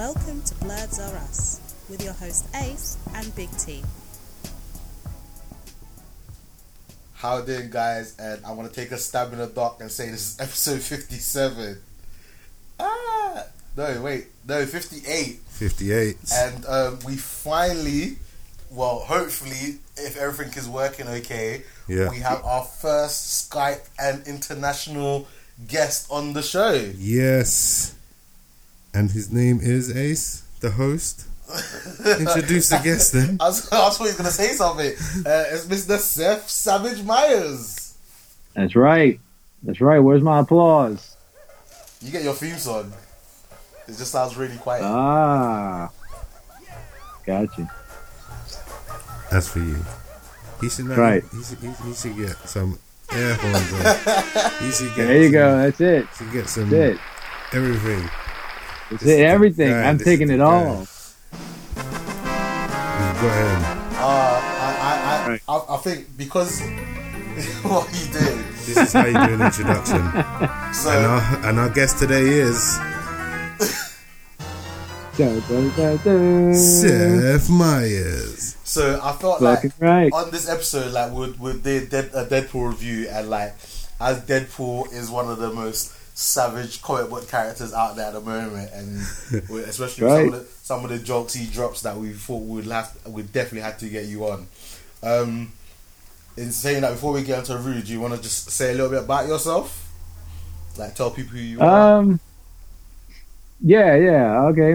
Welcome to Blerds Are Us with your host Ace and Big T. How it doing, guys? And I want to take a stab in the dark and say this is episode 57. Ah! No, wait. No, 58. 58. And um, we finally, well, hopefully, if everything is working okay, Yeah. we have our first Skype and international guest on the show. Yes. And his name is Ace, the host. Introduce the guest then. I was, I was always going to say something. Uh, it's Mr. Seth Savage Myers. That's right. That's right. Where's my applause? You get your theme song. It just sounds really quiet. Ah, gotcha. That's for you. He should know. Right. He should, he, he should get some air horns on. He should get There you some, go. That's it. He should get some That's it. everything. That's This is Everything. guy. I'm This taking it guy. all. Go ahead. Uh, I, I, I, Right. I, I think because what he did. This is how you do an introduction. So and, our, and our guest today is. Seth Myers. So I felt Fucking like right. on this episode, like we would they Dead, a Deadpool review, and like as Deadpool is one of the most savage comic book characters out there at the moment, and we- especially with some of the some of the jokes he drops that we thought we'd have we definitely had to get you on. Um, in saying that, before we get into review, do you want to just say a little bit about yourself? Like tell people who you are. Um. Yeah. Yeah. Okay.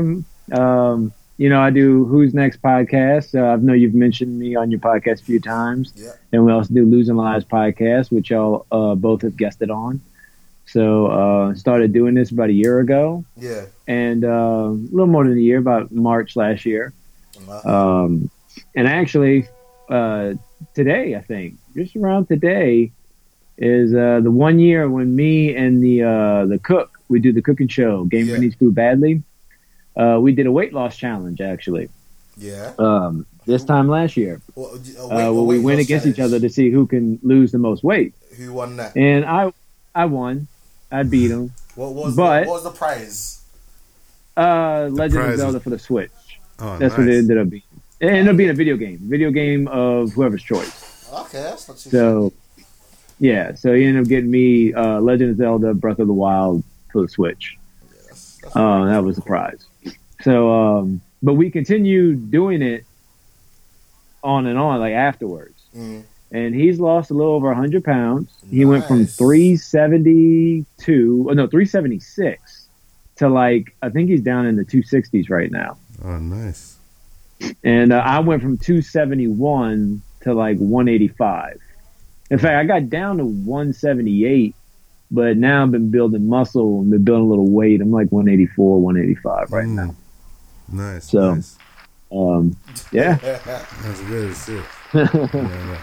Um. You know, I do Who's Next podcast. Uh, I know you've mentioned me on your podcast a few times. Yeah. And we also do Losing Lives podcast, which y'all uh, both have guested on. So uh, started doing this about a year ago, Yeah. and uh, a little more than a year, about March last year. Um, and actually, uh, today, I think, just around today, is uh, the one year when me and the uh, the cook we do the cooking show. Game Yeah. needs food badly. Uh, we did a weight loss challenge actually. yeah. Um, this time last year, Well, uh, uh, oh, we went against each other to see who can lose the most weight. Who won that? And I I won. I beat him. What was But- the, what was the prize? Uh, Legend prize of is- Zelda for the Switch. Oh, That's nice. what it ended up being. It ended up being a video game. Video game of whoever's choice. Okay, that's not too So, yeah, so he ended up getting me uh, Legend of Zelda: Breath of the Wild for the Switch. bad. That's- that's- Uh, that was the prize. So, um, but we continued doing it on and on, like afterwards. Mm. And he's lost a little over 100 pounds. He went from Nice. 372, oh no, 376 to like, I think he's down in the 260s right now. Oh, nice. And uh, I went from 271 to like 185. In fact, I got down to 178, but now I've been building muscle and been building a little weight. I'm like 184, 185 right Mm. now. Nice. So- nice. Um, yeah. That's good shit. Yeah, yeah.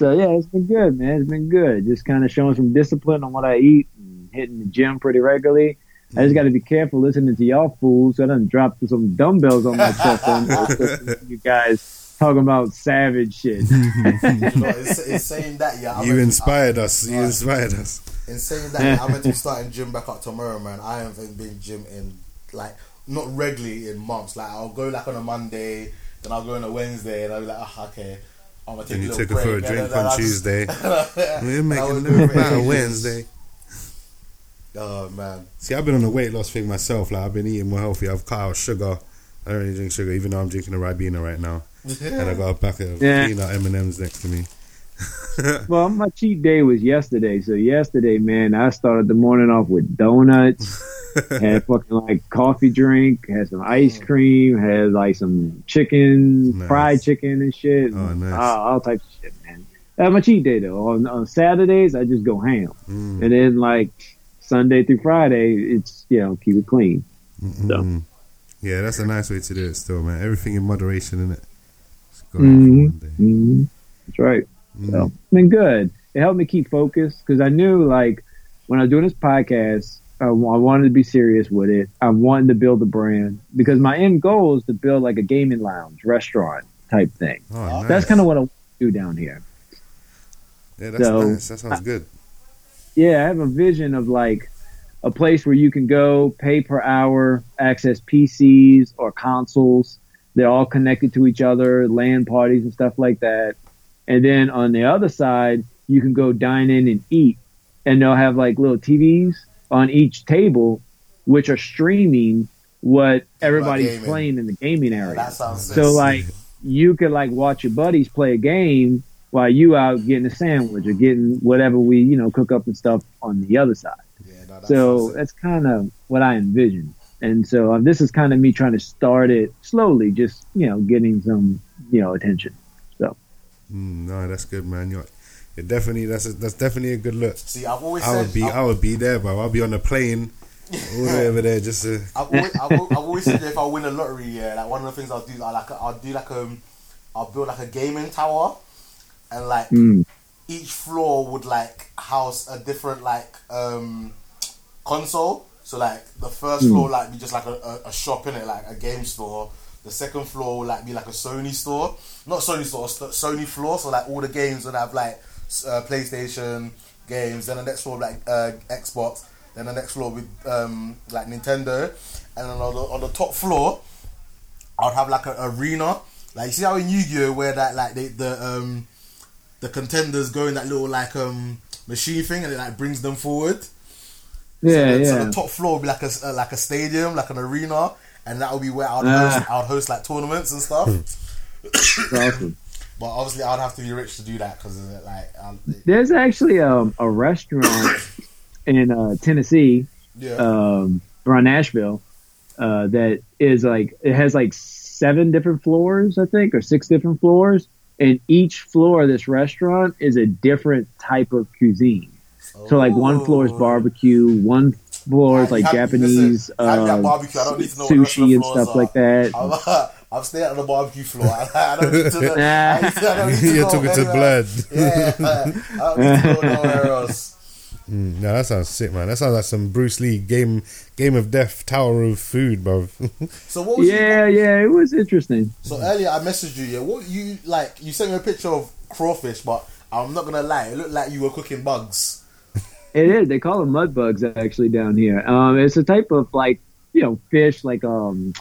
So yeah, it's been good, man. It's been good. Just kind of showing some discipline on what I eat and hitting the gym pretty regularly. I just got to be careful listening to y'all fools. So I done dropped some dumbbells on my chest. on you guys talking about savage shit. You know, in, in saying that, yeah, I You meant- inspired us. You inspired us. In saying that, yeah, I'm meant to be starting gym back up tomorrow, man. I haven't been gym in like not regularly in months. Like I'll go like on a Monday, then I'll go on a Wednesday, and I'll be like, oh, okay, I'm gonna take Then you took take it for a and drink then on Tuesday. Yeah, We're I making will no do it for about. Wednesday. Oh man, See, I've been on a weight loss thing myself. Like I've been eating more healthy. I've cut out sugar. I don't really drink sugar, even though I'm drinking a Ribena right now. And I got a packet of Yeah. peanut M and M's next to me. well, my cheat day was yesterday. So yesterday, man, I started the morning off with donuts. had fucking like coffee drink, had some ice cream, had like some chicken, Nice. fried chicken and shit. Oh, nice. all, all types of shit, man. That's my cheat day though. On, on Saturdays, I just go ham, Mm. and then like Sunday through Friday, it's you know keep it clean. Mm. Yeah, that's a nice way to do it. Still, man. Everything in moderation, in it. Mhm. hmm That's right. Mm. So it's been good. It helped me keep focused because I knew like when I was doing this podcast, I, I wanted to be serious with it. I wanted to build a brand because my end goal is to build like a gaming lounge, restaurant type thing. Oh, nice. That's kind of what I want to do down here. yeah. That's so- nice. That sounds good. Yeah, I have a vision of like a place where you can go pay per hour, access PCs or consoles. They're all connected to each other, LAN parties and stuff like that. And then on the other side, you can go dine in and eat, and they'll have like little TVs on each table, which are streaming what everybody's playing in the gaming area. So like you could like watch your buddies play a game while you out getting a sandwich or getting whatever we you know cook up and stuff on the other side. yeah, no, So sick. that's kind of what I envision. And so um, this is kind of me trying to start it slowly, just you know getting some you know attention. So Mm, no, that's good, man. You're, you're definitely that's a, that's definitely a good look. See, I've always I said would be I've, I would be there, bro. I'll be on the plane all the way over there just to. I've always, I've, I've always said that if I win a lottery, yeah, like one of the things I'll do, I like, I'll do like um, I'll build like a gaming tower, and like mm, each floor would like house a different like um console. So like the first floor like be just like a, a, a shop in it, like a game store. The second floor will like be like a Sony store, not Sony store, Sony floor. So like all the games would have like uh, PlayStation games. Then the next floor like uh, Xbox. Then the next floor with um, like Nintendo, and then on the, on the top floor, I'd have like an arena. Like you see how in Yu-Gi-Oh where that like they, the um the contenders go in that little like um machine thing and it like brings them forward. yeah, so, the, yeah. so the top floor would be like a uh, like a stadium, like an arena, and that would be where I'd Ah. host I'd host like tournaments and stuff. Awesome. but obviously, I'd have to be rich to do that because like I'll, There's actually um, a restaurant in uh, Tennessee yeah. um, around Nashville uh, that is like it has like seven different floors, I think, or six different floors, and each floor of this restaurant is a different type of cuisine. So like one floor is barbecue, one floor is like you have- Japanese listen, have uh, barbecue. I don't need to know what the rest of the sushi and stuff are. like that. I'm, I'm staying on the barbecue floor. I, I don't need to know. I, I don't need to You're know talking to anywhere blood. Yeah, I don't need to go nowhere else. Mm, no, that sounds sick, man. That sounds like some Bruce Lee game game of death, tower of food, bro. So what was you- Yeah, yeah, it was interesting. So earlier I messaged you. Yeah, what you like? You sent me a picture of crawfish, but I'm not gonna lie. It looked like you were cooking bugs. It is. They call them mud bugs actually down here. Um, it's a type of like you know fish, like um,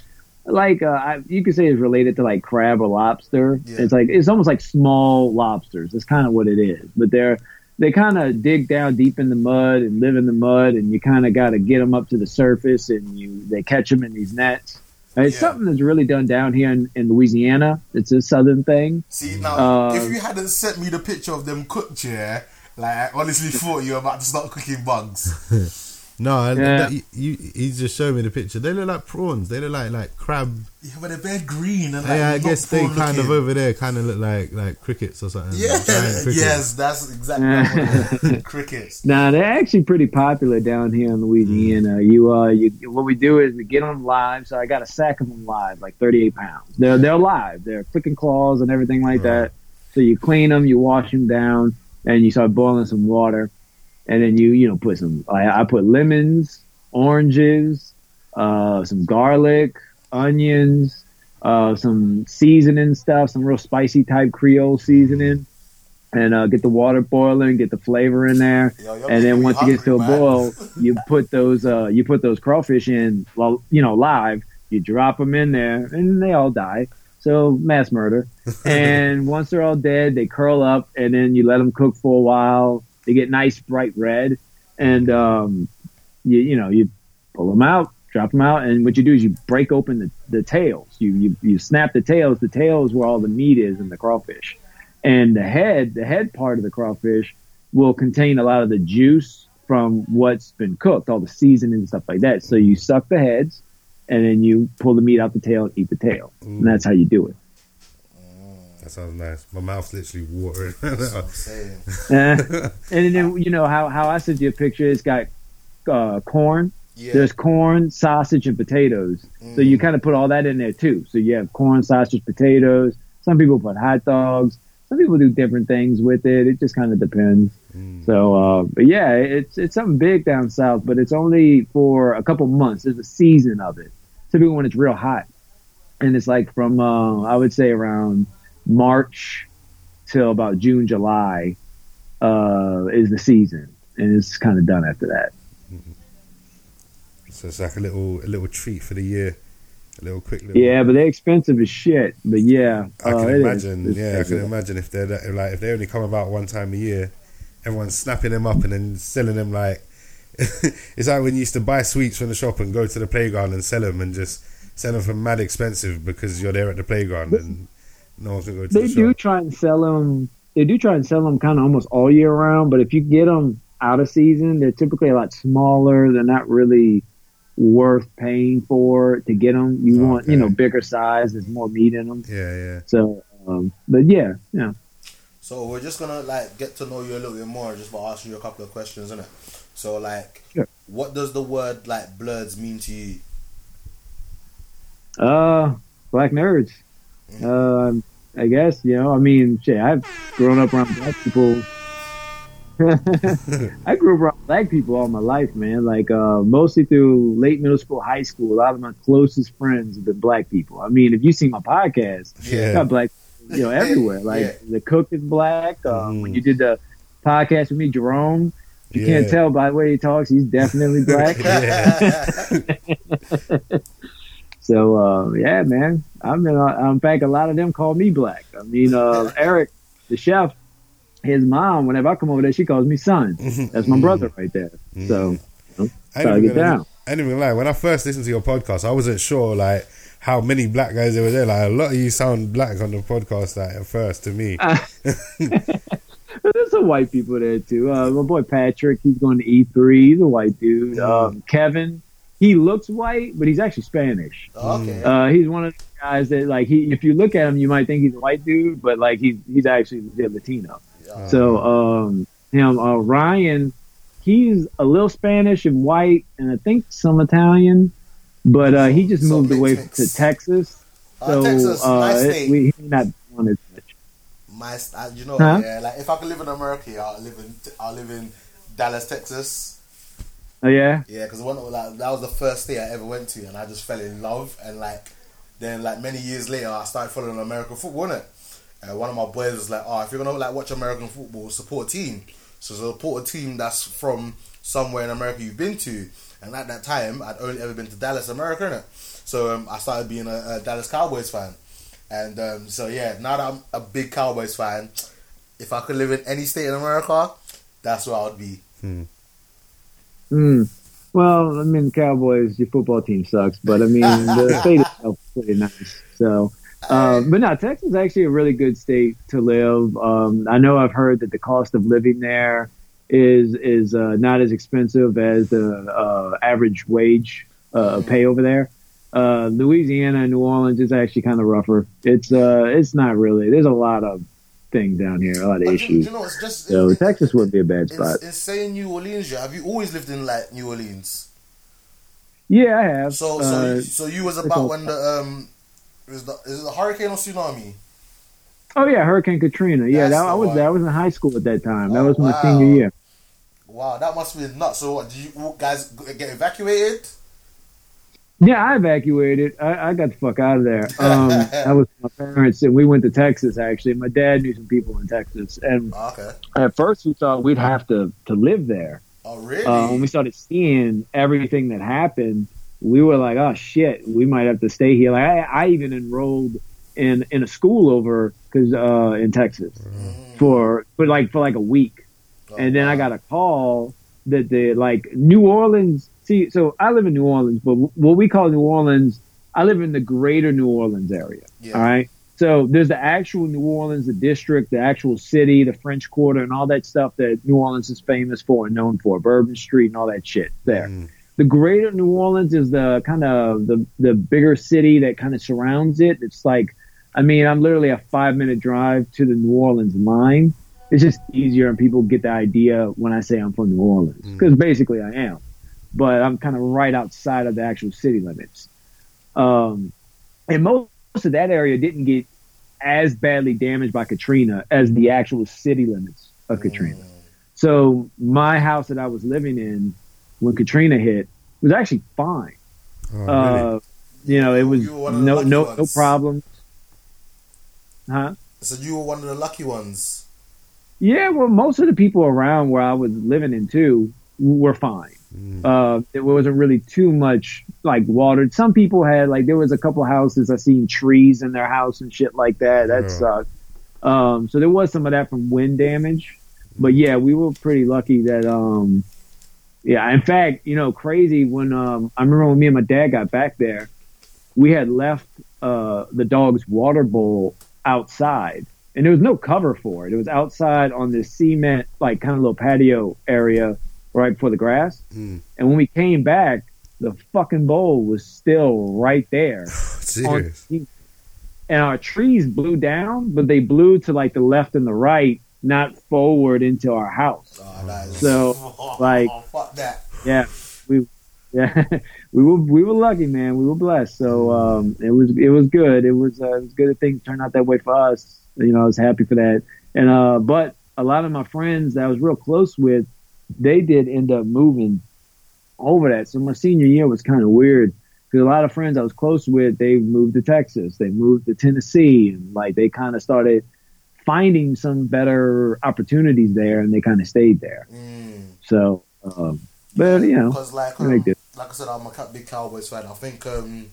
like uh, I, you could say it's related to like crab or lobster. Yeah. It's like it's almost like small lobsters. That's kind of what it is. But they're they kind of dig down deep in the mud and live in the mud, and you kind of got to get them up to the surface, and you they catch them in these nets. And it's Yeah. something that's really done down here in, in Louisiana. It's a southern thing. See now, if you hadn't sent me the picture of them cooked, yeah, like I honestly thought you were about to start cooking bugs. no, Yeah. that- you, you, he just showed me the picture. They look like prawns. They look like like crab. Yeah, but they're very green and like, yeah, I guess they prawn kind of over there kind of look like like crickets or something. Yeah, like crickets. yes, that's exactly what it is. crickets. Now they're actually pretty popular down here in Louisiana. You uh, you what we do is we get them live. So I got a sack of them live, like 38 pounds. They're they're live. They're clicking claws and everything like that. So you clean them, you wash them down, and you start boiling some water, and then you you know put some. I, I put lemons, oranges, uh, some garlic, onions, uh, some seasoning stuff, some real spicy type Creole seasoning, and uh, get the water boiling, get the flavor in there Yo, and then once it gets to a boil, you put those uh, you put those crawfish in, well, you know, live. You drop them in there, and they all die. So mass murder. and once they're all dead, they curl up, and then you let them cook for a while. They get nice bright red, and um, you you know you pull them out, drop them out, and what you do is you break open the, the tails. You, you you snap the tails. The tail is where all the meat is in the crawfish, and the head, the head part of the crawfish, will contain a lot of the juice from what's been cooked, all the seasoning and stuff like that. So you suck the heads, and then you pull the meat out the tail and eat the tail, and that's how you do it. That sounds nice. My mouth's literally watering. What I'm. Uh, and then you know how how I sent you a picture. It's got uh, corn. Yeah. There's corn, sausage, and potatoes. So you kind of put all that in there too. So you have corn, sausage, potatoes. Some people put hot dogs. Some people do different things with it. It just kind of depends. So, uh, but yeah, it's it's something big down south, but it's only for a couple months. There's a season of it. Typically when it's real hot, and it's like from uh, I would say around March till about June, July uh, is the season, and it's kind of done after that. So it's like a little a little treat for the year, a little quick little. Yeah, but they're expensive as shit. But yeah, I uh, can is. imagine. Yeah, I can imagine if they're that, like if they only come about one time a year, everyone's snapping them up and then selling them like it's like when you used to buy sweets from the shop and go to the playground and sell them and just sell them for mad expensive because you're there at the playground and no one's gonna go to They the do shop. try and sell them. They do try and sell them kind of almost all year round. But if you get them out of season, they're typically a lot smaller. They're not really worth paying for to get them. You want you know bigger size. There's more meat in them. Yeah, yeah. So, um, but yeah, yeah. So we're just gonna like get to know you a little bit more just by asking you a couple of questions, innit? So like, Sure. what does the word like blerds mean to you? Uh, black nerds. Um, I guess you know. I mean, shit. I've grown up around black people. I grew up around black people all my life, man. Like uh, mostly through late middle school, high school. A lot of my closest friends have been black people. I mean, if you see my podcast, Yeah. got black, you know, everywhere. Like Yeah. the cook is black. Um, Mhm. When you did the podcast with me, Jerome, you Yeah. can't tell by the way he talks, he's definitely black. So uh, yeah, man. I mean, uh, in fact, a lot of them call me black. I mean, uh, Eric, the chef, his mom. Whenever I come over there, she calls me son. That's my brother right there. So I gotta get down. I ain't even lie. When I first listened to your podcast, I wasn't sure like how many black guys there were there. Like a lot of you sound black on the podcast. Like at first to me. There's some white people there too. Uh, my boy Patrick, he's going to E3. He's a white dude. Um, Kevin, he looks white, but he's actually Spanish. okay. Uh, he's one of the guys that like he. If you look at him, you might think he's a white dude, but like he's he's actually Latino. Yeah. So um, him uh, Ryan, he's a little Spanish and white, and I think some Italian, but uh, he just moved away to Texas. Uh, So Texas, uh, nice it- we he not much. My, uh, you know, Huh? yeah. Like if I could live in America, yeah, I'll live in I'll live in Dallas, Texas. Oh yeah, Yeah, because one like that was the first state I ever went to, and I just fell in love. And like then, like many years later, I started following American football. Innit? And one of my boys was like, "Oh, if you're gonna like watch American football, support a team. So support a team that's from somewhere in America you've been to." And at that time, I'd only ever been to Dallas, America, innit? So um, I started being a, a Dallas Cowboys fan. And um, so yeah, now that I'm a big Cowboys fan, if I could live in any state in America, that's where I would be. Hmm. Well, I mean, Cowboys, your football team sucks, but I mean, the state itself is pretty nice. So, uh, but no, Texas is actually a really good state to live. Um, I know I've heard that the cost of living there is is uh, not as expensive as the uh, average wage uh, pay over there. Uh, Louisiana and New Orleans is actually kind of rougher. It's uh, it's not really. There's a lot of things down here, a lot of But issues. you know, it's just So it- Texas wouldn't be a bad spot. it's saying New Orleans. Yeah, have you always lived in like New Orleans? Yeah, I have. So, so, Uh, you, so you was about when the um, is the is it a hurricane or tsunami? Oh yeah, Hurricane Katrina. Yeah, that, I was one. I was in high school at that time. That Oh, was my wow. senior year. Wow, that must be nuts. So, what, did you guys get evacuated? Yeah, I evacuated. I, I got the fuck out of there. Um, I was with my parents, and we went to Texas. Actually, my dad knew some people in Texas, and okay. at first we thought we'd have to to live there. Oh, really? Uh, when we started seeing everything that happened, we were like, "Oh shit, we might have to stay here." Like I, I even enrolled in in a school over because uh, in Texas for for like for like a week. Oh, and then I got a call that the like New Orleans. See, so I live in New Orleans, but what we call New Orleans, I live in the greater New Orleans area. Yeah. All right. So there's the actual New Orleans, the district, the actual city, the French Quarter, and all that stuff that New Orleans is famous for and known for, Bourbon Street and all that shit there. Mm. The greater New Orleans is the kind of the the bigger city that kind of surrounds it. It's like, I mean, I'm literally a five minute drive to the New Orleans line. It's just easier, and people get the idea when I say I'm from New Orleans because basically I am, but I'm kind of right outside of the actual city limits. Um, and most of that area didn't get as badly damaged by Katrina as the actual city limits of Katrina. So my house that I was living in when Katrina hit was actually fine. Oh, really? Uh, you know, it was You were one of the no lucky no no problems. Huh? So you were one of the lucky ones. Yeah, well, most of the people around where I was living in too were fine. Uh, it wasn't really too much like watered. Some people had like there was a couple houses I seen trees in their house and shit like that. That Yeah. sucked. Um, so there was some of that from wind damage. But yeah, we were pretty lucky that um, yeah. In fact, you know, crazy when um, I remember when me and my dad got back there, we had left uh the dog's water bowl outside, and there was no cover for it. It was outside on this cement like kind of little patio area right before the grass. Mm. And when we came back, the fucking bowl was still right there. Serious. and our trees blew down, but they blew to like the left and the right, not forward into our house. Oh, So, like- fuck that. Yeah, we yeah we were we were lucky, man. We were blessed. So um, it was it was good. It was uh, it was good that things turned out that way for us. You know, I was happy for that. And uh, but a lot of my friends that I was real close with, they did end up moving over that. So my senior year was kind of weird because a lot of friends I was close with, they moved to Texas, they moved to Tennessee, and like they kind of started finding some better opportunities there, and they kind of stayed there. Mm. So, um, but you know, Because like, I um, like I said, I'm a big Cowboys fan. I think um,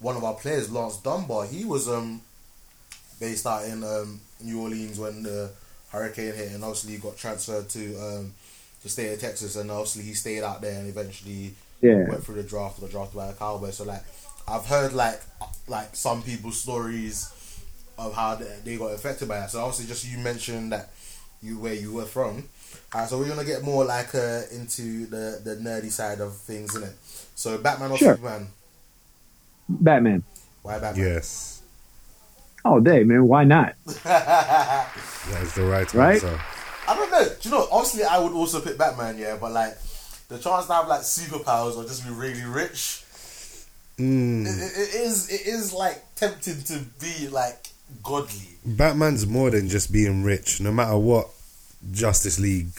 one of our players, Lance Dunbar, he was um, based out in um, New Orleans when the hurricane hit, and obviously he got transferred to um, to state of Texas, and obviously he stayed out there and eventually yeah, went through the draft, or drafted by the Cowboys. So like, I've heard like like some people's stories of how they, they got affected by that. So obviously, just you mentioned that you where you were from. Alright, so we're gonna get more like uh, into the the nerdy side of things, innit? So Batman or Sure. Superman? Batman. Why Batman? Yes, all day, man. Why not? that is the right, Right? answer. I don't know. Do you know? Obviously, I would also pick Batman, yeah. But like, the chance to have like superpowers or just be really rich, Mm. it, it, it is it is like tempting to be like godly. Batman's more than just being rich. No matter what Justice League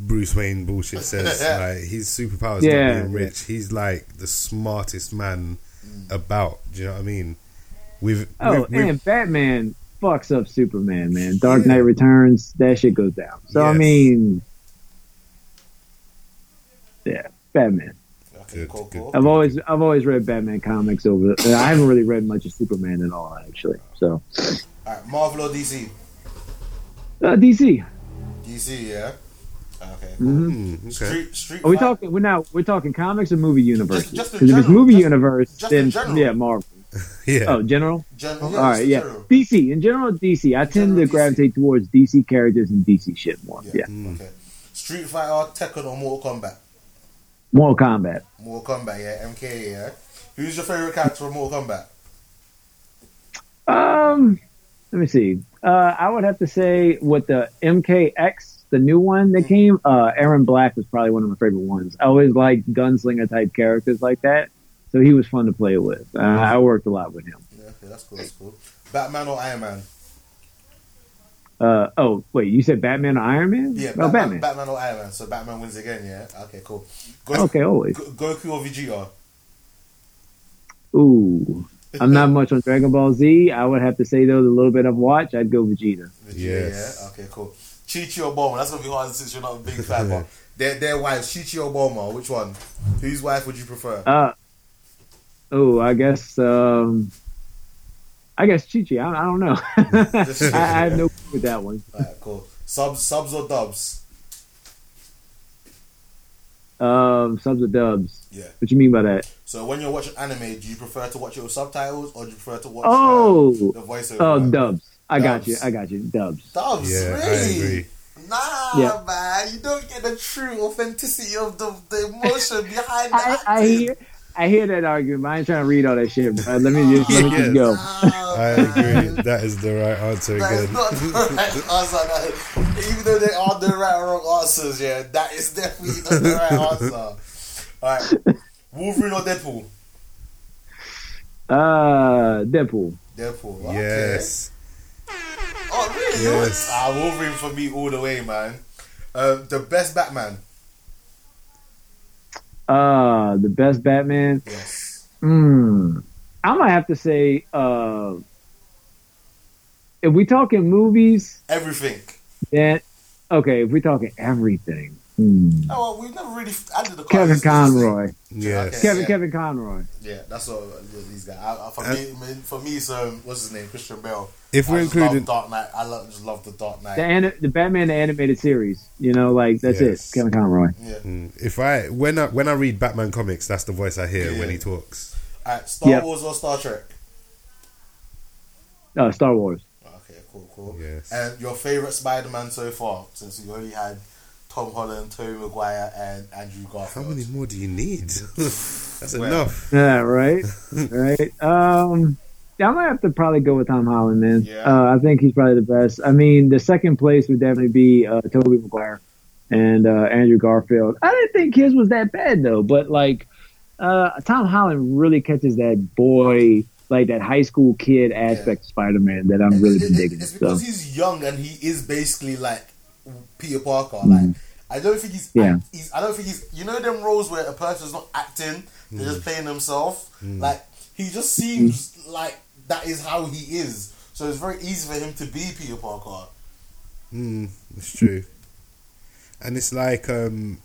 Bruce Wayne bullshit says, like his superpower is Yeah. not being rich. He's like the smartest man about. Do you know what I mean? We've, Oh, we've, we've and Batman fucks up Superman, man. Dark Knight Returns, that shit goes down. So I mean, yeah, Batman. Okay, Good, cool, good. cool. I've always I've always read Batman comics over. The, I haven't really read much of Superman at all, actually. So All right, Marvel or DC? uh, DC. DC, yeah. Okay. Cool. Mm, okay. Street, Street. Are we talking? We're now we're talking comics or movie universe? Just- just in Because if it's movie just- universe, just then yeah, Marvel. Yeah. Oh, general. Gen- All right, yeah. general. DC in general, DC. I tend General to DC. gravitate towards DC characters and DC shit more. Yeah. Yeah, Mm. Okay. Street Fighter, Tekken, or Mortal Kombat? Mortal Kombat. Mortal Kombat, yeah. MK, yeah. Who's your favorite character from Mortal Kombat? Um, let me see. Uh, I would have to say with the MKX, the new one that came, uh, Erron Black was probably one of my favorite ones. I always liked gunslinger type characters like that, so he was fun to play with. Uh, I worked a lot with him. Yeah, okay, that's cool. That's cool. Batman or Iron Man? Uh, oh wait, you said Batman or Iron Man? Yeah, oh, Batman, Batman. Batman or Iron Man. So Batman wins again, yeah. Okay, cool. Go- Okay, always. Go- Goku or Vegeta? Ooh, I'm not much on Dragon Ball Z. I would have to say though, the little bit I've watched, I'd go Vegeta. Vegeta, Yes. yeah. Okay, cool. Chi Chi or Bulma? That's gonna be hard since you're not a big fan. but their their wives, Chi Chi or Bulma? Which one? Whose wife would you prefer? Uh, oh, I guess, um, I guess Chi Chi. I, I don't know. I, I have no clue with that one. Alright, cool. Subs, subs or dubs? Um, subs or dubs? Yeah. What do you mean by that? So when you're watching anime, do you prefer to watch it with subtitles or do you prefer to watch Oh, uh, the voiceover? oh, dubs. I got you. I got you. Dubs. Dubs, Yeah, I really? agree. Nah, Yeah. man, you don't get the true authenticity of the, the emotion behind the I, I hear, I hear that argument. But I ain't trying to read all that shit. But let me just let me just go. I agree. That is the right answer That is again. not the right answer. Even though they are the right or wrong answers, yeah, that is definitely not the right answer. Alright. Wolverine or Deadpool? Uh, Deadpool. Deadpool. Okay. Yes. Oh, really? Yes. Ah, Wolverine for me all the way, man. Um, the best Batman. Uh, the best Batman. Yes. Hmm. I might have to say, uh, if we talking movies, Everything. then okay. If we talking everything, Hmm. Oh, well, we've never really added the Kevin Conroy. Yeah. Okay. Kevin Yeah. Kevin Conroy. Yeah, that's what these guys. I, I, for, Uh, me, for me, it's um, what's his name, Christian Bale. If we're I just love including, Dark Knight, I love, just love the Dark Knight. The ani- the Batman the animated series. You know, like that's Yes. it. Kevin Conroy. Yeah. Mm, if I when I when I read Batman comics, that's the voice I hear Yeah. when he talks. Alright, Star Yep. Wars or Star Trek? Uh, Star Wars. Okay, cool, cool. Yes. And your favorite Spider-Man so far, since you only had Tom Holland, Tobey Maguire, and Andrew Garfield. How many more do you need? that's Well, enough. Yeah, right, right. Um, yeah, I'm gonna have to probably go with Tom Holland, man. Yeah. Uh, I think he's probably the best. I mean, the second place would definitely be uh, Tobey Maguire and uh, Andrew Garfield. I didn't think his was that bad though, but like uh, Tom Holland really catches that boy, like that high school kid aspect of Spider-Man that I'm really It- been digging. It's So. because he's young and he is basically like Peter Parker. Like I don't think he's. Mm. Yeah. I, he's. I don't think he's. You know them roles where a person's not acting; they're Mm. just playing themselves. Like he just seems like that is how he is. So it's very easy for him to be Peter Parker. Mm, it's true. And it's like um,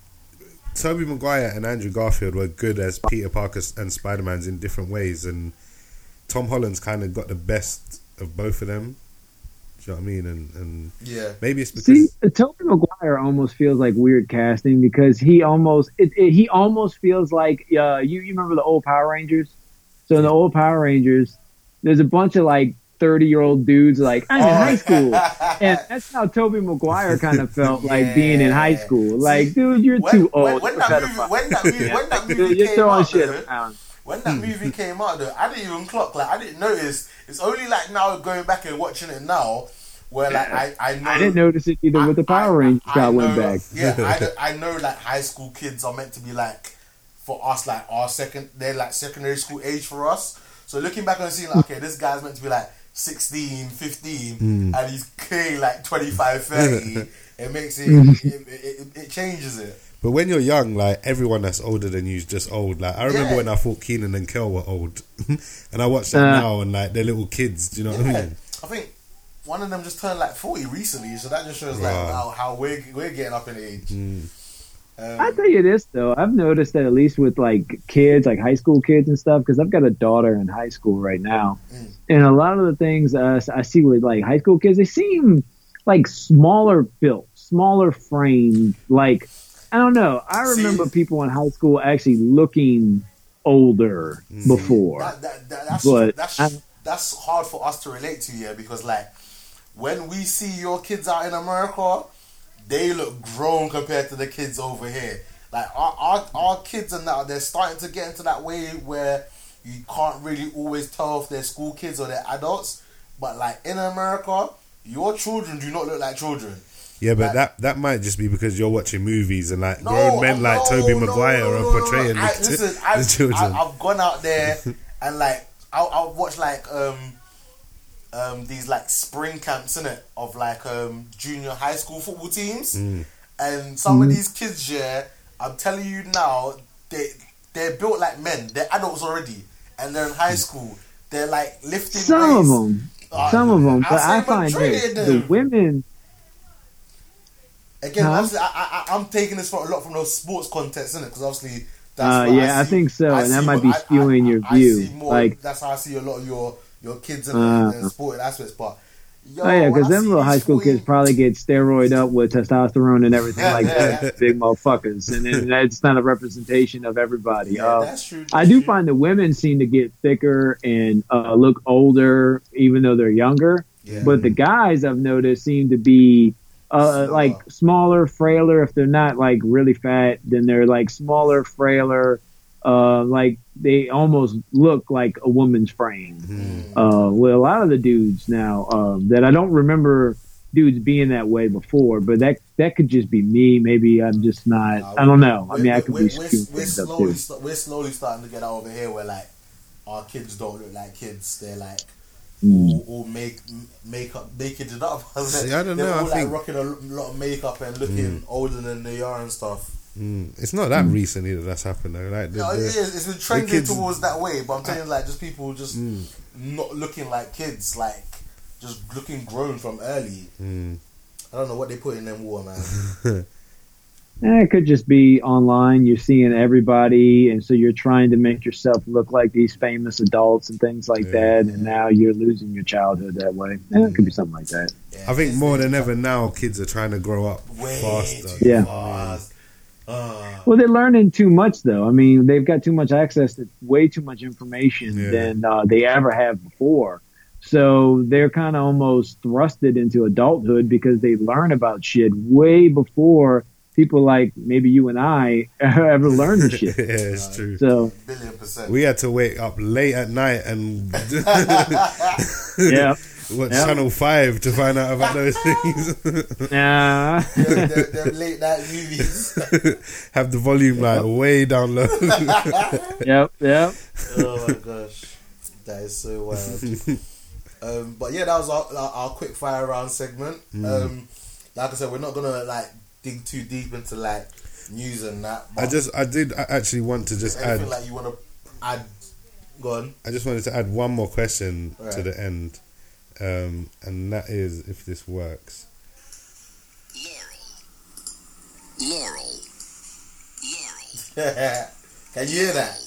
Tobey Maguire and Andrew Garfield were good as Peter Parker and Spider Man's in different ways, and Tom Holland's kind of got the best of both of them. Do you know what I mean? And and Yeah. maybe it's because See, Tobey Maguire almost feels like weird casting because he almost it, it, he almost feels like uh, you you remember the old Power Rangers. So in the old Power Rangers, there's a bunch of like thirty year old dudes like I'm in high school, and that's how Tobey Maguire kind of felt like being in high school. Like, See, dude, you're when, too old. when You're that movie, when that movie, when that movie You're came out, shit when that movie came out, though, I didn't even clock. Like I didn't notice. It's only like now going back and watching it now, where like I I know I didn't notice it either with the Power I- Rangers I shot went back. Yeah, I, I know like high school kids are meant to be like for us like our second they're like secondary school age for us. So looking back and seeing like okay, this guy's meant to be like 16, 15 Hmm. and he's clearly like 25, 30. it makes it it, it, it changes it. But when you're young, like everyone that's older than you is just old. Like I remember Yeah. when I thought Kenan and Kel were old, and I watch them Uh. now, and like they're little kids. Do you know what I mean? I think one of them just turned like 40 recently, so that just shows like Wow. how, how we're, we're getting up in age. Mm. Um, I tell you this though, I've noticed that at least with like kids, like high school kids and stuff, because I've got a daughter in high school right now, Mm. and a lot of the things uh, I see with like high school kids, they seem like smaller built, smaller framed. Like I don't know. I See- remember people in high school actually looking older hmm. before. That, that, that, that's, But that's, I- that's hard for us to relate to, yeah, because like when we see your kids out in America, they look grown compared to the kids over here. Like our our, our kids and that they're starting to get into that way where you can't really always tell if they're school kids or they're adults. But like in America, your children do not look like children. Yeah, but Like- that that might just be because you're watching movies and like No, grown men like Tobey no, Maguire no, no, are no, no. portraying I, the, listen, the I've, children. I, I've gone out there and like I'll, I'll watch like um um these like spring camps in it of like um junior high school football teams, Mm. and some of these kids, yeah, I'm telling you now, they they're built like men. They're adults already, and they're in high school. They're like lifting. Some of them, Uh, some of them, but say I find majority that the women. Again, Huh? I, I, I'm taking this for a lot from those sports context, innit? Because obviously, Uh, yeah, I see- think so, and that might be skewing your I view, see more, like- that's how I see a lot of your your kids in, Uh. in sporting aspects. But yo, Oh yeah, because them little high school 40 kids probably get steroid up with testosterone and everything Yeah, like yeah, that. Big motherfuckers, and that's not a representation of everybody. Yeah, Uh, that's true. I do true. find the women seem to get thicker and uh, look older, even though they're younger. But the guys I've noticed seem to be uh, like smaller, frailer. If they're not like really fat, then they're like smaller, frailer. Uh, like they almost look like a woman's frame. Mm. Uh, with a lot of the dudes now um, that I don't remember dudes being that way before, but that that could just be me. Maybe I'm just not. Nah, I don't know. I mean, I could we're, be we're, we're slowly too. st- we're slowly starting to get over here where like our kids don't look like kids. They're like Mm. all, all make makeup making it up. See, I don't They're know, I all like think- rocking a lot of makeup and looking older than they are and stuff. Mm. It's not that recently that that's happened though. Like the, No, it the- is. It's been trending kids- towards that way, but I'm telling you, like, just people just Mm. not looking like kids, like just looking grown from early. Mm. I don't know what they put in them water, man. Eh, it could just be online. You're seeing everybody, and so you're trying to make yourself look like these famous adults and things like Yeah. that. And now you're losing your childhood that way. Eh, it could be something like that. Yeah, I think more than ever now, kids are trying to grow up way faster. too Yeah. fast. Ah. Well, they're learning too much, though. I mean, they've got too much access to way too much information Yeah. than uh, they ever have before. So they're kind of almost thrusted into adulthood because they learn about shit way before people like maybe you and I ever learn the yeah, shit. it's true. So billion percent. We had to wake up late at night and yeah, watch Yeah. Channel Five to find out about those things. nah. them, them, them late night movies. Have the volume like way down low. yep, yep. oh my gosh, that is so wild. um, but yeah, that was our, our, our quick fire round segment. Mm. Um, like I said, we're not gonna like dig too deep into like news and that. I just, I did I actually want to just add. like you want to add. Go on. I just wanted to add one more question to the end, um, and that is if this works. Laurel, Laurel. Laurel. Can you hear that?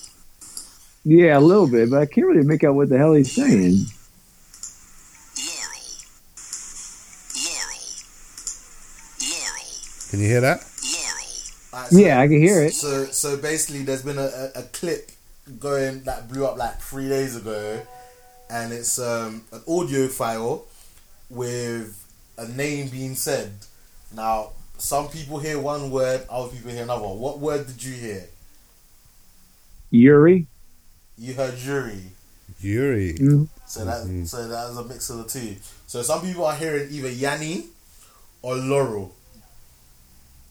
Yeah, a little bit, but I can't really make out what the hell he's saying. Laurel. Laurel. Laurel. Can you hear that? Laurel. Alright, so- Yeah, I can hear it. So so basically, there's been a, a, a clip going that blew up like three days ago, and it's um, an audio file with a name being said. Now, some people hear one word, other people hear another. What word did you hear? Yuri. You heard jury. Yuri. Mhm. So that Mhm. so that was a mix of the two. So some people are hearing either Yanny or Laurel.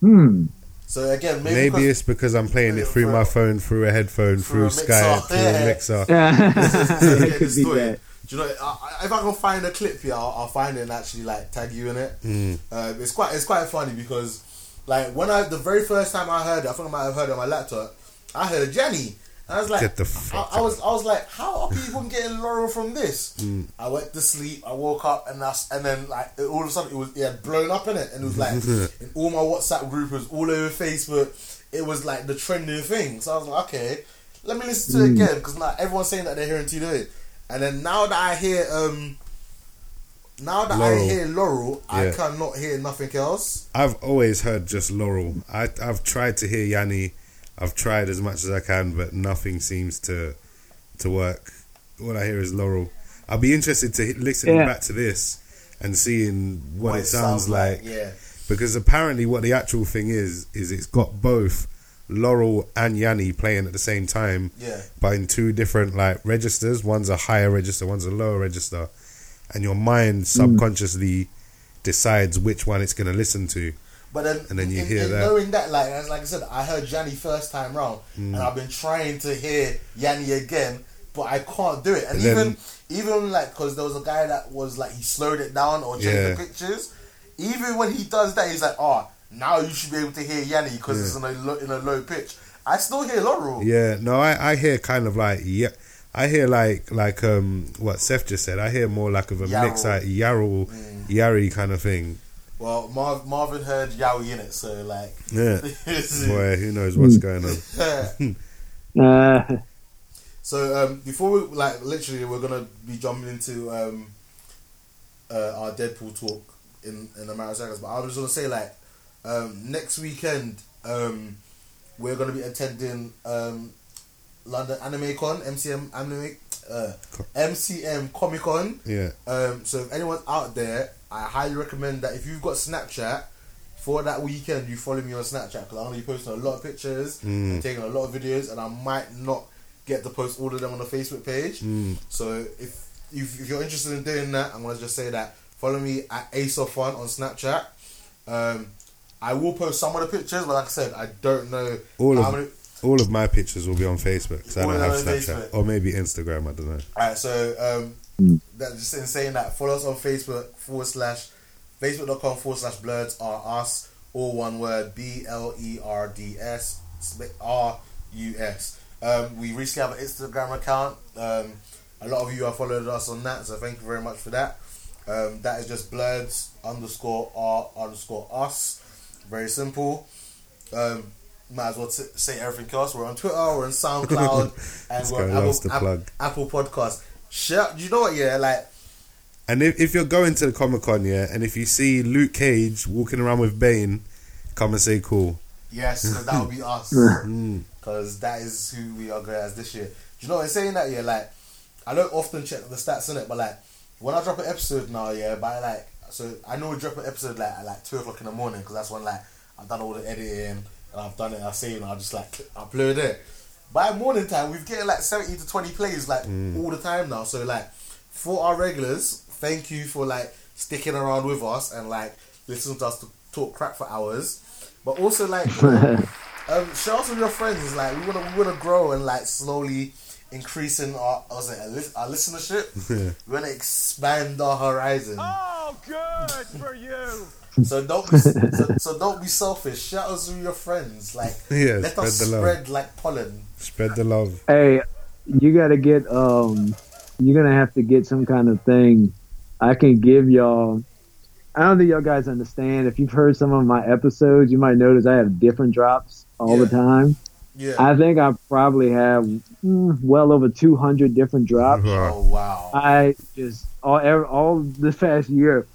Hmm. So again, maybe, Maybe 'cause- it's because I'm playing it through my phone, through a headphone, Through through, a Skype, through Yeah. a mixer. Yeah, it could be story. that. Do you know I, I- if I can find a clip here, I'll, I'll find it and actually like tag you in it. Mm. Uh, it's quite it's quite funny because like when I the very first time I heard it, I think I might have heard it on my laptop. I heard Jenny. I was like, Get the I, fuck I was I was like, how are people getting Laurel from this? Mm. I went to sleep. I woke up and that's and then like it, all of a sudden it was it had blown up in it and it was like in all my WhatsApp group was all over Facebook. It was like the trending thing. So I was like, okay, let me listen to it again because now everyone's saying that they're hearing Tito. And then now that I hear um now that I hear Laurel, I cannot hear nothing else. I've always heard just Laurel. I, I've tried to hear Yanny. I've tried as much as I can, but nothing seems to to work. All I hear is Laurel. I'll be interested to hit- listen Yeah. back to this and seeing what, it sounds, like. Yeah. Because apparently, what the actual thing is is it's got both Laurel and Yanny playing at the same time, Yeah. but in two different like registers. One's a higher register, one's a lower register, and your mind hmm. subconsciously decides which one it's going to listen to. But then, And then you in- hear in that. knowing that, like as- like I said, I heard Yanny first time round, Mm. and I've been trying to hear Yanny again, but I can't do it. And, And even then- even like because there was a guy that was like he slowed it down or changed Yeah. the pictures. Even when he does that, he's like, "Oh, now you should be able to hear Yanny because it's in a low, in a low pitch." I still hear Laurel. Yeah, no, I, I hear kind of like yeah, I hear like like um what Seth just said. I hear more like of a mix like Yarrel, Mm. Yari kind of thing. Well, Marv, Marvin heard Yowie in it, so like, Yeah, boy, who knows what's going on? Uh, So um, before we like literally we're gonna be jumping into um, uh, our Deadpool talk in in a matter of seconds, but I was gonna say like um, next weekend um, we're gonna be attending um, London Anime Con, MCM Anime, uh, MCM Comic Con. Yeah, Um, so if anyone's out there, I highly recommend that if you've got Snapchat for that weekend, you follow me on Snapchat because I'm gonna be posting a lot of pictures Mm. and taking a lot of videos, and I might not get to post all of them on the Facebook page. Mm. So if, if if you're interested in doing that, I'm gonna just say that follow me at Ace of Fun on Snapchat. Um, I will post some of the pictures, but like I said, I don't know All of- many. all of my pictures will be on Facebook because I don't have Snapchat Facebook. or maybe Instagram. I don't know. Alright, so um, that just in saying that, follow us on Facebook forward slash facebook.com forward slash blerds are us, all one word B L E R D S R U S. Um, we recently have an Instagram account. Um, a lot of you have followed us on that, so thank you very much for that. Um, that is just blerds underscore R underscore us. Very simple. um, might as well t- say everything else. We're on Twitter, we're on SoundCloud, and we're on Apple, Apple. Apple Podcast. Share, you know what? Yeah, like And if, if you're going to the Comic Con, yeah, and if you see Luke Cage walking around with Bane, come and say cool. yes, so that would be us. Mm. because that is who we are going as this year. Do you know what I'm saying? That yeah, like I don't often check the stats in it, but like when I drop an episode now, yeah, by like so I know we drop an episode like at like two o'clock in the morning because that's when like I've done all the editing and I've done it. I say and I just like upload it. By morning time, we've getting like seventy to twenty plays like all the time now. So like for our regulars, thank you for like sticking around with us and like listening to us to talk crap for hours. But also like um, share us with your friends. Like we wanna we wanna grow and like slowly increasing our was it, our lis- our listenership. we wanna expand our horizon. Oh, good for you. So don't be, so, so don't be selfish. Share us with your friends. Like Yeah, let spread us the love. spread like pollen. Spread the love. Hey, you got to get um, you're gonna have to get some kind of thing. I can give y'all. I don't think y'all guys understand. If you've heard some of my episodes, you might notice I have different drops all the time. Yeah. I think I probably have mm, well over 200 different drops. oh wow. I just all all this past year,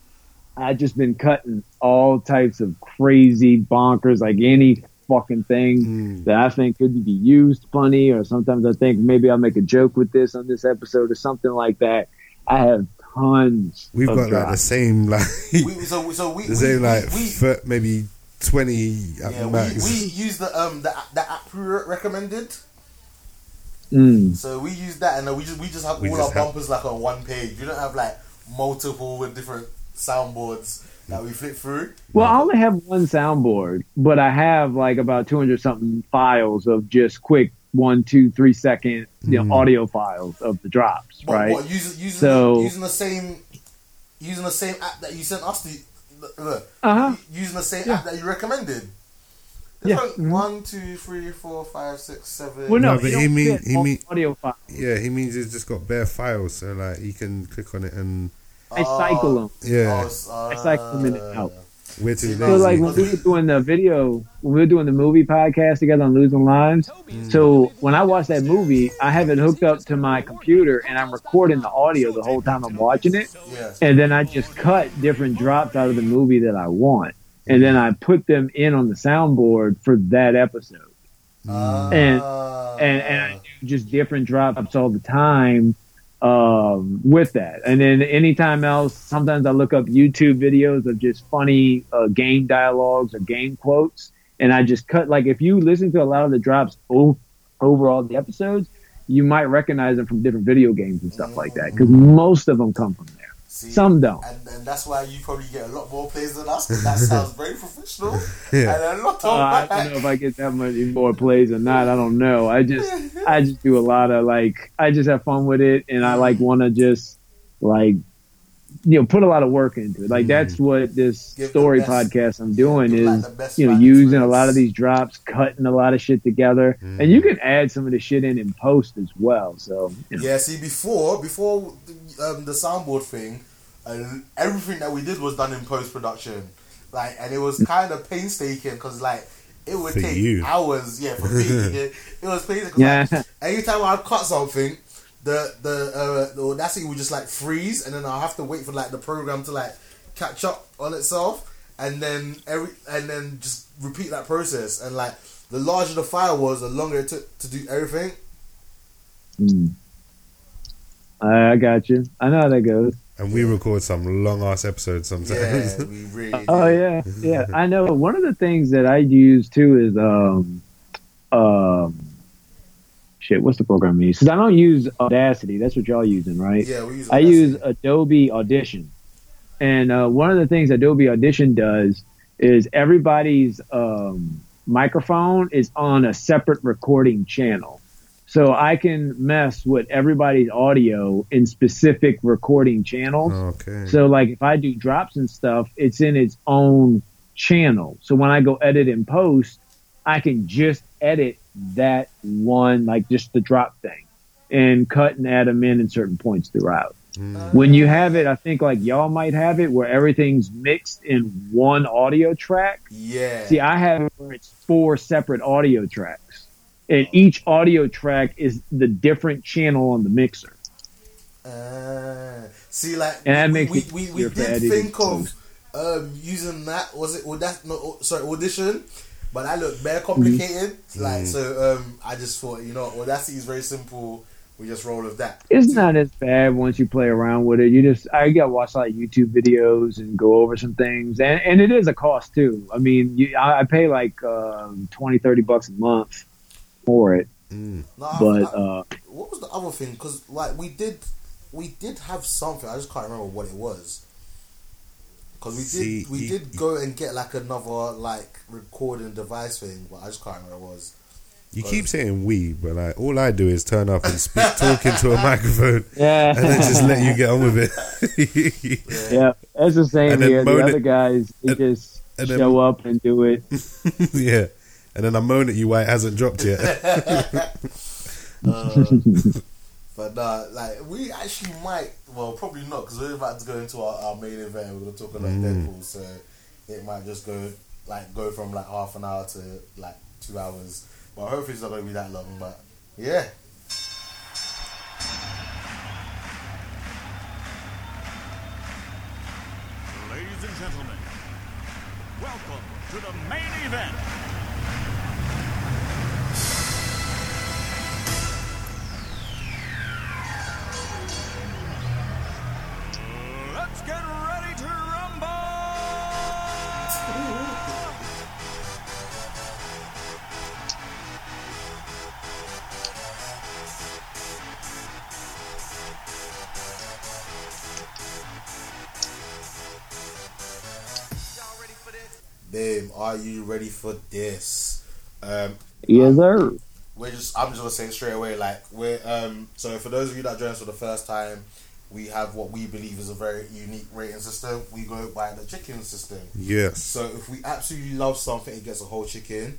I just been cutting all types of crazy bonkers, like any fucking thing Mm. that I think could be used funny, or sometimes I think maybe I'll make a joke with this on this episode or something like that. I have tons. We've of got like the same like we, so so we the we, same like we, we maybe twenty at yeah, we, max. we use the um the the app we recommended. Mm. So we use that, and then we just we just have We all just our have- bumpers like on one page. You don't have like multiple with different soundboards that we flip through. Well, I only have one soundboard, but I have like about 200 something files of just quick one, two, three second you know, Mm. audio files of the drops, But right? what using using So- the, using the same using the same app that you sent us to look, Uh huh. using the same Yeah. app that you recommended. Yeah. Different Mhm. one, two, three, four, five, six, seven. Well, no, No, but you he don't mean- he all mean- audio files. yeah, he means it's just got bare files, so like you can click on it and I cycle them. yeah, I I cycle them in and out. we're too So, So like when we were doing the video, when we were doing the movie podcast together on Losing Lives. So when I watch that movie, I have it hooked up to my computer and I'm recording the audio the whole time I'm watching it. yeah. And then I just cut different drops out of the movie that I want. And then I put them in on the soundboard for that episode. Uh, And- And, and I do just different drops all the time um, with that. And then anytime else, sometimes I look up YouTube videos of just funny uh, game dialogues or game quotes. And I just cut, like, if you listen to a lot of the drops o- over all the episodes, you might recognize them from different video games and stuff like that. Because most of them come from there. See, Some don't. and, and that's why you probably get a lot more plays than us. 'cause that sounds very professional. Yeah. And a lot Uh, I don't know if I get that much more plays or not. I don't know. I just, I just do a lot of like, I just have fun with it, and I like want to just like, you know, put a lot of work into it. Like that's what this Give story best- podcast I'm doing give, like, is, you know, using a lot of these drops, cutting a lot of shit together, and you can add some of the shit in in post as well. So, you know. Yeah, see, before before um, the soundboard thing, uh, everything that we did was done in post production, like, and it was kind of painstaking because like it would For take you. hours. Yeah, for me, it, it was painstaking. Yeah. Like, anytime I cut something, the the uh, the Audacity would just like freeze, and then I'll have to wait for like the program to like catch up on itself, and then every and then just repeat that process. And like the larger the file was, the longer it took to do everything. Mm. I got you. I know how that goes. and we record some long ass episodes Yeah, sometimes. we really. Oh yeah, yeah. I know. One of the things that I use too is um, um, shit. What's the program I use? Because I don't use Audacity. That's what y'all using, right? Yeah, we use. I use Adobe Audition, and uh, one of the things Adobe Audition does is everybody's um, microphone is on a separate recording channel. So I can mess with everybody's audio in specific recording channels. okay. So like if I do drops and stuff, it's in its own channel. So when I go edit and post, I can just edit that one, like just the drop thing and cut and add them in at certain points throughout. Mm. When you have it, I think like y'all might have it where everything's mixed in one audio track. Yeah. See, I have it where it's four separate audio tracks, and each audio track is the different channel on the mixer. Uh, see, like And that we, makes we, we, we easier did think of um, using that. Was it? That no? Sorry, audition. But that looked very complicated. Mm-hmm. Like so, um, I just thought, you know, Audacity is very simple. We just roll with that. It's not as bad once you play around with it. You just I got to watch like YouTube videos and go over some things, and and it is a cost too. I mean, you, I, I pay like um, 20, 30 bucks a month for it, No, I- but I- uh, what was the other thing? Because like we did, we did have something. I just can't remember what it was. Because we See, did, we you- did go and get like another like recording device thing, but I just can't remember what it was. You keep saying we, but like all I do is turn up and speak, talk into a microphone, yeah, and then just let you get on with it. yeah, it's the same And then here. The other it- guys they and- just and then- show up and do it. yeah, and then I moan at you why it hasn't dropped yet. Uh, but nah, like we actually might. Well, probably not because we're about to go into our, our main event. We're gonna talk about Deadpool, so it might just go like go from like half an hour to like two hours. But hopefully it's not gonna be that long. But yeah. Ladies and gentlemen, welcome to the main event. Babe, are you ready for this? Um, Yes, sir. we're just I'm just gonna say it straight away, like we're um so for those of you that join us for the first time, we have what we believe is a very unique rating system. We go by the chicken system. yes, So if we absolutely love something, it gets a whole chicken.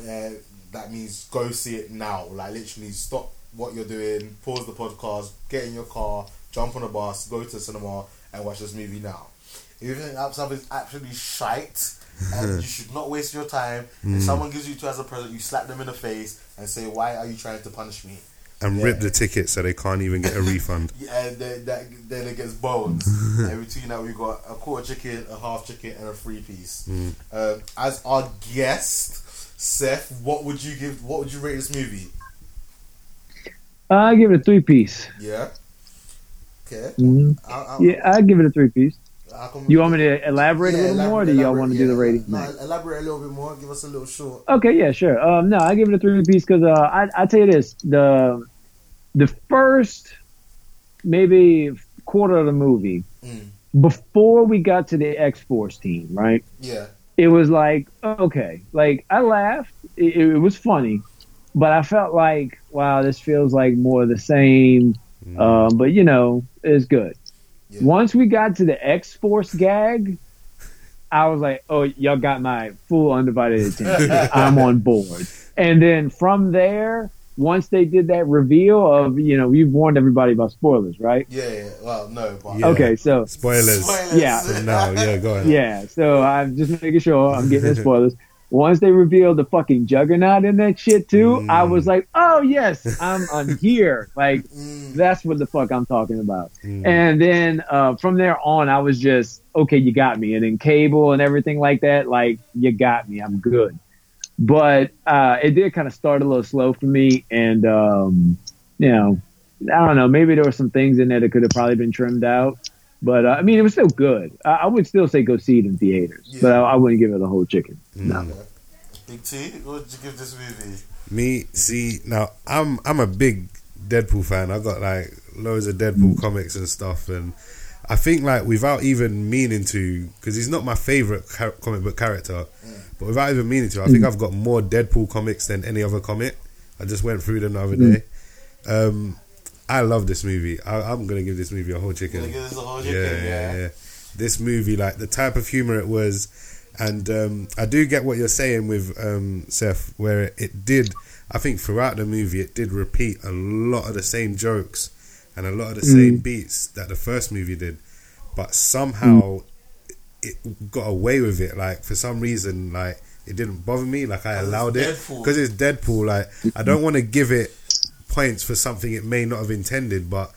Uh, that means go see it now. Like literally, stop what you're doing, pause the podcast, get in your car, jump on a bus, go to the cinema, and watch this movie now. If you think that something's absolutely shite, and you should not waste your time. If someone gives you two as a present, you slap them in the face and say, "Why are you trying to punish me?" and Yeah. rip the ticket so they can't even get a refund. Yeah, then, that, then it gets bones. and between that, we got a quarter chicken, a half chicken, and a three piece. Um, as our guest, Seth, what would you give? What would you rate this movie? I give it a three piece. Yeah. Okay. Mhm. How, how, Yeah, I give it a three piece. How You want me to elaborate Yeah, a little more, or do y'all want to do the elaborate, rating? yeah. next? No, elaborate a little bit more. Give us a little short. Okay, yeah, sure. Um, no, I give it a three piece because uh, I I tell you this the the first maybe quarter of the movie Mm. before we got to the X Force team, right? Yeah. It was like okay, like I laughed, it, it was funny, but I felt like wow, this feels like more of the same. Um, but you know, it's good. Yeah. Once we got to the X Force gag, I was like, "Oh, y'all got my full undivided attention. I'm on board." And then from there, once they did that reveal of, you know, you've warned everybody about spoilers, right? Yeah. yeah. Well, no, but Yeah. Okay, so Spoilers. Spoilers. Yeah. So now, yeah, go ahead. yeah, so I'm just making sure I'm getting the spoilers. Once they revealed the fucking juggernaut in that shit too, I was like, "Oh yes, I'm I'm here." Like Mm, that's what the fuck I'm talking about. And then uh, from there on, I was just okay. You got me. And then cable and everything like that, like you got me. I'm good. But uh, it did kind of start a little slow for me, and um, you know, I don't know. Maybe there were some things in there that could have probably been trimmed out. But uh, I mean, it was still good. I, I would still say go see it in theaters, Yeah. but I, I wouldn't give it a whole chicken. Mm. No. Big T, what would you give this movie? Me, see, now I'm I'm a big Deadpool fan. I've got like loads of Deadpool mm. comics and stuff, and I think like without even meaning to, because he's not my favorite char- comic book character, mm. but without even meaning to, I think I've got more Deadpool comics than any other comic. I just went through them the other day. Um, I love this movie. I, I'm gonna give this movie a whole chicken. Gonna give this a whole yeah, chicken, yeah, yeah. yeah. This movie, like the type of humor it was, and um, I do get what you're saying with um, Seth, where it, it did. I think throughout the movie, it did repeat a lot of the same jokes and a lot of the same beats that the first movie did, but somehow it got away with it. Like for some reason, like it didn't bother me. Like I allowed it because it's Deadpool. Like I don't want to give it points for something it may not have intended, but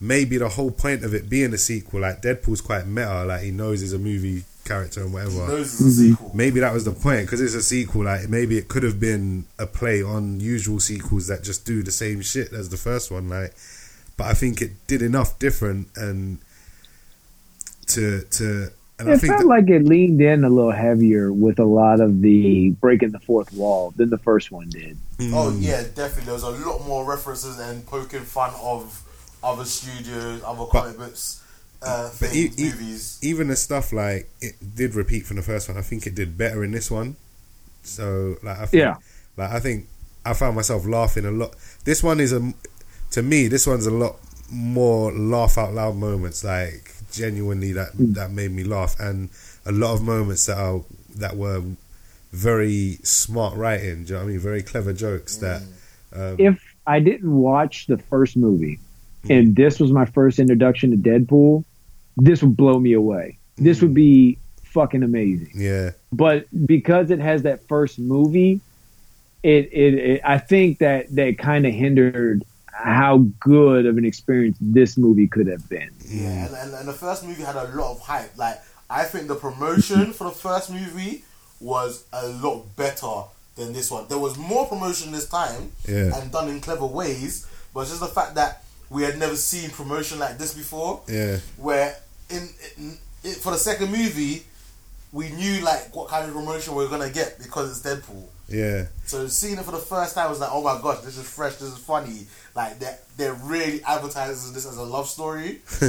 maybe the whole point of it being a sequel, like Deadpool's quite meta. Like he knows he's a movie character and whatever. Knows it's a sequel. Maybe that was the point because it's a sequel. Like maybe it could have been a play on usual sequels that just do the same shit as the first one. Like, but I think it did enough different and to to. And I It think felt that, like it leaned in a little heavier with a lot of the breaking the fourth wall than the first one did. Oh Mm. yeah, definitely. There was a lot more references and poking fun of other studios, other comic books, uh, but things, e- e- movies. even the stuff like it did repeat from the first one. I think it did better in this one. So like I think, Yeah. like I think I found myself laughing a lot. This one is a to me. This one's a lot more laugh out loud moments. Like genuinely that hmm. that made me laugh, and a lot of moments that are that were very smart writing. Do you know what I mean? Very clever jokes hmm. that. Um, If I didn't watch the first movie hmm. and this was my first introduction to Deadpool, this would blow me away. This would be fucking amazing. yeah, But because it has that first movie, it it, it I think that that kind of hindered how good of an experience this movie could have been. Yeah, and, and, and the first movie had a lot of hype. Like, I think the promotion for the first movie was a lot better than this one. There was more promotion this time Yeah. and done in clever ways, but it's just the fact that we had never seen promotion like this before. yeah, Where in, in, in for the second movie, we knew like what kind of promotion we were gonna get because it's Deadpool. Yeah. So seeing it for the first time was like, oh my gosh, this is fresh, this is funny. Like they're they're really advertising this as a love story,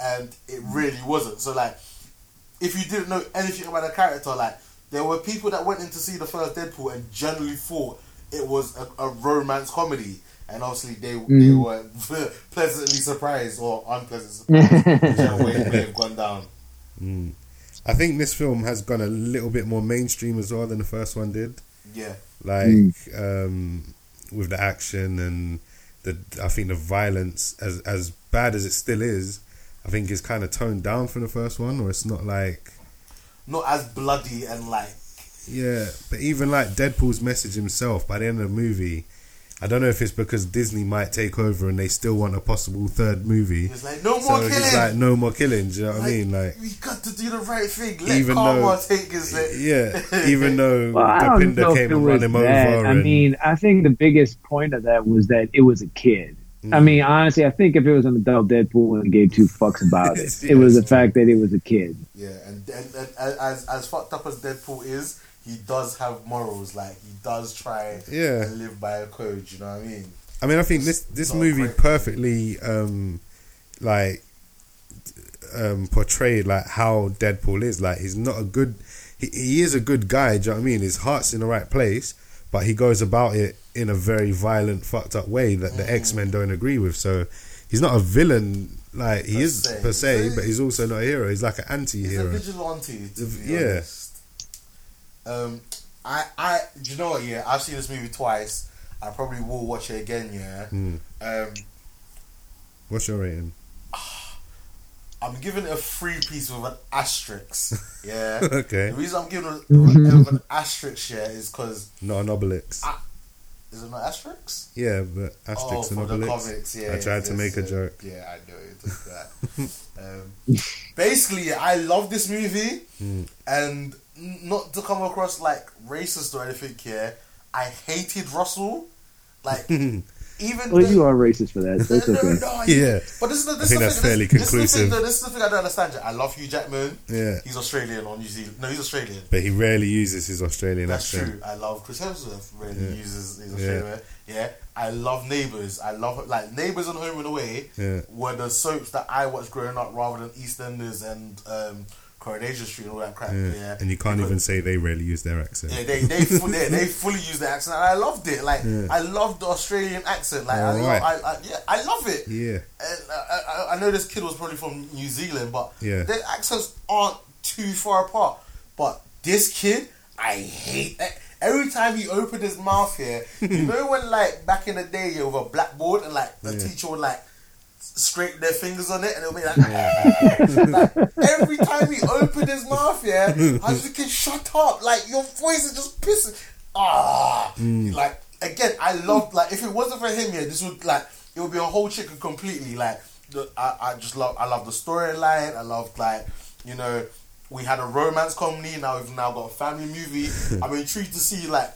and it really wasn't. So like, if you didn't know anything about the character, like there were people that went in to see the first Deadpool and generally thought it was a, a romance comedy, and obviously they they mm. were pleasantly surprised or unpleasantly surprised, whichever way it may have gone down. Mm. I think this film has gone a little bit more mainstream as well than the first one did. Yeah, Like um, with the action and the, I think the violence, as as bad as it still is, I think is kind of toned down from the first one, or it's not like not as bloody and like yeah. But even like Deadpool's message himself by the end of the movie, I don't know if it's because Disney might take over and they still want a possible third movie. it's like no more So killing. it's like no more killing. Do you know what I mean? Like we got to do the right thing. Let Even karma though- take his. yeah, even though Well, I don't Dopinder know if came and was run him that. over. I and- mean, I think the biggest point of that was that it was a kid. I Mm. mean, honestly, I think if it was an adult Deadpool, wouldn't gave two fucks about it. Yes, it was the fact that it was a kid. Yeah, and, and, and as as fucked up as Deadpool is, he does have morals. Like he does try Yeah. and live by a code. You know what I mean? I mean, I think this this movie perfectly um, like um, portrayed like how Deadpool is. Like he's not a good. He, he is a good guy. Do you know what I mean? His heart's in the right place, but he goes about it in a very violent, fucked up way that the X Men don't agree with. So he's not a villain. Like he Per is se. per se, but he's also not a hero. He's like an He's a anti-hero. vigilante. To Yeah. honest. Um, I I do you know what? Yeah, I've seen this movie twice. I probably will watch it again. Yeah. Hmm. Um, What's your rating? I'm giving it a free piece with an asterisk. Yeah. Okay. The reason I'm giving it with an asterisk here is because Not an Obelix. Ah, is it not asterisk? Yeah, but Oh, and from the Obelix. comics, yeah. I tried to make a yes. joke. Yeah, I know it took that. um, basically, I love this movie, Hmm. and n- not to come across like racist or anything here, I hated Russell. Like, even Well, the- you are racist for that. So it's No, no, okay. no, Yeah. But this is the, this I think the that's thing, fairly this, This is, the conclusive. thing, this is the thing I don't understand. I love Hugh Jackman. Yeah. He's Australian or New Zealand. No, he's Australian. But he rarely uses his Australian That's accent. true. I love Chris Hemsworth. Really Yeah. uses his Yeah. Australian. Yeah. I love Neighbours. I love like Neighbours and Home and Away Yeah. were the soaps that I watched growing up, rather than EastEnders and um, Coronation Street and all that crap. Yeah. Yeah. And you can't even say they really use their accent. Yeah, they they fully, they, they fully use the accent, and I loved it. Like Yeah. I loved the Australian accent. Like I, right. I, I yeah, I love it. Yeah. And I, I, I know this kid was probably from New Zealand, but Yeah. their accents aren't too far apart. But this kid, I hate. eh, Every time he opened his mouth here, you know when like back in the day, you with a blackboard and like the teacher would like scrape their fingers on it, and it'll be like, like, every time he opened his mouth, yeah, I was thinking, shut up, like your voice is just pissing. Ah, like again, I love like if it wasn't for him, yeah, this would like it would be a whole chicken completely. Like the, I, I just love, I love the storyline. I love like you know. We had a romance comedy. Now we've now got a family movie. I'm intrigued to see like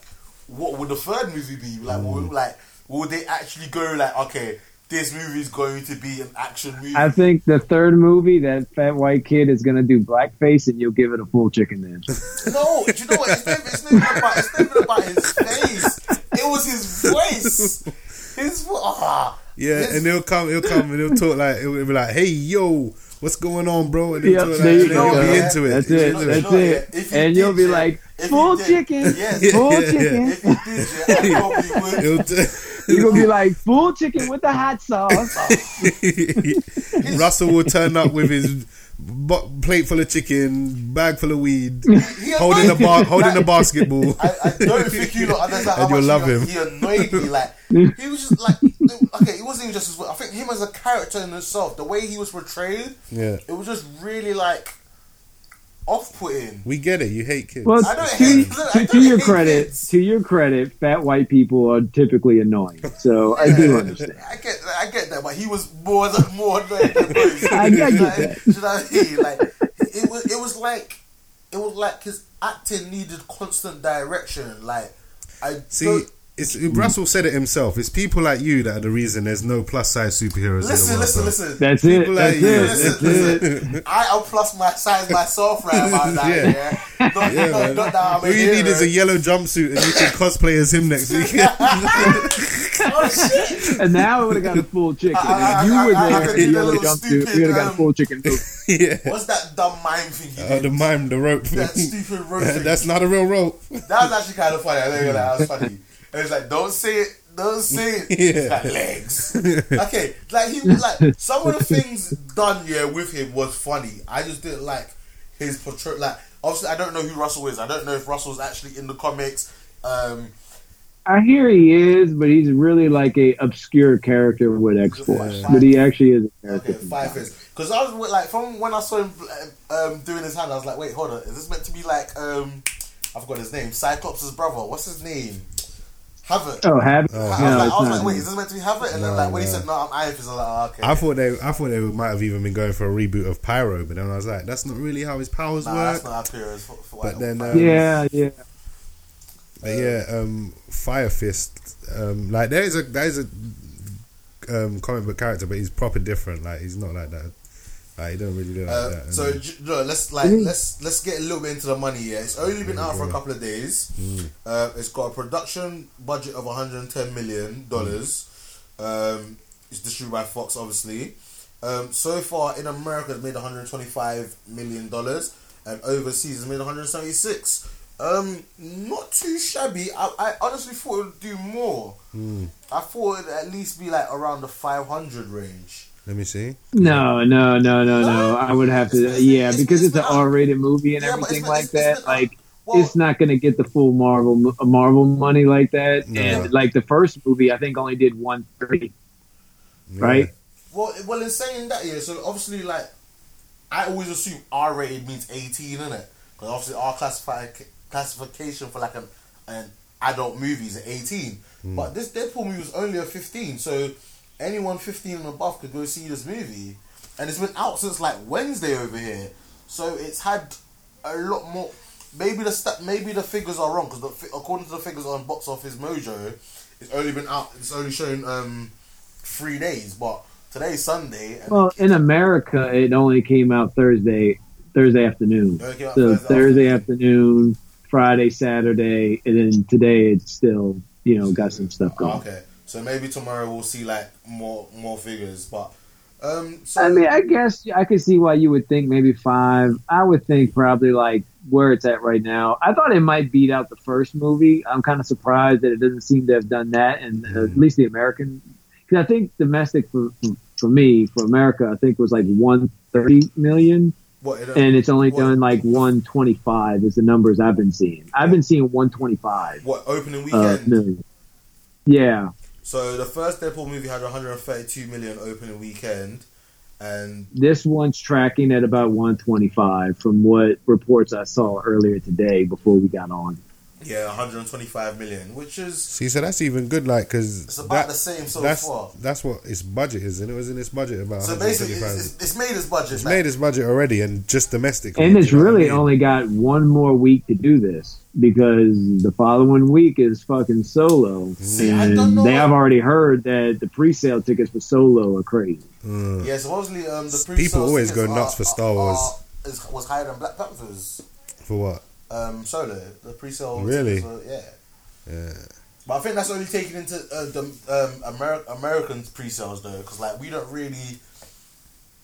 what would the third movie be? Like, would, like, would they actually go like, okay, this movie is going to be an action movie? I think the third movie, that fat white kid is gonna do blackface, and you'll give it a full chicken dance. no, do you know what? It's not, it's not even about. It's not even about his face. It was his voice. His vo- ah. Yeah, His- and he'll come, he'll come, and he'll talk like he'll be like, "Hey, yo, what's going on, bro?" And he'll Yep, talk like, there you and then go. he'll be Yeah, into it. That's He'll it. be You into know- That's you it. yeah, if he And you'll be yeah, like, full chicken, yes. full Yeah, chicken. If he did, yeah, I probably would. He'll You're gonna be like full chicken with the hot sauce. Russell will turn up with his bu- plate full of chicken, bag full of weed, holding a annoyed me. bar, holding a basketball. I, I don't think you lot understand And you'll much love he, him. he annoyed me. Like he was just like okay, it wasn't even just his. I think him as a character in himself, the way he was portrayed, Yeah, it was just really like off-putting. we get it. You hate kids. Well, I don't to, hate- look, I to, don't to your hate credit, kids. to your credit, fat white people are typically annoying. So I do understand. I get, I get that, but he was more than more than than most. I get You know- that. You know what I mean? Like it was, it was like, it was like his acting needed constant direction. Like I See, don't- it's Russell said it himself. It's people like you that are the reason there's no plus size superheroes. in the listen, world, listen, bro. listen. That's it. People That's like you. it. Listen, That's it. I am plus my size myself right about that. Yeah. Yeah, Not, Yeah, not, man. not that I'm All you need is a yellow jumpsuit and you can cosplay as him next week. oh shit! And now I would have got a full chicken. I- I- you I- were I- I there could in do the the yellow jumpsuit, we would have got a um, full chicken. yeah. What's that dumb mime thing you Oh, did? the mime, the rope. Thing. That stupid rope. That's not a real rope. That was actually kind of funny. I think that was funny. It was like, don't say it, don't say it. Yeah. Like legs. okay, like he like some of the things done yeah with him was funny. I just didn't like his portrayal. Like obviously, I don't know who Russell is. I don't know if Russell's actually in the comics. Um, I hear he is, but he's really like a obscure character with X Force. But he actually is a character. okay, five is because I was like from when I saw him um, doing his hand, I was like, wait, hold on, is this meant to be like um, I forgot his name, Cyclops' brother? What's his name? Havoc. Oh, have Oh, I was no, like, I was like, wait, is this meant to be Havoc? And then like when he said no, I'm Ife, I was like, oh, okay. I thought they, I thought they might have even been going for a reboot of Pyro, but then I was like, that's not really how his powers Nah, work. that's not how Pyro is. For, for But then, um, yeah, yeah. But yeah, um, Fire Fist, um, like there is a there is a um, comic book character, but he's proper different. Like he's not like that. Like he don't really do like Uh, that. so j- no, let's like let's let's get a little bit into the money. Yeah, it's only been out for a couple of days. Mm. Uh, it's got a production budget of 110 million dollars. Um, it's distributed by Fox, obviously. Um, so far in America, it's made 125 million dollars, and overseas, it's made 176. Um, not too shabby. I, I honestly thought it would do more. Mm. I thought it'd at least be like around the 500 range. Let me see. No, no, no, no, no. I would have to. It's- it's- Yeah, because it's it's an R-rated movie and everything it's like it's- it's that. Like, Well, it's not going to get the full Marvel uh, Marvel money like that. No. And like the first movie, I think only did one thirty. Yeah. Right. Well, well, in saying that, yeah. So obviously, like, I always assume R rated means eighteen, innit? Because obviously, our classify classification for like an an adult movie is eighteen. Hmm. But this Deadpool movie was only a fifteen, so anyone fifteen and above could go see this movie, and it's been out since like Wednesday over here. So it's had a lot more. Maybe the st- maybe the figures are wrong because according to the figures on Box Office Mojo, it's only been out. It's only shown um three days, but today's Sunday. And Well, in America, it only came out Thursday Thursday afternoon. it came out So Thursday Thursday afternoon. Friday, Saturday, and then today it's still you know got some stuff going. Oh, okay, so maybe tomorrow we'll see like more more figures, but um. So I mean, I guess I could see why you would think maybe five. I would think probably like where it's at right now. I thought it might beat out the first movie. I'm kind of surprised that it doesn't seem to have done that, and uh, at least the American. Because I think domestic for for me for America, I think was like 130 million, what? It, and it's only what- done like 125 is the numbers I've been seeing. I've been seeing 125 what opening uh, weekend? million. Yeah, So the first Deadpool movie had 132 million opening weekend, and This one's tracking at about 125 from what reports I saw earlier today before we got on. Yeah, 125 million, which is See, so that's even good, like, because it's about the same so that's far. that's what its budget is, and it was in its budget about. So basically, it's, it's, it's made its budget. It's back. made its budget already, and just domestically. And it's you I really mean? only got one more week to do this because the following week is fucking Solo, See, I don't know and they have already heard that the pre-sale tickets for Solo are crazy. Mm. Yeah, supposedly um, the People pre-sales always go nuts are- for Star are- Wars. are- is, was higher than Black Panther's For what? Um, solo. The pre-sale, Really? tickets were- yeah. Yeah. But I think that's only taken into uh, the um, Ameri- American pre-sales though, because like we don't really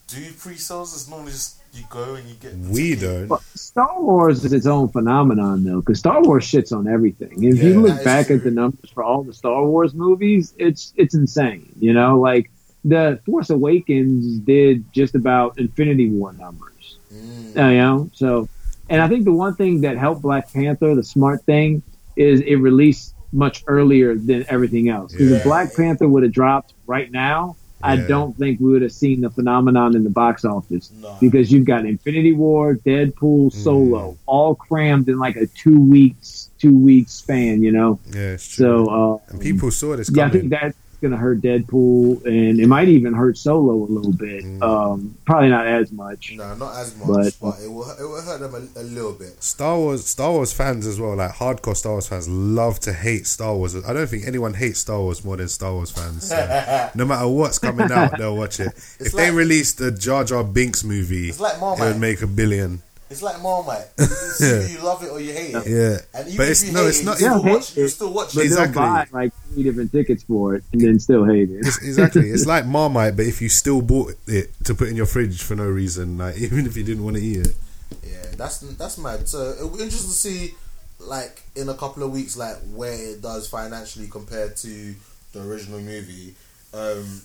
do pre-sales. It's normally just you go and you get. We ticket. don't. But Star Wars is its own phenomenon, though, because Star Wars shits on everything. If Yeah, you look back true. at the numbers for all the Star Wars movies, it's it's insane. You know, like the Force Awakens did just about Infinity War numbers. Mm. Uh, you know, so and I think the one thing that helped Black Panther, the smart thing, is it released much earlier than everything else. Because Yeah. if Black Panther would have dropped right now, I don't think we would have seen the phenomenon in the box office No. because you've got Infinity War, Deadpool, Mm. Solo, all crammed in like a two weeks two weeks span. You know, Yeah, it's true. so uh, and people saw this Coming. yeah, I think that's going to hurt Deadpool, and it might even hurt Solo a little bit. Mm. Um, probably not as much. No, not as much, But- but, it will it will hurt them a, a little bit. Star Wars, Star Wars fans as well, like hardcore Star Wars fans, love to hate Star Wars. I don't think anyone hates Star Wars more than Star Wars fans. So no matter what's coming out, they'll watch it. if they like- released a Jar Jar Binks movie, It's like it Marmite. would make a billion. It's like Marmite. It's either you love it or you hate it. Yeah, And even but if it's you no, hate it's not. You Yeah, still hate watch, you it. still watch But it. Exactly. they'll buy like three different tickets for it and then still hate it. It's, exactly, it's like Marmite, but if you still bought it to put in your fridge for no reason, like even if you didn't want to eat it. Yeah, that's that's mad. So it'll be interesting to see, like in a couple of weeks, like where it does financially compared to the original movie. Um,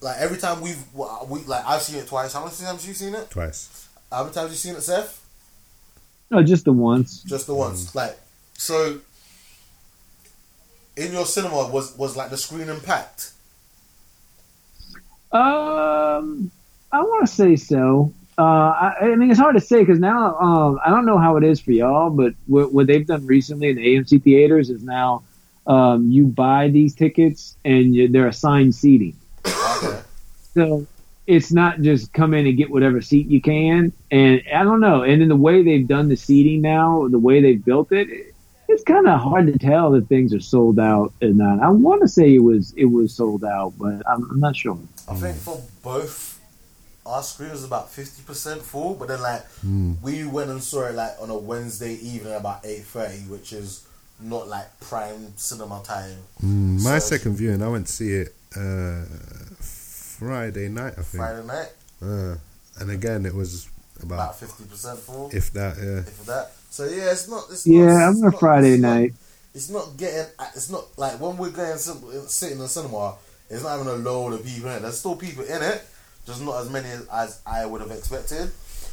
like every time we've we like I've seen it twice. How many times have you seen it? Twice. How many times you seen it, Seth? No, just the once. Just the once. Like so. In your cinema was was like the screening packed. Um, I want to say so. Uh, I, I mean, it's hard to say because now um, I don't know how it is for y'all, but what, what they've done recently in the AMC theaters is now um, you buy these tickets and you, they're assigned seating. Okay. So it's not just come in and get whatever seat you can. And I don't know. And in the way they've done the seating now, the way they've built it, it's kind of hard to tell if things are sold out or not. I want to say it was it was sold out, but I'm, I'm not sure. I think for both, our screen was about fifty percent full. But then like Mm. we went and saw it like on a Wednesday evening about eight thirty, which is not like prime cinema time. Mm, my So- second viewing, I went to see it uh, Friday night, I think. Friday night Uh, and again, it was about about fifty percent full, if that. Yeah. if that. So yeah, it's not. It's Yeah, not, I'm it's on not- Friday it's not- night. It's not getting. It's not like when we're going sim- sitting in the cinema. It's not having a load of people in it. There's still people in it, just not as many as, as I would have expected.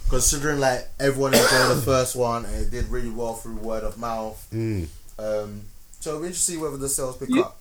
Considering like everyone enjoyed the first one and it did really well through word of mouth. Mm. Um, so we're interested see whether the sales pick Yeah. up.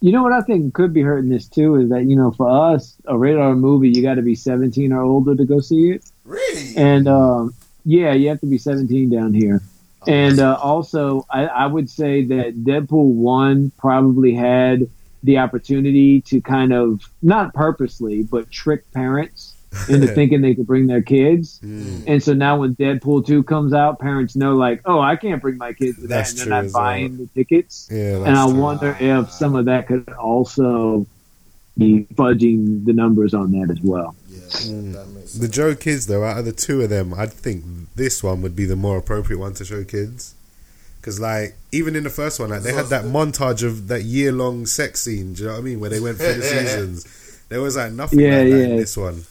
You know what I think could be hurting this too is that you know for us a rated R movie you got to be 17 or older to go see it, Really? and um, yeah, you have to be 17 down here. And uh, also, I, I would say that Deadpool one probably had the opportunity to kind of not purposely but trick parents into thinking they could bring their kids. Mm. And so now when Deadpool 2 comes out, parents know, like, oh, I can't bring my kids to that. That's and they're true not as well. buying the tickets. Yeah, And I true. wonder if some of that could also be fudging the numbers on that as well. Yeah, Mm. that makes The sense. joke is though, out of the two of them, I'd think this one would be the more appropriate one to show kids. Because like even in the first one, like they had that montage of that year long sex scene. Do you know what I mean? Where they went through the seasons. There was like nothing Yeah, like that in yeah. this one.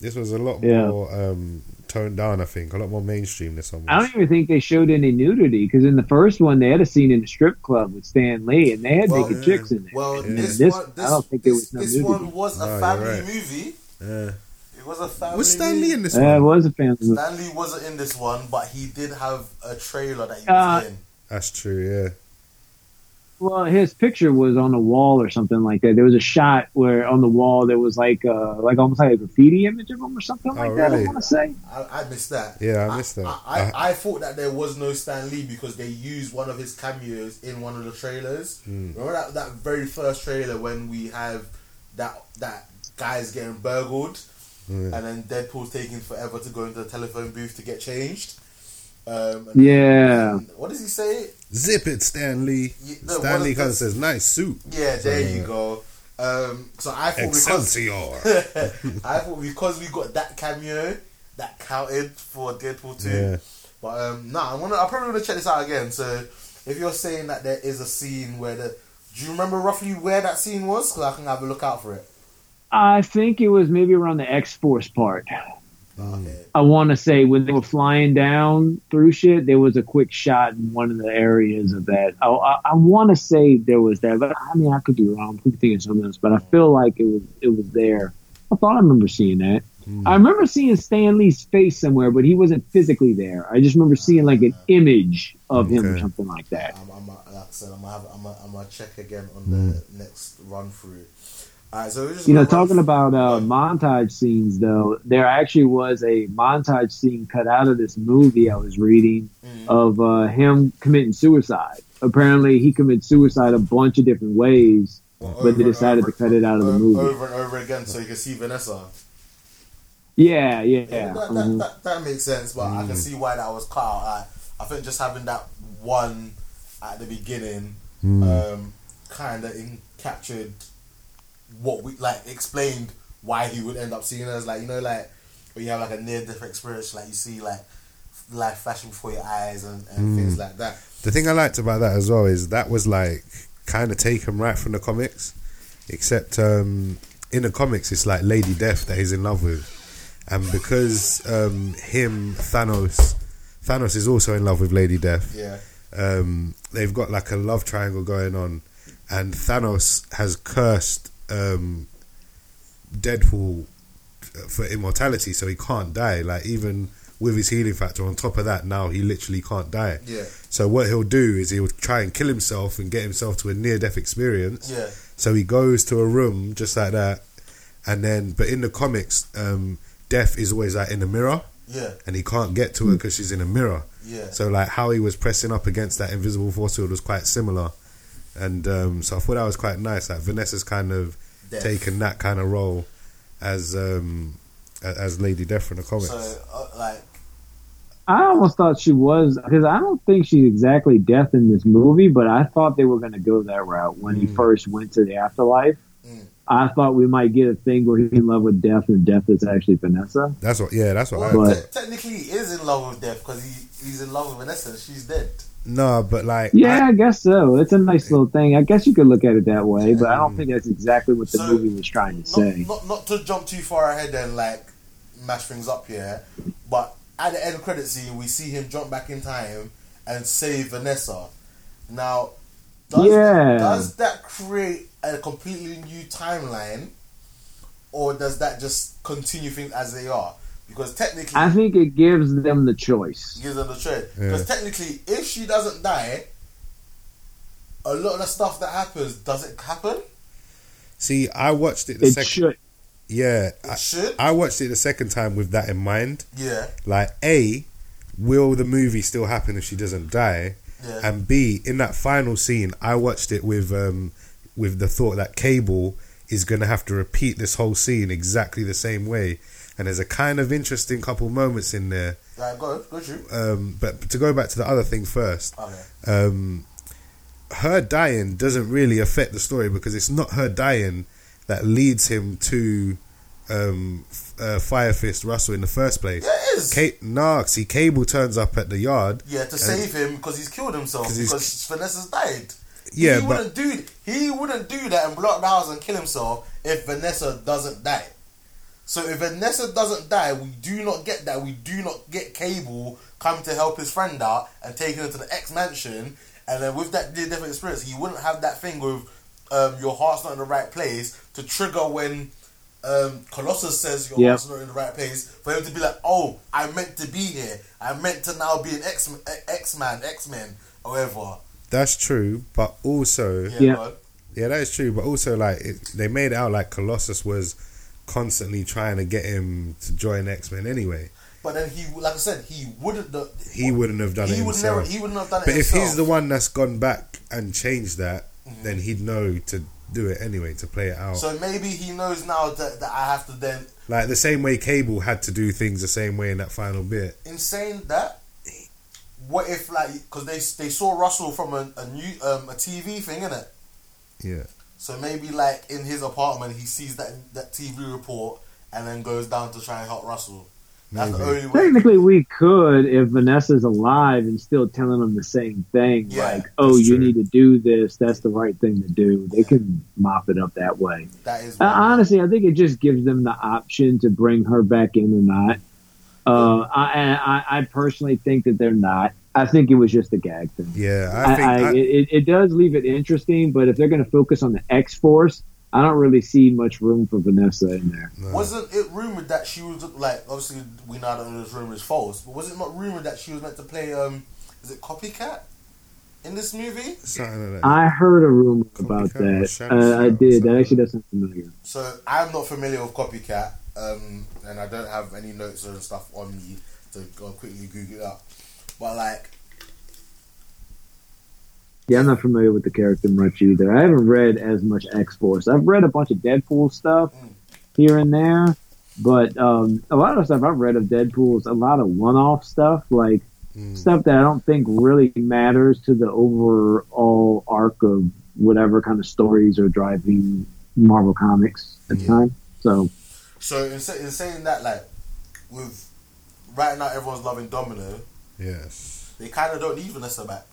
This was a lot Yeah. more um, toned down. I think a lot more mainstream. This one. I don't even think they showed any nudity because in the first one they had a scene in the strip club with Stan Lee and they had Well, naked yeah. chicks in there. Well, Yeah. this, This- one, I don't think there was no this nudity. one was a No, you're family right. movie. Yeah. It was a family. Was Stan. Lee in this Uh, it one? was a family movie. Stan Lee wasn't in this one, but he did have a trailer that he was Uh, in. That's true. Yeah. Well, his picture was on the wall or something like that. There was a shot where on the wall there was like uh like almost like a graffiti image of him or something like that. I want to say. I, I missed that. Yeah, I missed that. I, I, I thought that there was no Stan Lee because they used one of his cameos in one of the trailers. Hmm. Remember that, that very first trailer when we have that that guy's getting burgled, Hmm. and then Deadpool's taking forever to go into the telephone booth to get changed. Um, Yeah. and what does he say? Zip it, Stan Lee. Yeah, no, Stan Lee what is comes and says, "Nice suit." Yeah, there you go. Um, so I thought because I thought because we got that cameo, that counted for Deadpool two. Yeah. But um, nah, I'm gonna. I probably wanna check this out again. So if you're saying that there is a scene where the, do you remember roughly where that scene was? Because I can have a look out for it. I think it was maybe around the X Force part. Okay. I want to say when they were flying down through shit, there was a quick shot in one of the areas of that. Oh, I, I, I want to say there was that, but I mean I could be wrong. I could be thinking something else, but I feel like it was it was there. I thought I remember seeing that. Hmm. I remember seeing Stan Lee's face somewhere, but he wasn't physically there. I just remember seeing like an image of him or something like that. I'm, I'm, like I said, I'm gonna have, I'm, gonna, I'm gonna check again on the hmm. next run through. All right, so just You know, talking through- about uh, montage scenes, though, there actually was a montage scene cut out of this movie I was reading Mhm. of uh, him committing suicide. Apparently, he committed suicide a bunch of different ways, Well, but they decided over- to cut it out of the movie. over and over again, so you can see Vanessa. Yeah, yeah, Yeah, that, that, that, that makes sense, but I can see why that was cut out. I, I think just having that one at the beginning um, kind of captured what we like explained why he would end up seeing us. Like you know, like when you have like a near death experience, like you see like life flashing before your eyes and, and things like that. The thing I liked about that as well is that was like kind of taken right from the comics, except um, in the comics it's like Lady Death that he's in love with, and because um, him Thanos, Thanos is also in love with Lady Death. Yeah, Um, they've got like a love triangle going on, and Thanos has cursed um, Deadpool for immortality, so he can't die. Like even with his healing factor, on top of that, now he literally can't die. yeah, So what he'll do is he'll try and kill himself and get himself to a near death experience. yeah, So he goes to a room just like that, and then but in the comics, um, death is always like in the mirror, yeah, and he can't get to her because she's in a mirror. yeah. So like how he was pressing up against that invisible force field was quite similar, and um, so I thought that was quite nice. Like Vanessa's kind of Death. taken that kind of role as um, as Lady Death in the comics. So uh, like I almost thought she was because I don't think she's exactly death in this movie, but I thought they were going to go that route when he first went to the afterlife. Mm. I thought we might get a thing where he's in love with Death and Death is actually Vanessa. that's what, yeah, that's what I well, thought. te- technically he is in love with Death because he, he's in love with Vanessa. She's dead. No, but like Yeah, I, guess so. It's a nice little thing. I guess you could look at it that way, but I don't think that's exactly what the So, movie was trying to not, say. Not, not to jump too far ahead and like mash things up here, but at the end of credit scene, we see him jump back in time and save Vanessa. Now, does, Yeah. does that create a completely new timeline, or does that just continue things as they are? Because technically, I think it gives them the choice. gives them the trade. Yeah. Because technically, if she doesn't die, a lot of the stuff that happens does it happen? see, I watched it the It second. should. Yeah, It I, should. I watched it the second time with that in mind. Yeah, Like, A, will the movie still happen if she doesn't die? yeah. And B, in that final scene, I watched it with um, with the thought that Cable is going to have to repeat this whole scene exactly the same way. And there's a kind of interesting couple moments in there. right, go go through. Um, but to go back to the other thing first, Okay. um, her dying doesn't really affect the story because it's not her dying that leads him to um, uh, Fire Fist Russell in the first place. Yeah, it is. Ca- nah, see, Cable turns up at the yard. Yeah, to save him because he's killed himself because Vanessa's died. Yeah, he but wouldn't do he wouldn't do that and block the house and kill himself if Vanessa doesn't die. So if Vanessa doesn't die, we do not get that. We do not get Cable come to help his friend out and take him to the X mansion. And then with that near death experience, he wouldn't have that thing with um, your heart's not in the right place to trigger when um, Colossus says your Yep. heart's not in the right place for him to be like, oh, I meant to be here. I meant to now be an X X Man, X Men, or whatever. That's true, but also Yeah, Yeah. Yeah, that is true. But also, like, it, they made it out like Colossus was constantly trying to get him to join X Men anyway. But then he, like I said, he wouldn't. The, He wouldn't have done he it would himself. never. He wouldn't have done it. but if he's the one that's gone back and changed that, Mm-hmm. then he'd know to do it anyway, to play it out. So maybe he knows now that, that I have to then. like the same way Cable had to do things the same way in that final bit. In saying that, what if like because they they saw Russell from a, a new um, a TV thing, in it. Yeah. So maybe like in his apartment, he sees that that TV report and then goes down to try and help Russell. That's the Maybe. only way. Technically, we could if Vanessa's alive and still telling them the same thing, Yeah, like, "Oh, you true. need to do this. That's the right thing to do." They can mop it up that way. That is Uh, honestly, I think it just gives them the option to bring her back in or not. Uh, I, I, I personally think that they're not. I think it was just a gag thing. Yeah, I, I think. I, I- it, it does leave it interesting, but if they're going to focus on the X Force, I don't really see much room for Vanessa in there. no. Wasn't it rumored that she was like? Obviously, we now know this rumor is false. But was it not rumored that she was meant to play? Um, is it copycat in this movie? like. I heard a rumor about Copycat or that. Uh, I did. That actually does sound familiar. So I'm not familiar with copycat, um, and I don't have any notes and stuff on me to go quickly Google it up. But like, Yeah, I'm not familiar with the character much either. I haven't read as much X Force. I've read a bunch of Deadpool stuff Mm. here and there, but um, a lot of stuff I've read of Deadpool is a lot of one-off stuff, like Mm. stuff that I don't think really matters to the overall arc of whatever kind of stories are driving Marvel Comics at the Yeah. time. So so in, in saying that, like, with right now everyone's loving Domino, Yes. they kind of don't need Vanessa back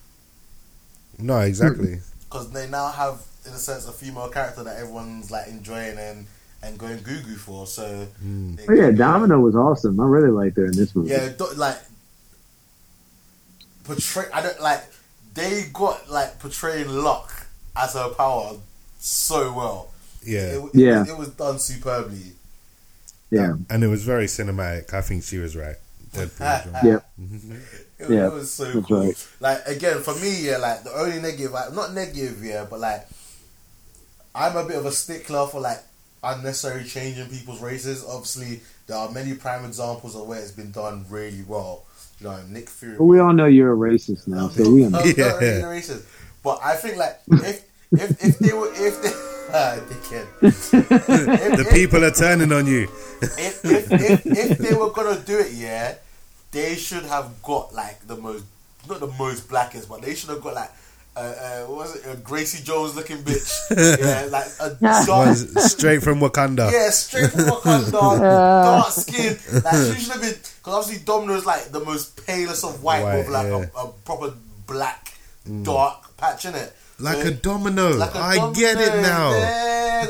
No, exactly. because they now have, in a sense, a female character that everyone's like enjoying and and going goo goo for. So, Mm. oh yeah, Domino was awesome. I really liked her in this movie. Yeah, do, like portray. I don't like. They got like portraying luck as her power so well. Yeah. It, it, Yeah. it, was done superbly. yeah. And it was very cinematic. I think she was right. Deadpool. Yeah. It, Yeah, it was so that's cool. right. Like again, for me, yeah, like the only negative, like, not negative, yeah, but like I'm a bit of a stickler for like unnecessary change in people's races. Obviously, there are many prime examples of where it's been done really well. You know, Nick Fury. But we all know you're a racist now, so we I'm understand. not really racist, but I think like if if if they were if they ah, dickhead. If- The if- people are turning on you. if, if, if, if they were gonna do it, yeah, they should have got like the most, not the most blackest, but they should have got like, uh, uh, what was it, a Gracie Jones looking bitch, yeah, like a dark, straight from Wakanda. yeah, straight from Wakanda, dark skin. Like she should have been, because obviously Domino's like the most palest of white, White, with like yeah. Mm. a, a proper black, dark patch in it. Like eh? a domino. like a I get it now. Yeah,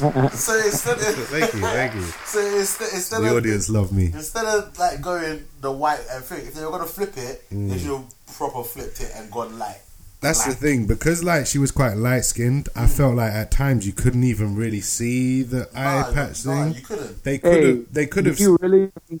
well so instead of, Thank you, thank you. so instead, instead The of audience love me. instead of like going the white and thing, if they were gonna flip it, Mm. they should have proper flipped it and gone light. That's the thing because like she was quite light skinned. I mm. felt like at times you couldn't even really see the eye Nah, patch nah, thing. you couldn't. They could Hey, have. They could have. You really think, do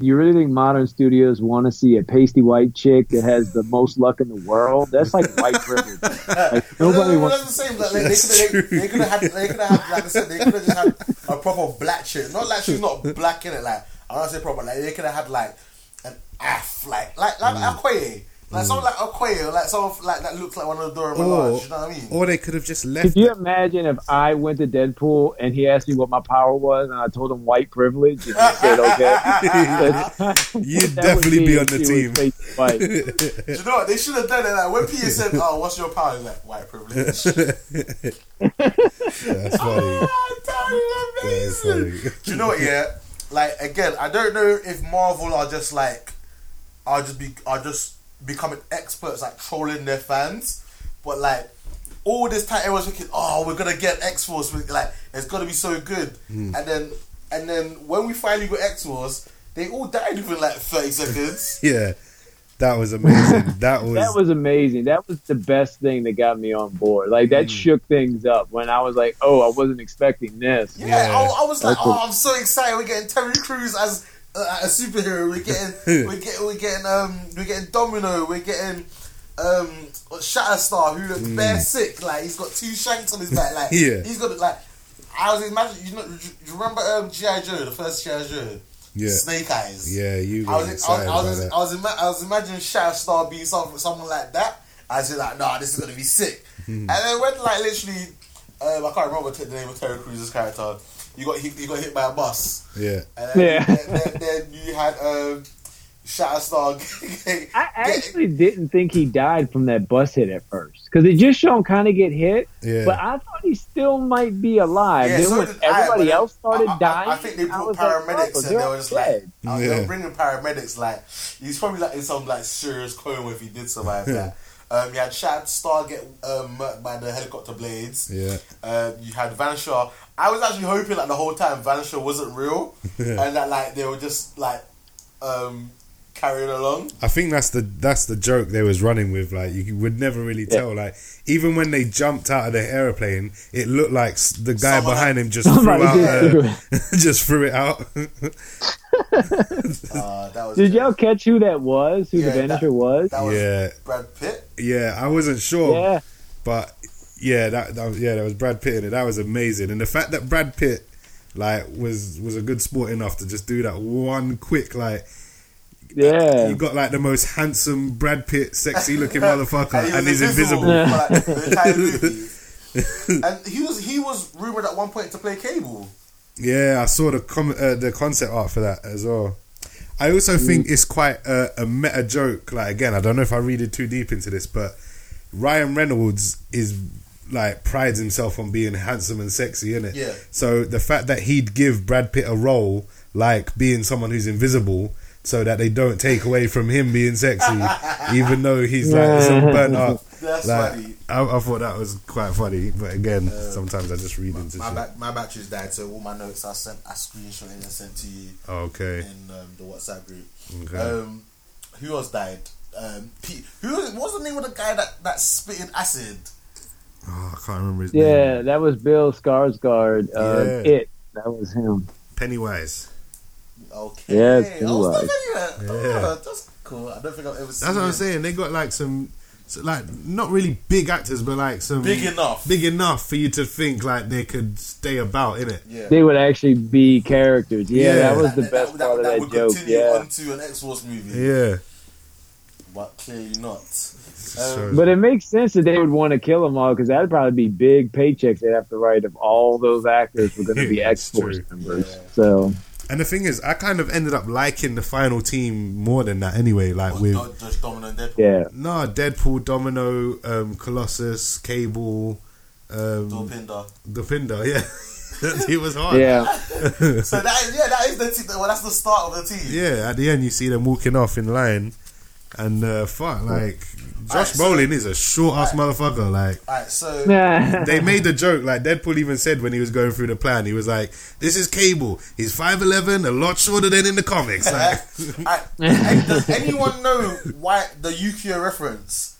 you really think modern studios want to see a pasty white chick that has the most luck in the world? That's like white privilege. Like, nobody no, no, wants. that's the same. Like, they, could have, true. they, they could have had, they could have had, like I said, they could have just had a proper black chick. Not like she's not black in it. Like I don't say proper. Like they could have had like an af, like like like Mm. Okoye. Like mm. someone like Okoye, or like someone like that looks like one of the Dora Or, Milaje. You know what I mean? or they could have just left. Could you it. imagine if I went to Deadpool and he asked me what my power was and I told him white privilege and he said okay? You'd definitely be on the team. was. Do you know what? They should have done it. Like when Peter said, "Oh, what's your power?" He's like white privilege. That's funny. That That is is amazing. funny. Do you know what? Yeah, like again, I don't know if Marvel are just like are just be are just becoming experts at trolling their fans, but like all this time everyone's thinking, oh, we're gonna get X Force, like it's gonna be so good, Hmm. and then and then when we finally got X Force, they all died within like thirty seconds. Yeah, that was amazing. That was. That was amazing. That was the best thing that got me on board. Like that shook things up when I was like, "Oh, I wasn't expecting this." Yeah, Yeah. I, I was like, That's oh, what- I'm so excited. We're getting Terry Crews as a superhero. We're getting, we're getting, we're getting, um, we're getting Domino. We're getting, um, Shatterstar, who looks bare sick. Like he's got two shanks on his back. Like Yeah. he's got like. I was imagining, you know, you remember um, GI Joe, the first GI Joe, Yeah. Snake Eyes. Yeah, you I was, I I was. I was, ima- I was imagining Shatterstar being something, someone like that. I was like, nah, this is gonna be sick. Hmm. and then when like literally, um, I can't remember the name of Terry Crews' character. You got hit, you got hit by a bus, Yeah. and then, Yeah. then, then, then you had um, Shatterstar. get- I actually didn't think he died from that bus hit at first because it just showed him kind of get hit. Yeah. But I thought he still might be alive. Yeah, then so when did I, everybody else started I- I- dying, I, think they brought paramedics like, oh, and they were just dead. like, uh, they Yeah. were bringing paramedics. Like he's probably like in some like serious coma if he did survive that. Um, you had Shatterstar get um, by the helicopter blades. Yeah. Um, you had Vanisher. I was actually hoping like the whole time Vanisher wasn't real, and that like they were just like um, carrying along. I think that's the that's the joke they was running with. Like you would never really tell. Like even when they jumped out of the aeroplane, it looked like the guy Someone- behind him just threw out, uh, just threw it out. Uh, that was Did y'all catch who that was? Who Yeah, the that- was? That was Yeah. Brad Pitt. yeah, I wasn't sure, Yeah. but yeah, that, that was, yeah, that was Brad Pitt in it. That was amazing, and the fact that Brad Pitt like was was a good sport enough to just do that one quick like. Yeah. You got like the most handsome Brad Pitt, sexy looking motherfucker, he and he's invisible. for, like, the entire movie. and he was he was rumored at one point to play Cable. Yeah, I saw the com- uh, the concept art for that as well. I also think it's quite a, a meta joke. Like again, I don't know if I read it too deep into this, but Ryan Reynolds is like prides himself on being handsome and sexy, innit? Yeah. So the fact that he'd give Brad Pitt a role like being someone who's invisible, so that they don't take away from him being sexy, even though he's like some burnt up. That's like, funny. I, I thought that was quite funny, but again, sometimes I just read into My shit. ba- my battery's died, so all my notes I sent, I screenshot and sent to you Okay. in um, the WhatsApp group. Okay. Um, who else died? Um, Pete, who was, what was the name of the guy that that spitted acid? Oh, I can't remember his Yeah, name. Yeah, that was Bill Skarsgård. Uh, Yeah. It. That was him. Pennywise. Okay, Yeah, it's oh, Pennywise. Pennywise. Yeah. Oh, that's cool. I don't think I've ever seen. That's what I'm him. saying. They got like some, so, like not really big actors, but like some Big enough. big enough for you to think like they could stay about in it. Yeah. They would actually be characters. Yeah, Yeah. that was the That- best that, part that, of would that joke. Yeah. onto an X Force movie, Yeah. but clearly not. So- um, But it makes sense that they would want to kill them all because that'd probably be big paychecks they'd have to write if all those actors were going to be X Force members. Yeah. So and the thing is, I kind of ended up liking the final team more than that anyway. Like What, with Do- Just Domino and Deadpool. yeah, no Deadpool, Domino, um, Colossus, Cable, um, Dopinder. Dopinder. Yeah, it was hard. yeah, So that is yeah, that is the team. Well, that's the start of the team. Yeah, at the end you see them walking off in line, and uh, fuck, like Josh Alright, so- Brolin is a short ass motherfucker. Like All right, so they made the joke. Like Deadpool even said when he was going through the plan, he was like, "This is Cable. He's five eleven, a lot shorter than in the comics." Like, Alright, does anyone know why the Yukio reference?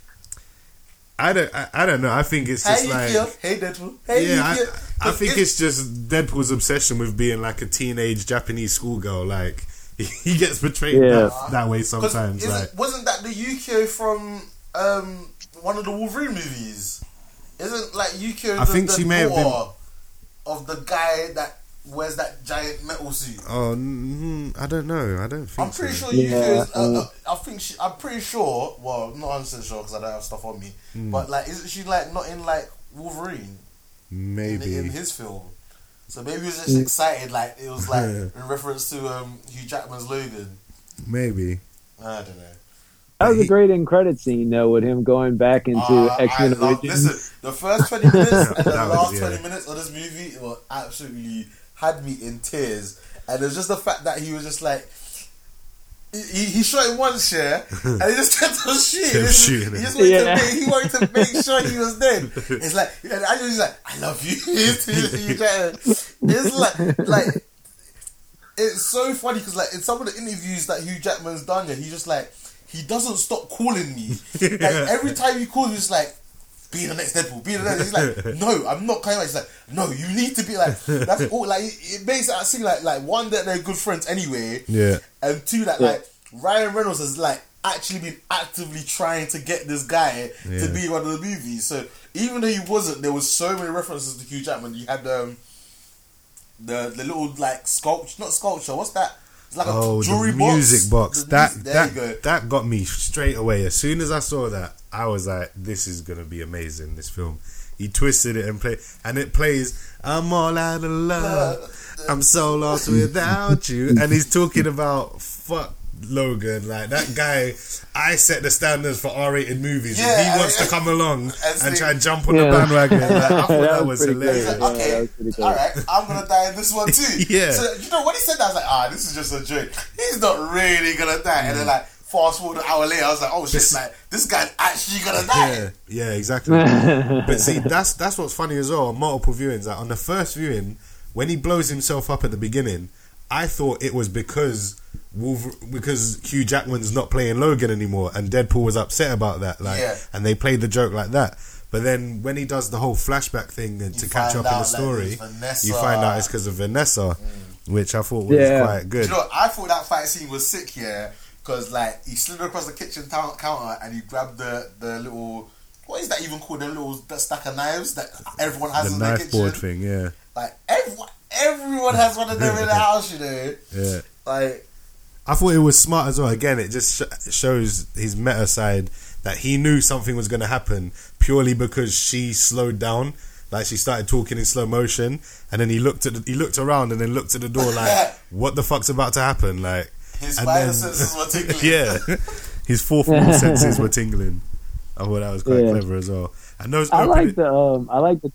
I don't, I, I don't know. I think it's just hey like, Yukio, hey Deadpool, hey yeah, I, Yukio. I think it's just Deadpool's obsession with being like a teenage Japanese schoolgirl. Like he gets betrayed Yeah. that, that way 'Cause sometimes. isn't- Like, wasn't that the Yukio from um, one of the Wolverine movies? Isn't like Yukio? I the, think the she may have been- of the guy that wears that giant metal suit. oh, mm, I don't know. I don't think. I'm pretty so. sure Yeah, Yukio is. Uh, um, uh, I think she. I'm pretty sure. Well, not 100 percent sure because I don't have stuff on me. Hmm. But like, isn't she like not in like Wolverine in, Maybe. in his film? So maybe he was just excited, like it was like in reference to um, Hugh Jackman's Logan. Maybe. I don't know. that was a great end credit scene though with him going back into Uh, X I Men Origins. listen, the first 20 minutes and the That was- last yeah. 20 minutes of this movie it was absolutely had me in tears. And it's just the fact that he was just like, he, he shot him once, yeah, and he just kept on shooting. Kept He just- shooting he just wanted, Yeah. to make, he wanted to make sure he was dead. It's like, and I was like, I love you. it's like, like, it's so funny because like in some of the interviews that Hugh Jackman's done, yeah, he just like he doesn't stop calling me. Like every time he calls, he's like, be the next Deadpool, be the next. He's like, no, I'm not coming back. He's like, no, you need to be like. That's all. Like it makes it seem like like one that they're good friends anyway, Yeah. and two that like Ryan Reynolds has like actually been actively trying to get this guy to be one of the movies. So even though he wasn't, there was so many references to Hugh Jackman. You had um the the little like sculpture, not sculpture. What's that? It's like Oh, a jewelry the music box. The That music- that that got me straight away. As soon as I saw that, I was like, "This is gonna be amazing." This film. He twisted it and play, and it plays. I'm all out of love. I'm so lost without you. And he's talking about fuck Logan, like that guy. I set the standards for R-rated movies. and Yeah, he wants I- to come along and and try and jump on the bandwagon. Like, I thought that was pretty hilarious. great. He's like, Yeah, okay, that was pretty good. all right, I'm gonna die in this one too. Yeah. So you know when he said that, I was like, ah, this is just a joke. He's not really gonna die. And then like fast forward an hour later, I was like, oh shit, This- like this guy's actually gonna die. Yeah, yeah, exactly. but see, that's that's what's funny as well. Multiple viewings. Like on the first viewing, when he blows himself up at the beginning, I thought it was because Wolver- because Hugh Jackman's not playing Logan anymore, and Deadpool was upset about that. Like, Yeah. and they played the joke like that. But then when he does the whole flashback thing and to catch up in the out, like, story, you find out it's because of Vanessa, mm. which I thought was Yeah. quite Do good. you know, what? I thought that fight scene was sick, yeah, because like he slid across the kitchen town- counter and he grabbed the the little. What is that even called? The little that stack of knives that everyone has the in their kitchen. board thing, yeah, Like everyone, everyone has one of them in the house, you know. yeah. Like I thought it was smart as well. Again, it just sh- shows his meta side that he knew something was going to happen purely because she slowed down. Like she started talking in slow motion, and then he looked at the, he looked around and then looked at the door like, "What the fuck's about to happen?" Like, his and spider then- senses were tingling. yeah, his fourth wall senses were tingling. I thought that was quite Yeah. clever as well. And those I like the um, I like the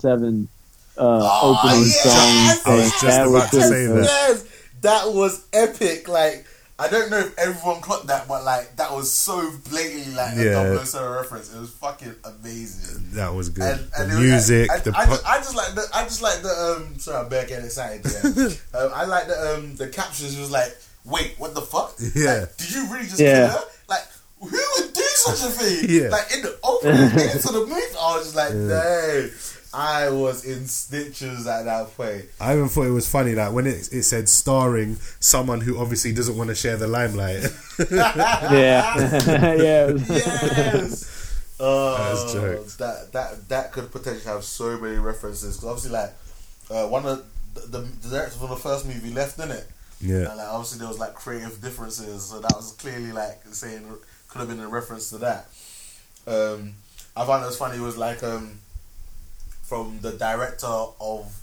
007 uh, Oh, opening yes! song. I was just that about was to say that. Yes, that was epic. Like I don't know if everyone caught that, but like that was so blatantly like Yeah. a 007 reference. It was fucking amazing. that was good. And, and the it was- music, the I, pu- just, I just like the I just like the um. Sorry, I'm bare getting excited. Yeah, um, I like the um the captions. It was like, wait, what the fuck? Yeah. Like, did you really just Yeah. kill her? Like, who would do such a thing? Yeah. Like in the opening into the movie, I was just like, dang. I was in stitches at that point. I even thought it was funny that when it, it said starring someone who obviously doesn't want to share the limelight. Yeah, yeah. yes. Oh, That's jokes. that that that could potentially have so many references. Because obviously, like uh, one of the, the director from the first movie left, in it? Yeah, And like, obviously, there was like creative differences, so that was clearly like saying could have been a reference to that. Um, I found it was funny. It was like um, from the director of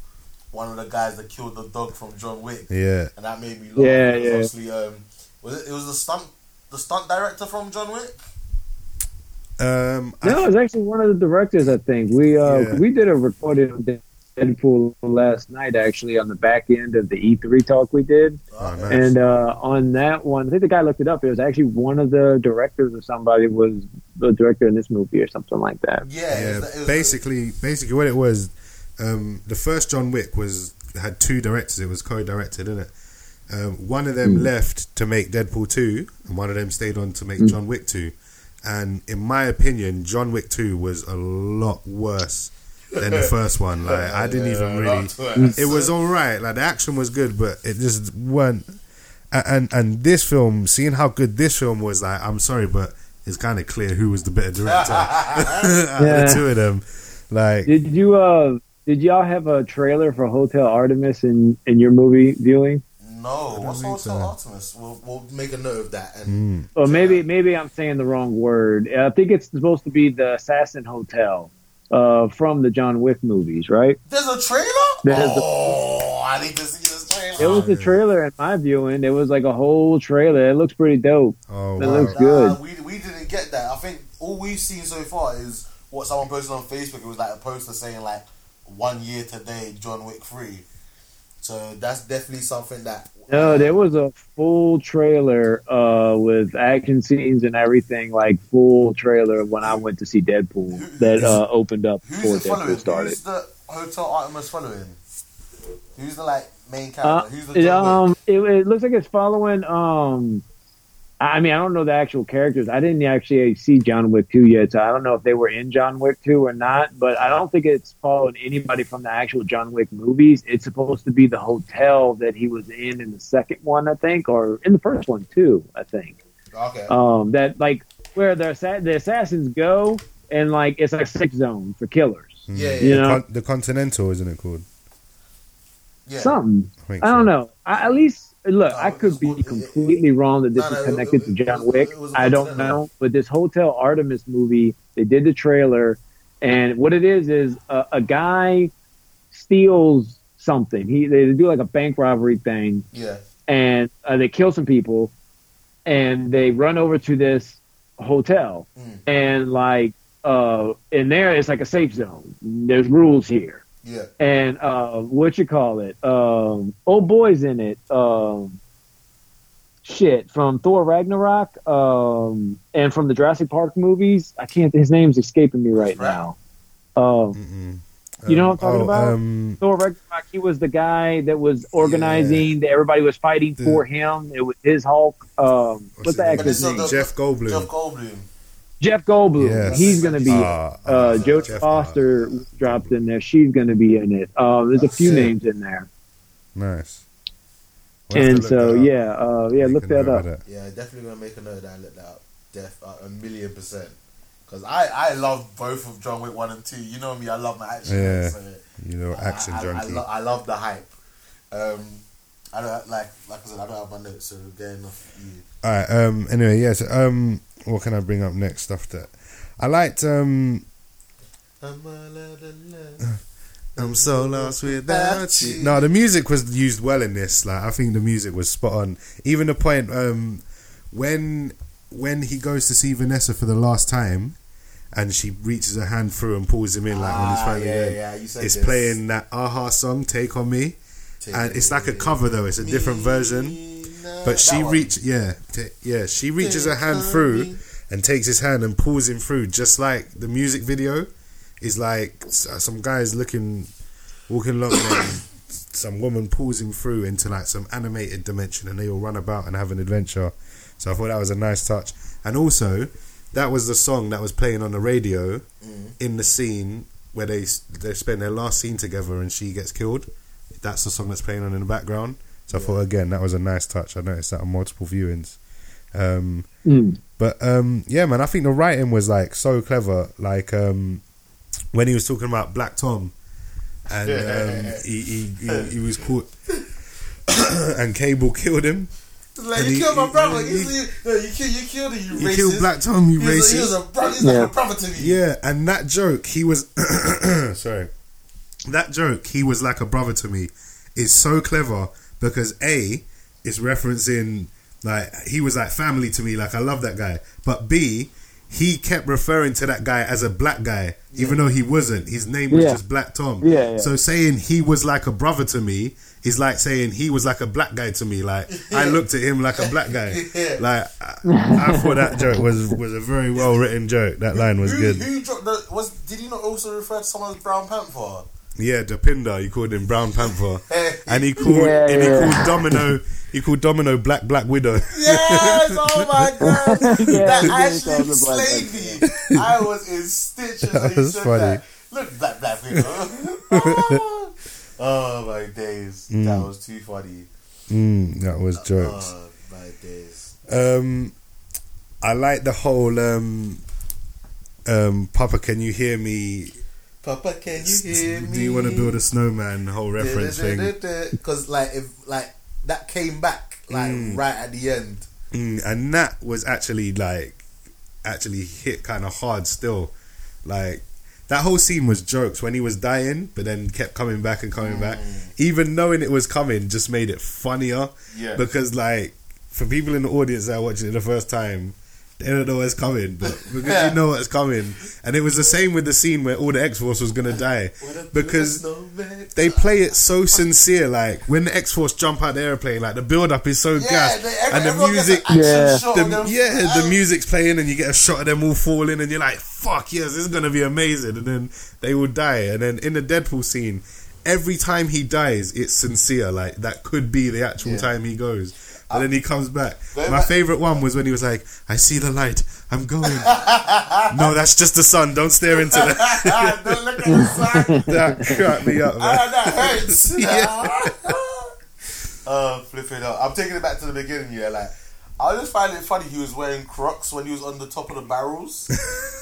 one of the guys that killed the dog from John Wick, yeah. and that made me laugh. Yeah, yeah. Obviously, um, was it? It was the stunt, the stunt director from John Wick. Um, I- No, it's actually one of the directors. I think we uh, Yeah. we did a recording of Deadpool last night, actually, on the back end of the E3 talk we did. Oh, nice. And uh, on that one, I think the guy looked it up. It was actually one of the directors or somebody was the director in this movie or something like that. Yeah, yeah, it was, it was, basically, basically what it was, um, the first John Wick was had two directors. It was co-directed, didn't it? Um, one of them left to make Deadpool two, and one of them stayed on to make John Wick two. And in my opinion, John Wick two was a lot worse than the first one. Like I didn't even Yeah, really. It was all right. Like the action was good, but it just weren't. And and this film, seeing how good this film was, like I'm sorry, but it's kind of clear who was the better director out of Yeah. the two of them. Like Did you uh did y'all have a trailer for Hotel Artemis in in your movie viewing? No, what's Hotel so. Artemis? We'll, we'll make a note of that. And mm, Or maybe maybe I'm saying the wrong word. I think it's supposed to be the Assassin Hotel uh, from the John Wick movies, right? there's a trailer. There's oh, I need to see this trailer. It trailer. was the trailer in my viewing. It was like a whole trailer. It looks pretty dope. oh It wow. looks Nah, good. we we didn't get that. I think all we've seen so far is what someone posted on Facebook. It was like a poster saying like one year today, John Wick three. So that's definitely something that. No, there was a full trailer uh, with action scenes and everything, like full trailer when I went to see Deadpool that uh, opened up before it following? Deadpool started. Who's the Hotel Artemis following? Who's the like main Uh, character? Who's the it, um, it, it looks like it's following. Um, I mean, I don't know the actual characters. I didn't actually see John Wick 2 yet, so I don't know if they were in John Wick 2 or not, but I don't think it's following anybody from the actual John Wick movies. It's supposed to be the hotel that he was in in the second one, I think, or in the first one too, I think. Okay. Um, that like where the assa- the assassins go and like it's like a safe zone for killers. yeah, yeah, You know, Con- the Continental, isn't it called? yeah. something. I, think I don't know. I, at least look, No, I could be completely wrong that this is connected to John Wick. I don't know, but this Hotel Artemis movie, they did the trailer, and what it is is a, a guy steals something. He they do like a bank robbery thing, Yeah. and uh, they kill some people, and they run over to this hotel, Mm. and like uh, in there it's like a safe zone. There's rules here Yeah. and uh, what you call it? Um, old boy's in it. Um, shit from Thor Ragnarok, um, and from the Jurassic Park movies. I can't. His name's escaping me right Right. now. Um. You know what I'm talking oh, about? Um, Thor Ragnarok. He was the guy that was organizing. That everybody was fighting The- for him. It was his Hulk. Um, what's his the name? actor's But name? Jeff Goldblum. Jeff Goldblum. Jeff Goldblum. Yes. He's going to be. Ah, uh, Joe Jeff- Foster dropped in there. She's going to be in it. Um, there's a few it. names in there. Nice. We'll and so yeah, uh, yeah, Make look that up. of Yeah, definitely gonna make a note of that. and Look that up. Def uh, a million percent. Because I I love both of John Wick one and two. You know me, I love my action. Yeah. So You know, action I, I, I, junkie. lo- I love the hype. Um, I don't like like I said, I don't have my notes, so going off you. All right. Um. Anyway, yes. um. What can I bring up next? Stuff that I liked. Um. I'm all out of love. I'm so lost without you. No, the music was used well in this. Like I think the music was spot on. Even the point um, when when he goes to see Vanessa for the last time, and she reaches her hand through and pulls him in like when he's Ah, finally yeah, there. yeah, said It's this. playing that Aha song, "Take on Me," and it's like a cover though. It's a different version. But she reached. reach yeah t- yeah she reaches her hand through and takes his hand and pulls him through just like the music video is like uh, some guys looking walking along and some woman pulls him through into like some animated dimension and they all run about and have an adventure. So I thought that was a nice touch. And also that was the song that was playing on the radio in the scene where they they spend their last scene together and she gets killed. That's the song that's playing on in the background so I thought again that was a nice touch I noticed that on multiple viewings um, Mm. but um, yeah, man, I think the writing was like so clever. Like um, when he was talking about Black Tom, and um, he, he, he he was caught, and Cable killed him. Like And you he- killed my brother. he- you, you, no, you, killed, you killed him. You He racist. killed Black Tom, you He was, a, he racist. was a brother. He's Yeah. like a brother to me. Yeah, and that joke, he was sorry. That joke, he was like a brother to me, is so clever because A is referencing like he was like family to me, like I love that guy. But B, he kept referring to that guy as a black guy, even though he wasn't. His name was Yeah. just Black Tom. Yeah, yeah. So saying he was like a brother to me is like saying he was like a black guy to me. Like I looked at him like a black guy. Like I, I thought that joke was was a very well written joke. That line was Who, good. who dropped the? Was did he not also refer to someone as Brown Panther? Yeah, Dopinder, he called him Brown Panther, and he called Yeah, and he yeah. called Domino, he called Domino Black Black Widow. Yes! Oh my god! Yeah, that he actually call slayed me. I was in stitches when he was said funny. that. Look, black black people. oh, oh, my days! That was too funny. Mm, that was jokes. Oh my days! Um, I like the whole um, um, Papa, can you hear me? Papa, can you hear me? Do you want to build a snowman? Whole reference thing. Because like if like that came back like Mm. right at the end. Mm, and that was actually like actually hit kind of hard still like that whole scene was jokes when he was dying but then kept coming back and coming back even knowing it was coming just made it funnier Yeah. because like for people in the audience that are watching it the first time they don't know what's coming but because you know what's coming and it was the same with the scene where all the X-Force was gonna die because they play it so sincere. Like when the X Force jump out of the airplane, like the build up is so yeah, gas, and the everyone gets music, an Yeah. shot the, yeah, the music's playing, and you get a shot of them all falling, and you're like, "Fuck yes, this is gonna be amazing." And then they will die, and then in the Deadpool scene, every time he dies, it's sincere. Like that could be the actual Yeah. time he goes and then he comes back. My back- favorite one was when he was like, "I see the light, I'm going." no, that's just the sun. Don't stare into that. Don't look at the side. that cracked me up, man. Ah, that hurts. Yeah. uh, flipping out. I'm taking it back to the beginning. Yeah, like I just find it funny. He was wearing Crocs when he was on the top of the barrels.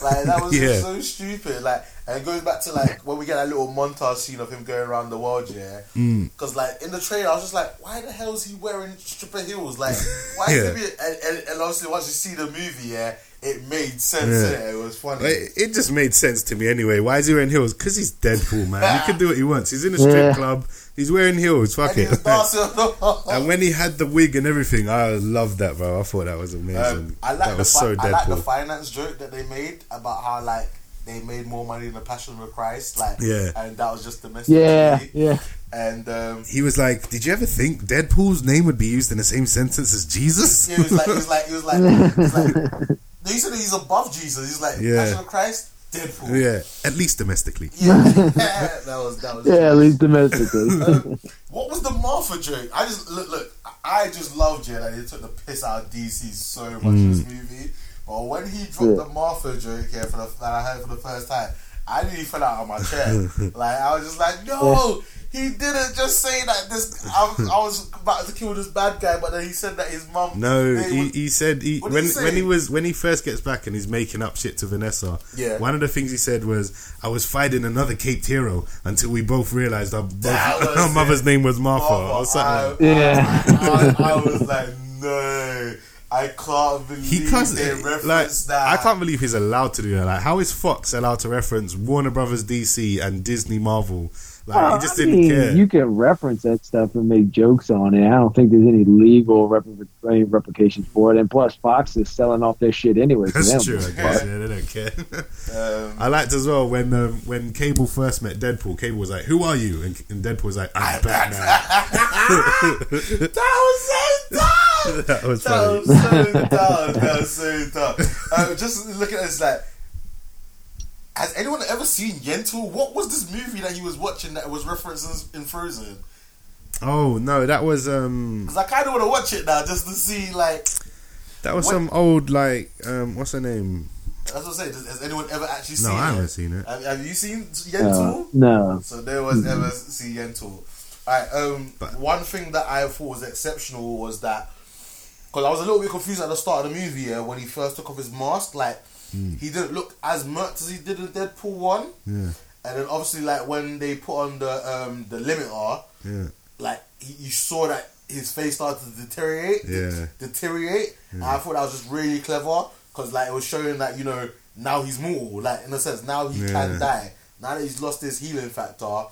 Like that was Yeah. just so stupid. Like, and it goes back to like when we get that little montage scene of him going around the world. Yeah, Mm. because like in the trailer, I was just like, why the hell is he wearing stripper heels? Like, why Yeah. is he? Be- and, and, and obviously, once you see the movie, yeah, it made sense. Yeah. innit? It was funny. It, it just made sense to me anyway. Why is he wearing heels? Because he's Deadpool, man. He can do what he wants. He's in a strip Yeah. club. He's wearing heels. Fuck And it. was dancing on the- and when he had the wig and everything, I loved that, bro. I thought that was amazing. Um, I like that the was fi- so I like the Deadpool. finance joke that they made about how like they made more money than the Passion of Christ, like Yeah. and that was just domestic. Yeah, TV. yeah. and um, he was like, "Did you ever think Deadpool's name would be used in the same sentence as Jesus?" he was like, he was like, he was like, he was like they said he's above Jesus. He's like Yeah. Passion of Christ, Deadpool. yeah, at least domestically. Yeah, that was that was. Yeah, at least domestically. What was the Martha joke? I just look, look. I just loved it. Like they took the piss out of DC so much in this mm. movie. But when he dropped Yeah. the Martha joke here for the that I heard for the first time, I nearly fell out of my chair. like I was just like, no, he didn't just say that. This I was, I was about to kill this bad guy, but then he said that his mum. No, they he, would- he said he, when he when he was when he first gets back and he's making up shit to Vanessa. Yeah. One of the things he said was, "I was fighting another caped hero until we both realized our, both, our mother's name was Martha." Martha, or something. I, Yeah. I, I, I was like, no, I can't believe He can't they like that. I can't believe he's allowed to do that. Like, how is Fox allowed to reference Warner Brothers, DC, and Disney, Marvel? Like, Well, he just I didn't mean, care. You can reference that stuff and make jokes on it. I don't think there's any legal rep- any replications for it. And plus, Fox is selling off their shit anyway. That's them. true. I guess. Yeah, they don't care. Um, I liked as well when um, when Cable first met Deadpool. Cable was like, "Who are you?" And, and Deadpool was like, "I'm Batman." that was so dumb. that was That funny. was so dumb. That was so dumb. Um, just look at this like. Has anyone ever seen Yentl? What was this movie that he was watching that was referenced in Frozen? Oh no, that was um, Because I kind of want to watch it now just to see, like, that was What- some old like um, what's her name? that's what I'm saying. Does, has anyone ever actually No, seen No, I haven't seen it. Have, have you seen Uh, Yentl? no. So there was ever see Yentl. Alright, um, But- one thing that I thought was exceptional was that because I was a little bit confused at the start of the movie yeah, when he first took off his mask, like he didn't look as murked as he did in Deadpool one, Yeah, and then obviously like when they put on the um the limiter, yeah, like he, you saw that his face started to deteriorate, Yeah. deteriorate. And I thought that was just really clever because like it was showing that you know now he's mortal, like in a sense now he Yeah. can die. Now that he's lost his healing factor,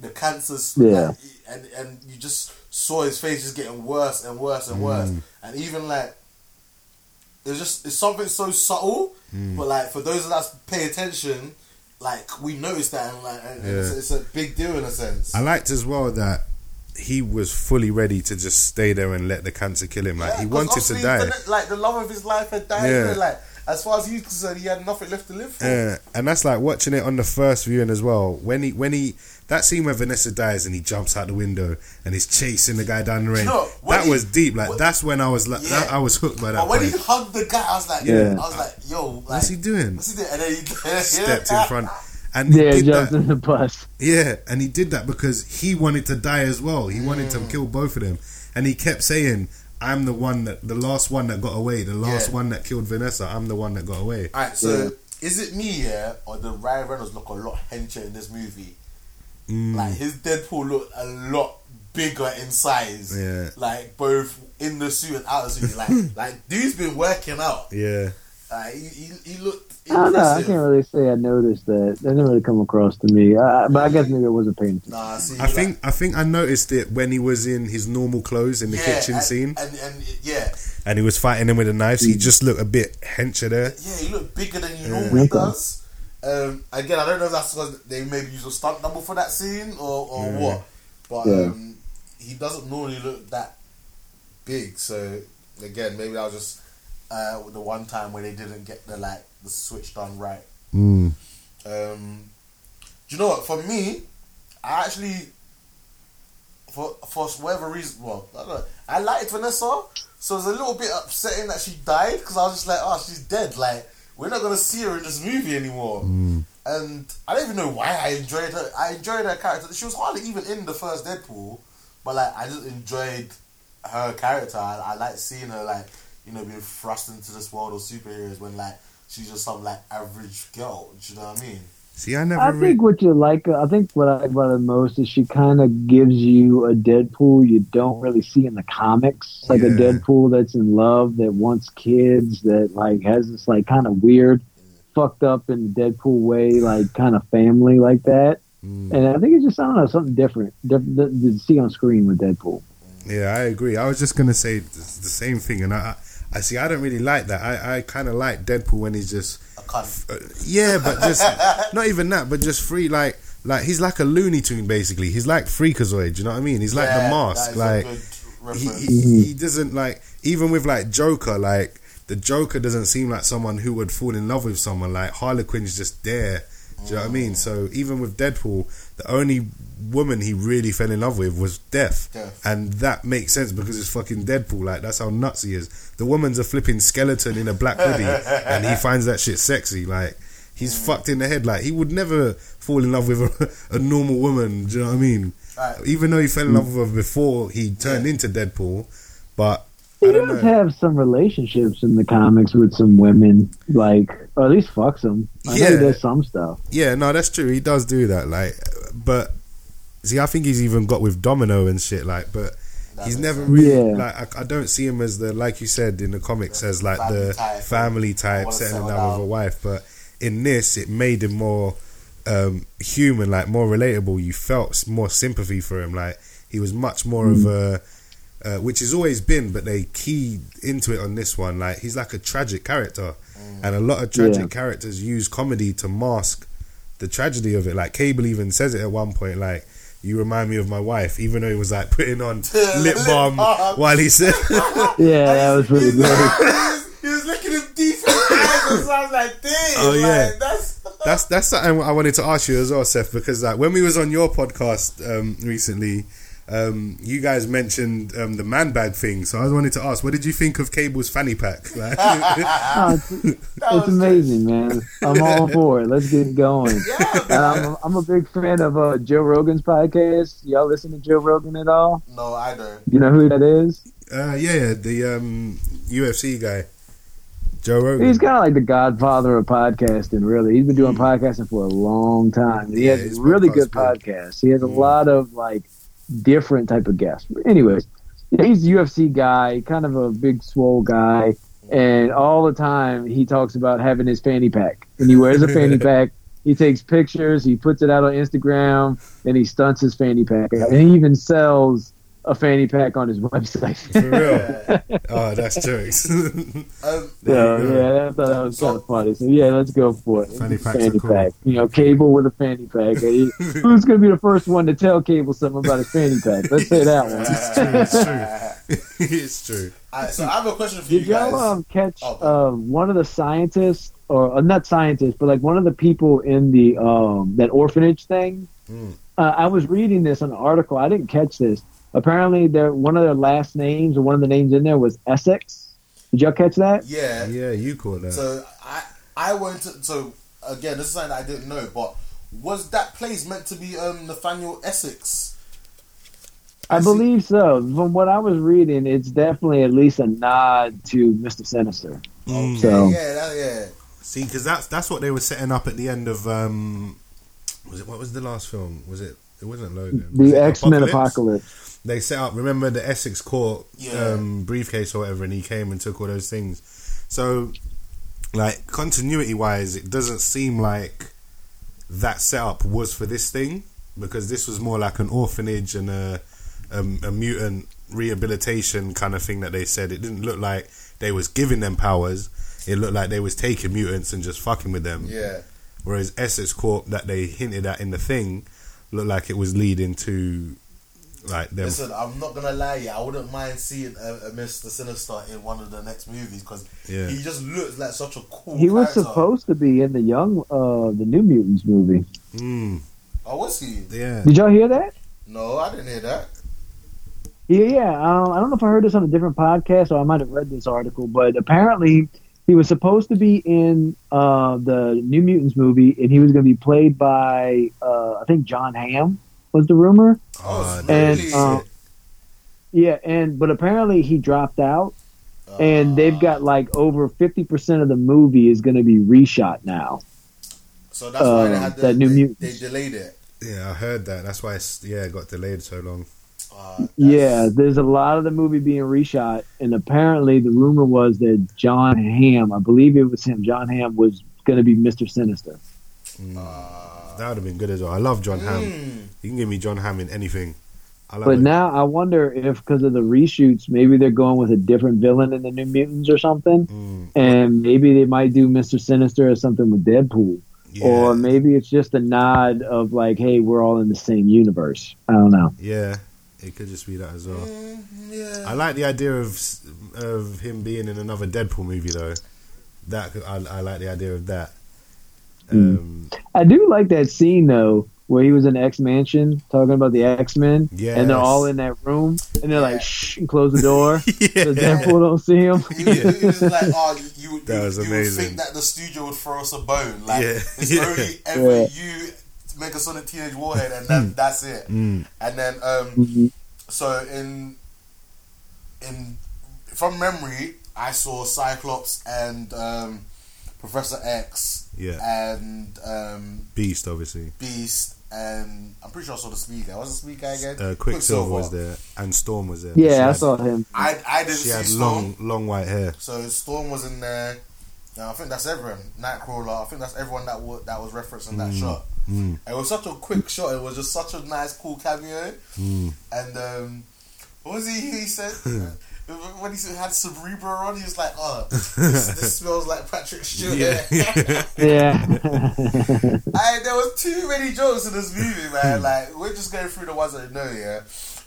the cancer's Yeah. like, and and you just saw his face just getting worse and worse and worse, Mm. and even like. It's just it's something so subtle, Mm. but like for those of us pay attention, like we notice that, and like and it's, Yeah. it's a big deal in a sense. I liked as well that he was fully ready to just stay there and let the cancer kill him. Like Yeah, he wanted to die. the- like the love of his life had died. Yeah. Like as far as he's concerned, he had nothing left to live for. Yeah, and that's like watching it on the first viewing as well. When he when he that scene where Vanessa dies and he jumps out the window and he's chasing the guy down the rain. know, when that he- was deep. Like when- that's when I was like, Yeah. that, I was hooked by that But when point. he hugged the guy, I was like, Yeah. I was like, yo, like, What's he doing? What's he doing? And then he Stepped in front, and he Yeah, did jumped that. in the bus. Yeah, and he did that because he wanted to die as well. He wanted Mm. to kill both of them, and he kept saying, "I'm the one that the last one that got away, the last Yeah. one that killed Vanessa. I'm the one that got away." All right, so is it me, yeah, or the Ryan Reynolds look a lot hencher in this movie? Mm. Like his Deadpool looked a lot bigger in size. Yeah. Like both in the suit and out of the suit. Like, like dude's been working out. Yeah, Like, he, he, he looked I don't know. I can't really say I noticed that. That didn't really come across to me. I, but I guess maybe I wasn't paying attention. Nah, see, I like- think I think I noticed it when he was in his normal clothes in the Yeah, kitchen and, scene, and, and yeah, and he was fighting him with the knives. He just looked a bit hencher there. yeah, he looked bigger than he Yeah. normally does. Um, again, I don't know if that's because they maybe use a stunt double for that scene or, or Yeah. what, but Yeah. um, he doesn't normally look that big. So again, maybe that was just uh, the one time where they didn't get the like the switch done right. Mm. Um, do you know what? For me, I actually for for whatever reason, well, I, don't know, I liked Vanessa, so it was a little bit upsetting that she died because I was just like, oh, she's dead. Like we're not gonna see her in this movie anymore. Hmm. And I don't even know why I enjoyed her. I enjoyed her character. She was hardly even in the first Deadpool, but like I just enjoyed her character. I, I like seeing her like you know being thrust into this world of superheroes when like she's just some like average girl. Do you know what I mean? See, I never. I re- think what you like, I think what I like about her most is she kind of gives you a Deadpool you don't really see in the comics, like a Deadpool that's in love, that wants kids, that like has this like kind of weird, fucked up in Deadpool way, like kind of family like that. Mm. And I think it's just I don't know something different, different to see on screen with Deadpool. Yeah, I agree. I was just gonna say the same thing, and I, I I see. I don't really like that. I, I kind of like Deadpool when he's just, I can't. uh, yeah, but just not even that, but just free. Like, like he's like a Looney Tune basically. He's like Freakazoid. You know what I mean? He's like Yeah, the mask. that is a Like he, he, he doesn't like even with like Joker. Like the Joker doesn't seem like someone who would fall in love with someone. Like Harley Quinn's just there. Do you know what I mean? So even with Deadpool, the only woman he really fell in love with was Death. Death. And that makes sense because it's fucking Deadpool. Like that's how nuts he is. The woman's a flipping skeleton in a black hoodie, and he finds that shit sexy. Like he's mm. fucked in the head. Like he would never fall in love with a, a normal woman. Do you know what I mean? Right. Even though he fell in love mm. with her before he turned Yeah. into Deadpool, but He I don't does know. have some relationships in the comics with some women, like or at least fucks them. I know Yeah. he does some stuff. Yeah, no, that's true. He does do that. Like, but see, I think he's even got with Domino and shit. Like, but That he's never sense. really Yeah. like. I, I don't see him as the like you said in the comics as like family the type. family type wanna settling down with a wife. But in this, it made him more um, human, like more relatable. You felt more sympathy for him. Like he was much more of a. Uh, which has always been, but they keyed into it on this one. Like he's like a tragic character, and a lot of tragic Yeah. characters use comedy to mask the tragedy of it. Like Cable even says it at one point, like you remind me of my wife, even though he was like putting on lip balm balm. while he said, Yeah, that was really good. he was looking him deep in the eyes, and so I was like, "Damn!" Oh, yeah. like, that's "That's that's something I wanted to ask you as well, Seth, because like when we was on your podcast um, recently." Um, you guys mentioned um, the man bag thing, so I wanted to ask, what did you think of Cable's fanny pack? Like, Oh, it's, it's was amazing, man. I'm all for it. Let's get going. And I'm, I'm a big fan of uh, Joe Rogan's podcast. Y'all listen to Joe Rogan at all? no, I don't. You know who that is? uh, yeah, yeah, the um, UFC guy, Joe Rogan. He's kind of like the godfather of podcasting, really. He's been doing podcasting for a long time. He Yeah, has really good good. podcasts. He has a Mm. lot of like different type of guest. But anyways, he's a UFC guy, kind of a big swole guy, and all the time he talks about having his fanny pack, and he wears a fanny pack. He takes pictures, he puts it out on Instagram, and he stunts his fanny pack, and he even sells a fanny pack on his website. For real. oh, that's jokes. Um, So yeah, I thought that was kind of funny. So yeah, let's go for it. Fanny packs fanny are cool. pack. You know, Cable with a fanny pack. Who's going to be the first one to tell Cable something about his fanny pack? Let's say that one. it's true. it's true. I, so I have a question for Did you guys. Did y'all um, catch Oh. uh, one of the scientists, or uh, not scientists, but like one of the people in the um, that orphanage thing? Hmm. Uh, I was reading this on an article. I didn't catch this. Apparently, their one of their last names or one of the names in there was Essex. Did y'all catch that? yeah. Yeah, you caught that. So I I went to so again this is something that I didn't know, but was that place meant to be um Nathaniel Essex? I see. believe so. From what I was reading, it's definitely at least a nod to Mr. Sinister. Mm. So- yeah, that, yeah. See, because that's that's what they were setting up at the end of. um Was it what was the last film? Was it? It wasn't Logan. Was The X Men Apocalypse. They set up. Remember the Essex Corp Yeah. um, briefcase or whatever, and he came and took all those things. So, like continuity wise, it doesn't seem like that setup was for this thing because this was more like an orphanage and a a, a mutant rehabilitation kind of thing that they said. It didn't look like they was giving them powers. It looked like they was taking mutants and just fucking with them. Yeah. Whereas Essex Corp that they hinted at in the thing looked like it was leading to like them. Listen, I'm not gonna lie, yeah, I wouldn't mind seeing a, a Mr. Sinister in one of the next movies because Yeah. he just looks like such a cool. He was supposed to be in the Young, uh, the New Mutants movie. Mm, Oh, was he? yeah. Did y'all hear that? No, I didn't hear that. Yeah, yeah. Um, I don't know if I heard this on a different podcast or I might have read this article, but apparently he was supposed to be in uh, the New Mutants movie, and he was going to be played by uh, I think John Hamm was the rumor. Oh, Uh, And really? um, yeah, and but apparently he dropped out, and they've got like over fifty percent of the movie is going to be reshot now. so that's why they uh, had the, that New they, Mutants. they delayed it. Yeah, I heard that. That's why it's yeah, it got delayed so long. Uh, Yeah, there's a lot of the movie being reshot, and apparently the rumor was that John Hamm, I believe it was him, John Hamm was going to be Mister Sinister. Uh, That would have been good as well. I love Jon Hamm. mm, You can give me Jon Hamm in anything. I love But it. now I wonder if because of the reshoots, maybe they're going with a different villain in the New Mutants or something, Mm, and maybe they might do Mister Sinister or something with Deadpool, yeah, or maybe it's just a nod of like, hey, we're all in the same universe. I don't know. yeah, it could just be that as well. mm, yeah. I like the idea of of him being in another Deadpool movie though. That I, I like the idea of that. Mm. Um, I do like that scene though, where he was in X Mansion talking about the X Men, Yes. and they're all in that room, and they're Yeah. like, shh, and close the door, so yeah, Deadpool don't see him. He was, he was like, oh, you, you, That was you would amazing. think that the studio would throw us a bone. Like, Yeah. it's Yeah. only ever Yeah. you, Negasonic Teenage Warhead, and that, that's it. Mm, And then, um, Mhm. so in, in, from memory, I saw Cyclops and um, Professor X yeah, and um, Beast obviously. Beast, and I'm pretty sure I saw the Speed guy. What's the Speed guy again? Uh, Quicksilver was there, and Storm was there. Yeah, I had- saw him. I, I didn't She see had Storm. long, long white hair. So Storm was in there. Yeah, I think that's everyone. Nightcrawler. I think that's everyone that was that was referenced in that shot. Mm, It was such a quick shot. It was just such a nice, cool cameo. mm. And um, what was he? He said when he had Cerebro on, he was like, "Oh, this, this smells like Patrick Stewart." Yeah. Yeah, I, there was too many jokes in this movie, man. Like we're just going through the ones that I know. Yeah.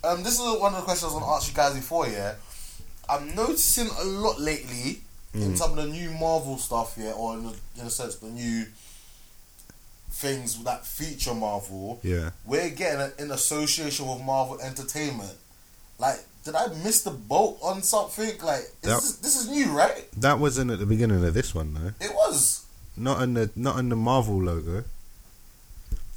Um, this is one of the questions I was gonna ask you guys before. Yeah. I'm noticing a lot lately in some of the new Marvel stuff. Yeah, or in, the, in a sense, the new things that feature Marvel. Yeah, We're getting it in association with Marvel Entertainment. Like, did I miss the boat on something? Like, is That- this, this is new, right? that wasn't at the beginning of this one though. It was. Not in the not in the Marvel logo.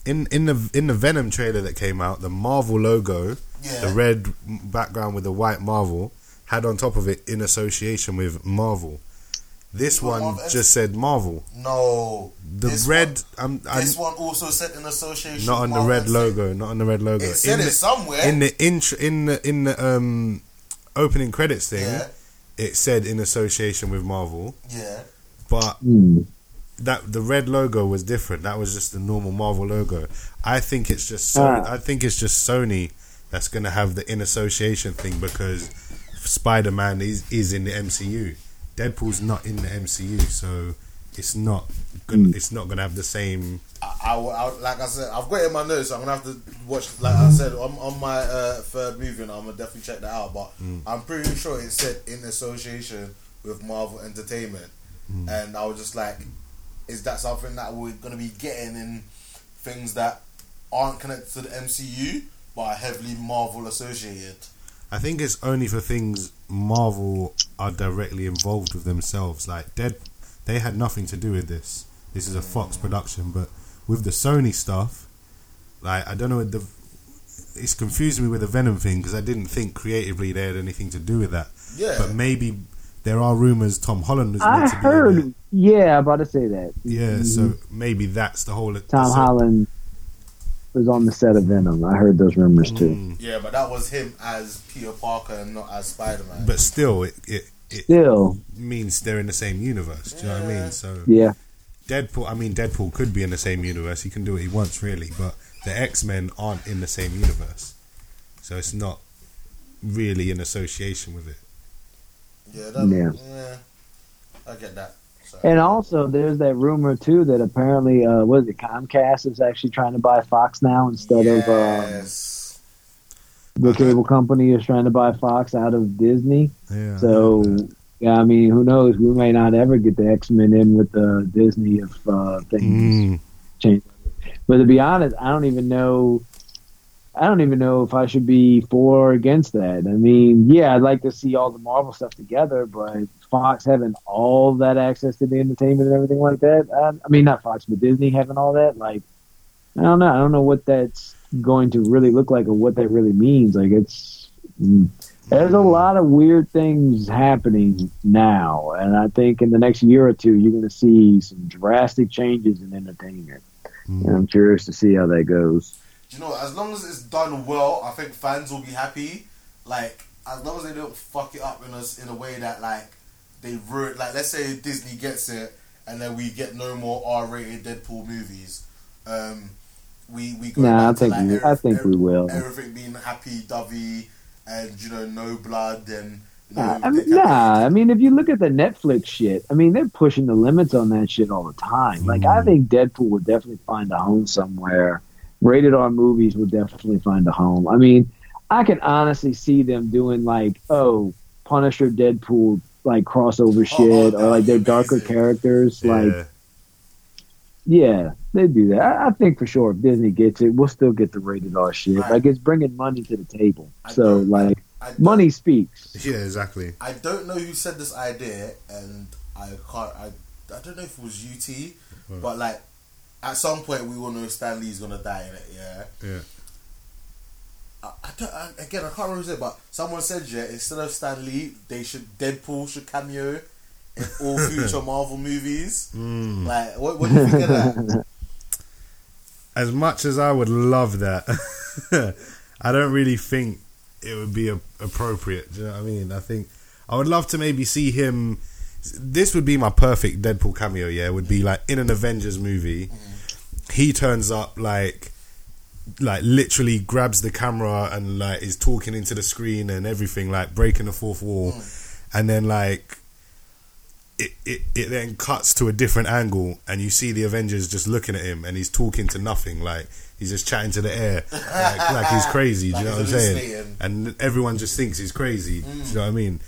In in the in the Venom trailer that came out, the Marvel logo, Yeah. the red background with the white Marvel, had on top of it in association with Marvel. This Well, one Marvel- just said Marvel. No. The This red, I'm, I'm this one also said in association. not on with the red logo. Not on the red logo. It said in it the, somewhere. in the intro, in the in the um opening credits thing, yeah. it said in association with Marvel, Yeah. but Hmm. that the red logo was different. That was just the normal Marvel logo. I think it's just so, Ah. I think it's just Sony that's gonna have the in association thing because Spider Man is is in the MCU. Deadpool's not in the MCU, so it's not gonna mm. it's not gonna have the same. I, I, I- like I said, I've got it in my notes. So I'm gonna have to watch. Like I said, on, on my uh, third movie, and I'm gonna definitely check that out. But mm. I'm pretty sure it said in association with Marvel Entertainment, mm. and I was just like, is that something that we're gonna be getting in things that aren't connected to the MCU but are heavily Marvel associated? I think it's only for things Marvel are directly involved with themselves. Like Dead, they had nothing to do with this. This is a Fox mm. production, but with the Sony stuff, like I don't know. The it's confusing me with the Venom thing because I didn't think creatively they had anything to do with that. Yeah. But maybe there are rumors Tom Holland was I meant to be in it. heard. Yeah, about to say that. Yeah, so mm-hmm. maybe that's the whole. Tom so- Holland was on the set of Venom. I heard those rumors too. Mm, Yeah, but that was him as Peter Parker and not as Spider Man. but still, it, it it Still, means they're in the same universe. Do you know what I mean? So yeah. Deadpool. I mean, Deadpool could be in the same universe. He can do what he wants, really. But the X Men aren't in the same universe, so it's not really in association with it. yeah, that, Yeah. yeah, I get that. So, And also, there's that rumor too that apparently, uh, what is it? Comcast is actually trying to buy Fox now instead of um, the cable company is trying to buy Fox out of Disney. Yeah. So, yeah, I mean, who knows? We may not ever get the X Men in with the Disney if uh, things Mm, change. But to be honest, I don't even know I don't even know if I should be for or against that. I mean, yeah, I'd like to see all the Marvel stuff together, but Fox having all that access to the entertainment and everything like that. I, I mean, not Fox, but Disney having all that. Like, I don't know. I don't know what that's going to really look like or what that really means. Like, it's mm, there's a lot of weird things happening now, and I think in the next year or two, you're going to see some drastic changes in entertainment. And I'm curious to see how that goes. You know, as long as it's done well, I think fans will be happy. Like, as long as they don't fuck it up in a, in a way that, like, they ruin. Like, let's say Disney gets it, and then we get no more R-rated Deadpool movies. Um, we we go Nah, I think like, we- I think we will. Everything being happy, dovey, and you know, no blood and. Know, Nah, I mean, nah, I mean, if you look at the Netflix shit, I mean, they're pushing the limits on that shit all the time. Like, I think Deadpool would definitely find a home somewhere. Rated R movies would definitely find a home. I mean, I can honestly see them doing like, oh, Punisher, Deadpool, like crossover oh, oh, shit, that or like would their darker amazing. characters. Like, Yeah. yeah, they do that. I, I think for sure if Disney gets it, we'll still get the rated R shit. Right. Like, it's bringing money to the table. I So, like, money speaks. Yeah, exactly. I don't know who said this idea, and I can't. I, I don't know if it was UT, but like at some point we will know Stan Lee's gonna die in it. Yeah. Yeah. I, I don't, I, again, I can't remember who said, but someone said yeah. Instead of Stan Lee, they should Deadpool should cameo in all future Marvel movies. Mm. Like, what, what do you think of that? As much as I would love that, I don't really think it would be a, appropriate. Do you know what I mean? I think I would love to maybe see him. This would be my perfect Deadpool cameo. Yeah, would be like in an Avengers movie. He turns up like, like literally grabs the camera and like is talking into the screen and everything, like breaking the fourth wall, mm. and then like it, it, it then cuts to a different angle and you see the Avengers just looking at him and he's talking to nothing. Like he's just chatting to the air. Like, like he's crazy. Do you Like know what I'm saying? and everyone just thinks he's crazy. Do you mm. know what I mean?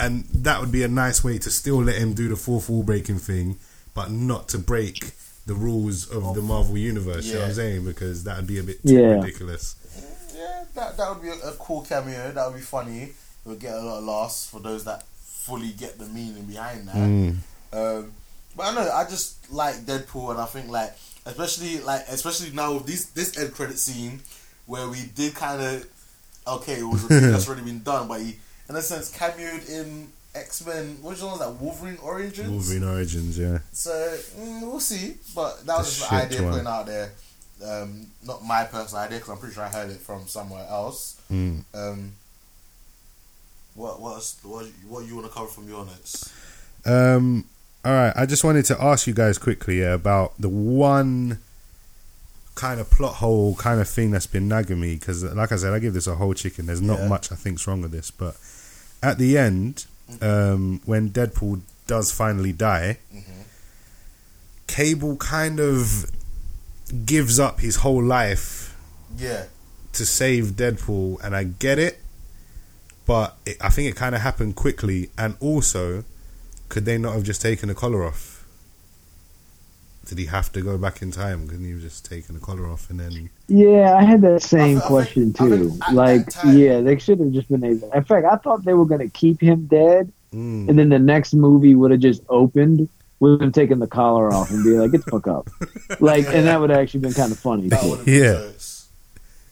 And that would be a nice way to still let him do the fourth wall breaking thing but not to break the rules of the Marvel universe you know what I'm saying because that would be a bit too Yeah. ridiculous Yeah, that that would be a, a cool cameo. That would be funny. It would get a lot of laughs for those that fully get the meaning behind that. Mm. Um, but I know I just like Deadpool, and I think like especially like especially now with this this end credit scene where we did kind of okay, it was a thing that's already been done, but he in a sense cameoed in X Men. Which one was that? Wolverine Origins. Wolverine Origins yeah So mm, we'll see, but that was The just an idea one. putting out there. Um, not my personal idea because I'm pretty sure I heard it from somewhere else. Mm. Um, what what's, what what you want to cover from your notes? Um, all right, I just wanted to ask you guys quickly yeah, about the one kind of plot hole kind of thing that's been nagging me because, like I said, I give this a whole chicken. There's not Yeah. much I think's wrong with this, but at the end, um, when Deadpool does finally die, Cable kind of gives up his whole life Yeah, to save Deadpool, and I get it, but it, I think it kind of happened quickly. And also, could they not have just taken the collar off? Did he have to go back in time? Couldn't he have just taken the collar off and then? Yeah, I had that same I think- question I too. think at like, yeah, they should have just been able. In fact, I thought they were going to keep him dead, Mm. and then the next movie would have just opened with him taking the collar off and be like, "Get the fuck up!" Like, and that would have actually been kind of funny. that would been Yeah.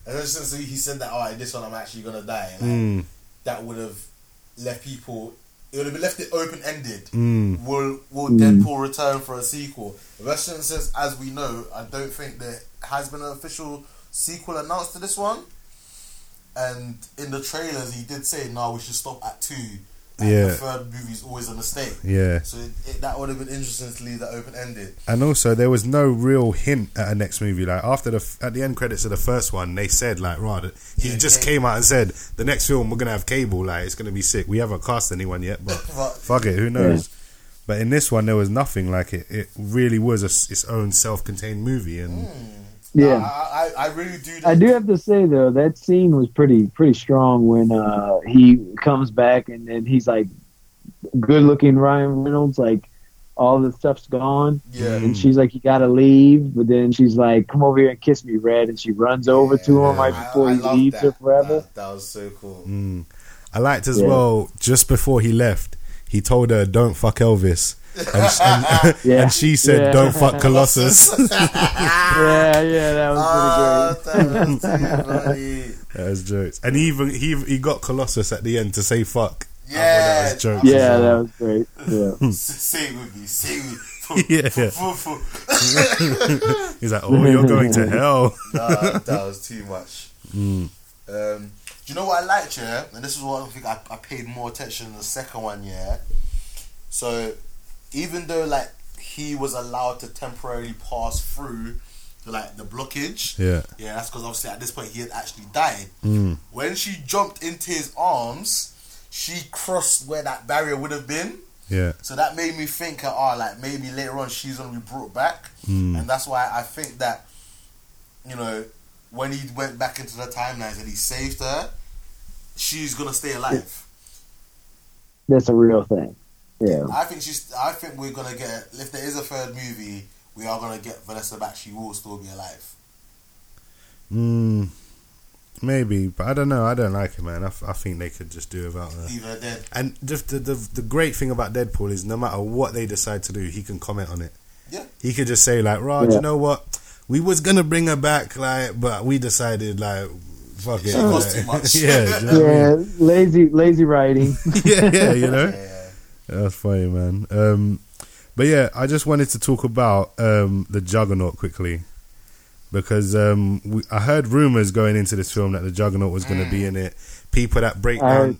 And then since he said that, all right, this one I'm actually gonna die. Like, Mm. That would have left people. It would have left it open ended. Mm. Will Will Mm. Deadpool return for a sequel? Especially says, as we know, I don't think there has been an official sequel announced to this one. And in the trailers, he did say, "No, we should stop at two. And Yeah. the third movie's always a mistake. Yeah, So it, it, that would have been interesting to leave that open ended. and also there was no real hint at a next movie. Like after the at the end credits of the first one, they said like, "Right," he Yeah, just Cable. came out and said the next film we're gonna have Cable. Like it's gonna be sick. We haven't cast anyone yet, but But fuck it, who knows? But in this one, there was nothing like it. It really was a s its own self-contained movie, and hmm. Yeah. I, I, I really do. I do have to say though that scene was pretty pretty strong when uh, he comes back and then he's like good looking Ryan Reynolds like all the stuff's gone. Yeah. And she's like, "You gotta leave," but then she's like, "Come over here and kiss me, Red." And she runs over to him right before I he love Mm. leaves her forever. That, that was so cool. I liked as Yeah. well just before he left. He told her, "Don't fuck Elvis," and, and, Yeah. and she said, Yeah. "Don't fuck Colossus." yeah, yeah, that was Ah, pretty great. that was that was jokes, and he even he he got Colossus at the end to say "fuck." Yeah, that was jokes. Yeah, as that was great. Yeah. S- Say with me. Say it with me. Yeah. He's like, "Oh, you're going to hell." Nah, that was too much. Mm. Um, do you know what I liked, yeah? And this is what I think I, I paid more attention in the second one, yeah? So, even though, like, he was allowed to temporarily pass through, like, the blockage, Yeah. yeah, that's because obviously at this point he had actually died. Mm. When she jumped into his arms, she crossed where that barrier would have been. Yeah. So that made me think, oh, like maybe later on she's gonna be brought back, Mm. and that's why I think that, you know, when he went back into the timelines and he saved her, she's gonna stay alive. That's a real thing. Yeah. I think she's. I think we're gonna get if there is a third movie, we are gonna get Vanessa back. She will still be alive. Mm, maybe, but I don't know. I don't like it, man. I, f- I think they could just do without her. Leave her dead. And just the, the the great thing about Deadpool is no matter what they decide to do, he can comment on it. Yeah. He could just say like, "Rod, Yeah. you know what? We was gonna bring her back, like, but we decided like, fuck it. She like- too much. yeah, you know what I Yeah, mean? lazy, lazy writing. yeah, yeah, you know. Yeah. That's funny, man. Um, but yeah, I just wanted to talk about um, the Juggernaut quickly because um, we, I heard rumors going into this film that the Juggernaut was going to be in it. People that break down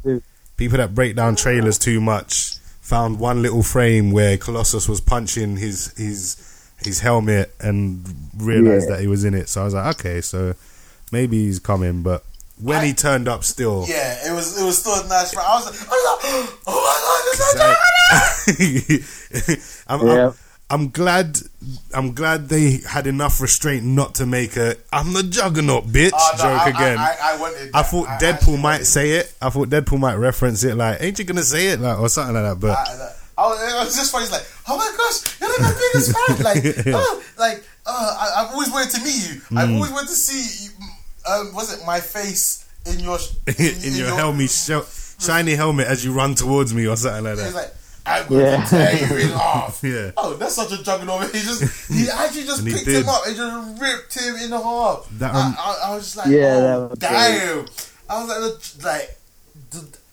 people that break down trailers too much found one little frame where Colossus was punching his his his helmet and realized Yeah. that he was in it. So I was like, okay, so maybe he's coming. But when he turned up, still, Yeah, it was it was still a nice. I was like, I was like, oh my god, this is I'm, Yeah. I'm, I'm glad. I'm glad they had enough restraint not to make a "I'm the Juggernaut, bitch" Oh, no, joke I, again. I, I, I wanted. I thought I Deadpool actually might say it. I thought Deadpool might reference it, like, "Ain't you gonna say it?" like or something like that. But I, I, I was, it was just funny. It's like, oh my gosh, you're like my biggest fan. Like, oh, like, uh, I, I've always wanted to meet you. Mm. I've always wanted to see. You, um, was it my face in your in, your, helmet, sh- shiny helmet, as you run towards me or something like that. like. I'm going Yeah. to tear you in half. Yeah. Oh, that's such a juggernaut. He just, he actually just picked did. him up and just ripped him in half. That, I, um, I, I was just like, Yeah, oh, that was damn. I was like, like,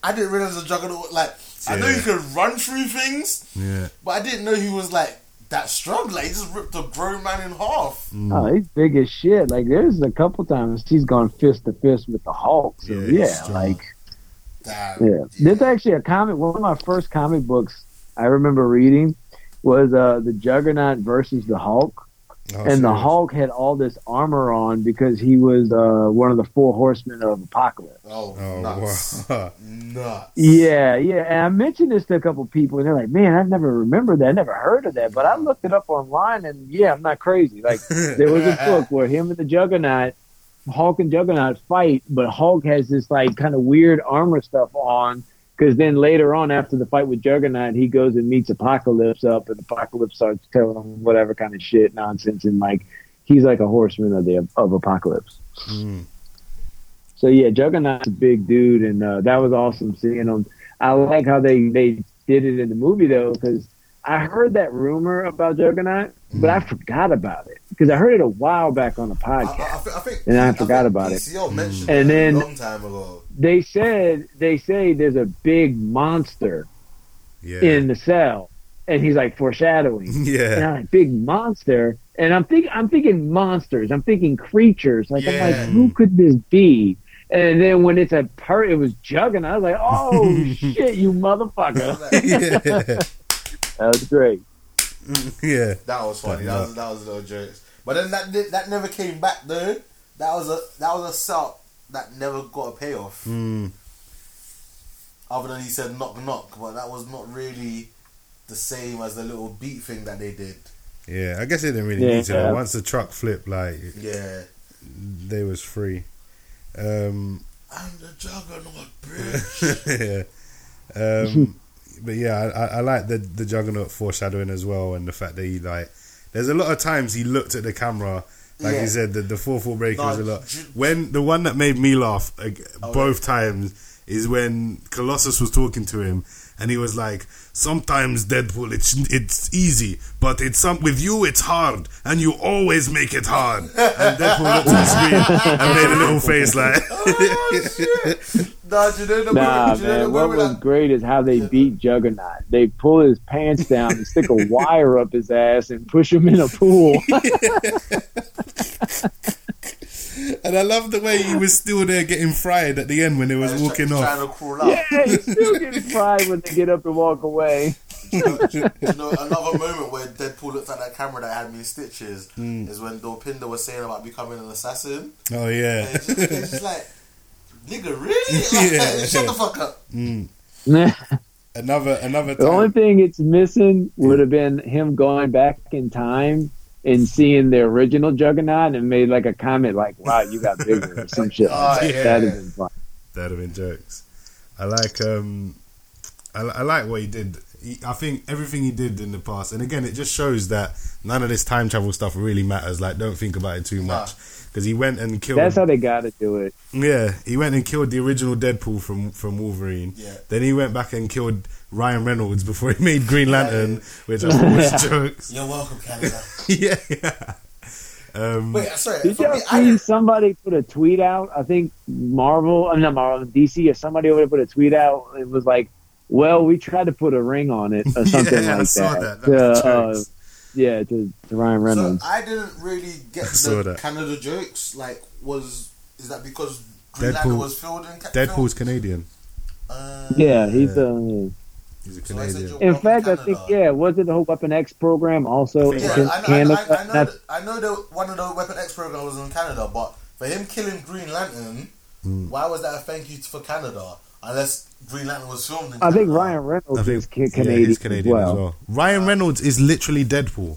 I didn't realize the juggernaut. Like, I know he could run through things, Yeah, but I didn't know he was like that strong. Like, he just ripped a grown man in half. Oh, he's big as shit. Like there's a couple times he's gone fist to fist with the Hulk. So Yeah, yeah, like Damn. yeah. This actually a comic. One of my first comic books I remember reading was uh the Juggernaut versus the Hulk. Oh, and the. Hulk had all this armor on because he was uh, one of the four horsemen of Apocalypse. Oh, Oh, nuts. wow. Nuts. Yeah, yeah. And I mentioned this to a couple people, and they're like, "Man, I've never remembered that. I never heard of that." But I looked it up online, and yeah, I'm not crazy. Like there was a book where him and the Juggernaut, Hulk and Juggernaut fight, but Hulk has this like kind of weird armor stuff on. Because then later on, after the fight with Juggernaut, he goes and meets Apocalypse up, and Apocalypse starts telling him whatever kind of shit nonsense, and like he's like a horseman of the of Apocalypse. Mm. So yeah, Juggernaut's a big dude, and uh, that was awesome seeing him. I like how they they did it in the movie though, because I heard that rumor about Juggernaut, but I mm-hmm. forgot about it because I heard it a while back on the podcast. I think, I think, And I think forgot about it. Mentioned And then- a long time ago. They said they say there's a big monster yeah, in the cell, and he's like foreshadowing. And yeah, I'm like, big monster, and I'm thinking I'm thinking monsters. I'm thinking creatures. Like I'm like, who could this be? And then when it's a part, it was Juggernaut. I was like, oh shit, you motherfucker! yeah, That was great. yeah. That was funny. That was that was a little jokes. But then that that never came back though. That was a that was a setup that never got a payoff. Mm. Other than he said knock knock, but that was not really the same as the little beat thing that they did. Yeah, I guess they didn't really Yeah. need to. though. Once the truck flipped, like Yeah. they was free. Um, I'm the juggernaut, bitch. yeah. Um, but yeah, I, I, like the the Juggernaut foreshadowing as well, and the fact that he like. There's a lot of times he looked at the camera, like Yeah. you said, the the four four breaker was a lot. When the one that made me laugh like, Oh, both times is when Colossus was talking to him, and he was like, "Sometimes Deadpool, it's it's easy, but it's some with you it's hard, and you always make it hard." And Deadpool looked at the screen and made a little face like, oh, Nah, do you know Nah, moment? you know man. the What was that- great is how they beat Juggernaut. They pull his pants down and stick a wire up his ass and push him in a pool. and I love the way he was still there getting fried at the end when they was He's walking try- off. Trying to crawl up. yeah, he's still getting fried when they get up and walk away. you know, another moment where Deadpool looked at that camera that had me in stitches Hmm. is when Dopinder was saying about becoming an assassin. Oh And yeah, it's just, it's just like, nigga, really? Like, Yeah. Shut the fuck up. the another another The only thing it's missing would have been him going back in time and seeing the original Juggernaut and made like a comment like, "Wow, you got bigger" or some shit. Oh, that. yeah. That'd have been fun. That'd have been jokes. I like um, I, I like what he did. He, I think everything he did in the past, and again, it just shows that none of this time travel stuff really matters. Like, don't think about it too much because he went and killed. That's how they got to do it. yeah, he went and killed the original Deadpool from from Wolverine. Yeah. Then he went back and killed Ryan Reynolds before he made Green Lantern, which I thought was jokes. You're welcome, Canada. yeah, yeah. Um, Wait, sorry. Did y'all me, I see didn't- somebody put a tweet out? I think Marvel, I'm not Marvel, DC, or somebody over there put a tweet out. It was like, "Well, we tried to put a ring on it or something yeah, like I saw that." that. That was To, uh, jokes. yeah, to, to Ryan So Reynolds. I didn't really get the that. Canada jokes. Like, was is that because Green Deadpool- Lantern was filmed in Ca- Deadpool's Canadian. Uh, yeah, he's uh, He's a So I said Canadian. you're In welcome, fact, I think yeah, was it the whole Weapon X program also in think Yeah, so. I know, Canada? I, I, I know, that, I know that one of the Weapon X program was in Canada, but for him killing Green Lantern, Hmm. why was that a thank you for Canada? Unless Green Lantern was filmed in I think Ryan Reynolds think is ca- yeah, Canadian, he's Canadian as well. Ryan Reynolds is literally Deadpool.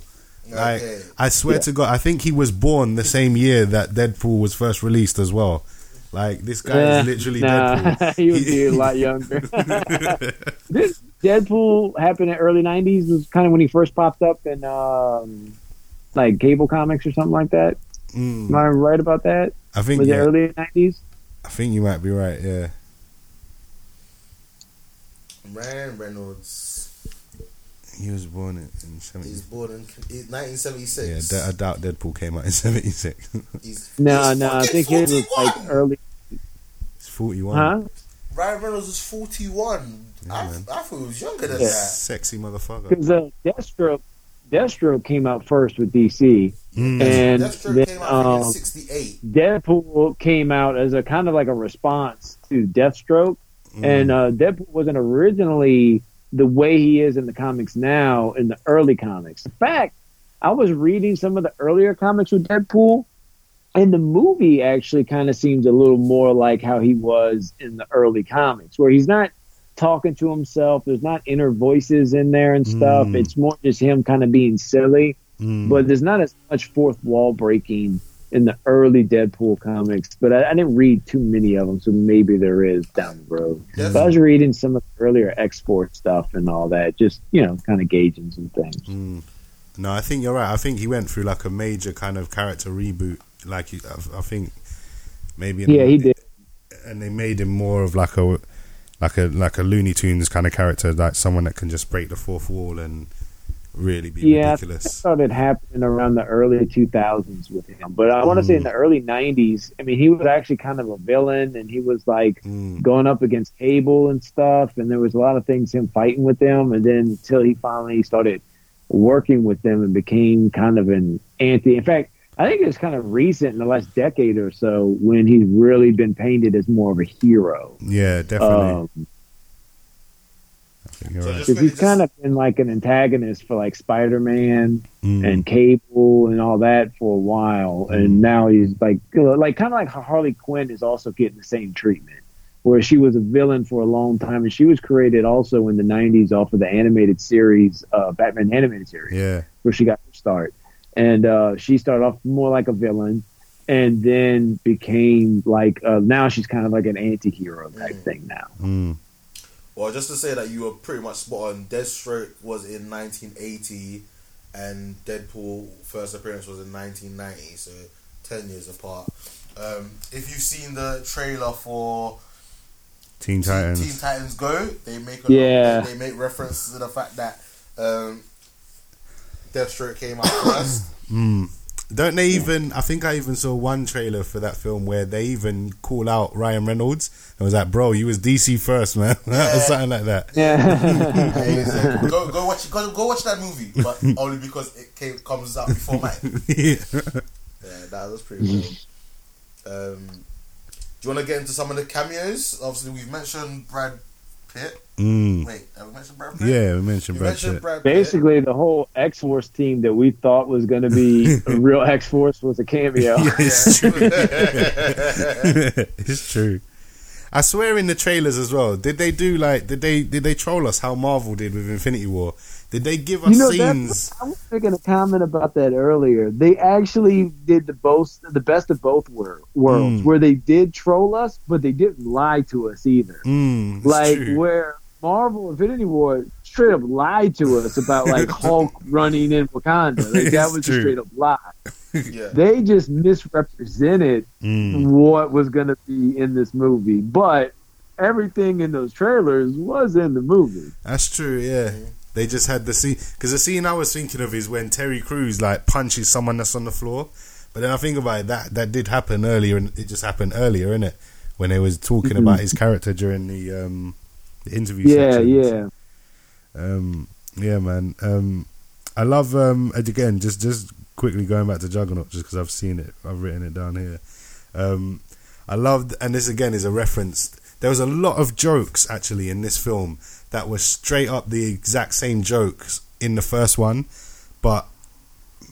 Like Okay. I swear to God, I think he was born the same year that Deadpool was first released as well. Like this guy Eh, is literally nah, Deadpool. he would be a lot younger. this Deadpool happened in the early '90s. Was kind of when he first popped up in um, like cable comics or something like that. Mm, Am I right about that? I think Was yeah, it early '90s? I think you might be right. Yeah, Ryan Reynolds. He was born in, in He's seventy. born in he's 1976. Yeah, I doubt Deadpool came out in seventy six. He's, No, he's no, I fucking think his was like early. He's forty one. Huh? Ryan Reynolds was 41. Yeah, I, man. I thought he was younger than Yeah. that. Sexy motherfucker. Because uh, Deathstroke, Deathstroke came out first with DC, Mm. and Deathstroke then came out I in um, 68. Deadpool came out as a kind of like a response to Deathstroke. Mm. And uh, Deadpool wasn't originally the way he is in the comics now in the early comics. In fact, I was reading some of the earlier comics with Deadpool, and the movie actually kind of seems a little more like how he was in the early comics, where he's not talking to himself. There's not inner voices in there and stuff. Mm. It's more just him kind of being silly. Mm. But there's not as much fourth wall breaking in the early Deadpool comics. But I, I didn't read too many of them, so maybe there is down the road. Yes. But I was reading some of the earlier X Force stuff and all that, just you know, kind of gauging some things. Mm. No, I think you're right. I think he went through like a major kind of character reboot. Like you, I, I think maybe in Yeah, he did. and they made him more of like a like a like a Looney Tunes kind of character, like someone that can just break the fourth wall and really be Yeah, I ridiculous. started happening around the early 2000s with him. But I want to say in the early 90s, I mean, he was actually kind of a villain, and he was like Mm. going up against Cable and stuff, and there was a lot of things him fighting with them, and then until he finally started working with them and became kind of an anti. In fact, I think it's kind of recent in the last decade or so when he's really been painted as more of a hero. Yeah, definitely. Um, I you're So right. just- because he's kind of been like an antagonist for like Spider Man Mm. and Cable and all that for a while, and now he's like like kind of like Harley Quinn is also getting the same treatment, where she was a villain for a long time, and she was created also in the '90s off of the animated series, uh, Batman animated series, yeah, where she got her start, and uh, she started off more like a villain. And then became like uh, now she's kind of like an anti-hero type thing now. Well, just to say that you were pretty much spot on. Deathstroke was in 1980, and Deadpool first appearance was in 1990, so 10 years apart. Um, if you've seen the trailer for Teen Teen, Titans. Teen Titans Go, they make a, Yeah. they, they make reference to the fact that um, Deathstroke came out first. Mm. Don't they even? I think I even saw one trailer for that film where they even call out Ryan Reynolds. and was like, "Bro, you was DC first, man," or something like that. Yeah. Hey, go go watch go, go watch that movie, but only because it came, comes out before mine. yeah. Yeah, that was pretty cool. Um, do you want to get into some of the cameos? Obviously, we've mentioned Brad Pitt. Mm. Wait, have we mentioned Brad Pitt? Yeah, we mentioned Brad mentioned Pitt. Brad Pitt. Basically, the whole X Force team that we thought was going to be a real X Force was a cameo. Yeah, it's true. it's true. I swear in the trailers as well. Did they do like? Did they did they troll us how Marvel did with Infinity War? Did they give us You know, scenes? that's, I was making a comment about that earlier. They actually did the both, the best of both worlds, Mm. where they did troll us, but they didn't lie to us either. Mm, like true. where Marvel Infinity War straight up lied to us about like Hulk running in Wakanda. Like that was true. a straight up lie. yeah. They just misrepresented Mm. what was going to be in this movie, but everything in those trailers was in the movie. That's true. Yeah, they just had the scene because the scene I was thinking of is when Terry Crews like punches someone that's on the floor. But then I think about it, that that did happen earlier, and it just happened earlier, innit? When they was talking Mhm. about his character during the um the interview. Yeah, sections. yeah. Um, yeah, man. Um, I love um, again just just quickly going back to Juggernaut just because I've seen it, I've written it down here. Um, I loved, and this again is a reference. There was a lot of jokes actually in this film that were straight up the exact same jokes in the first one, but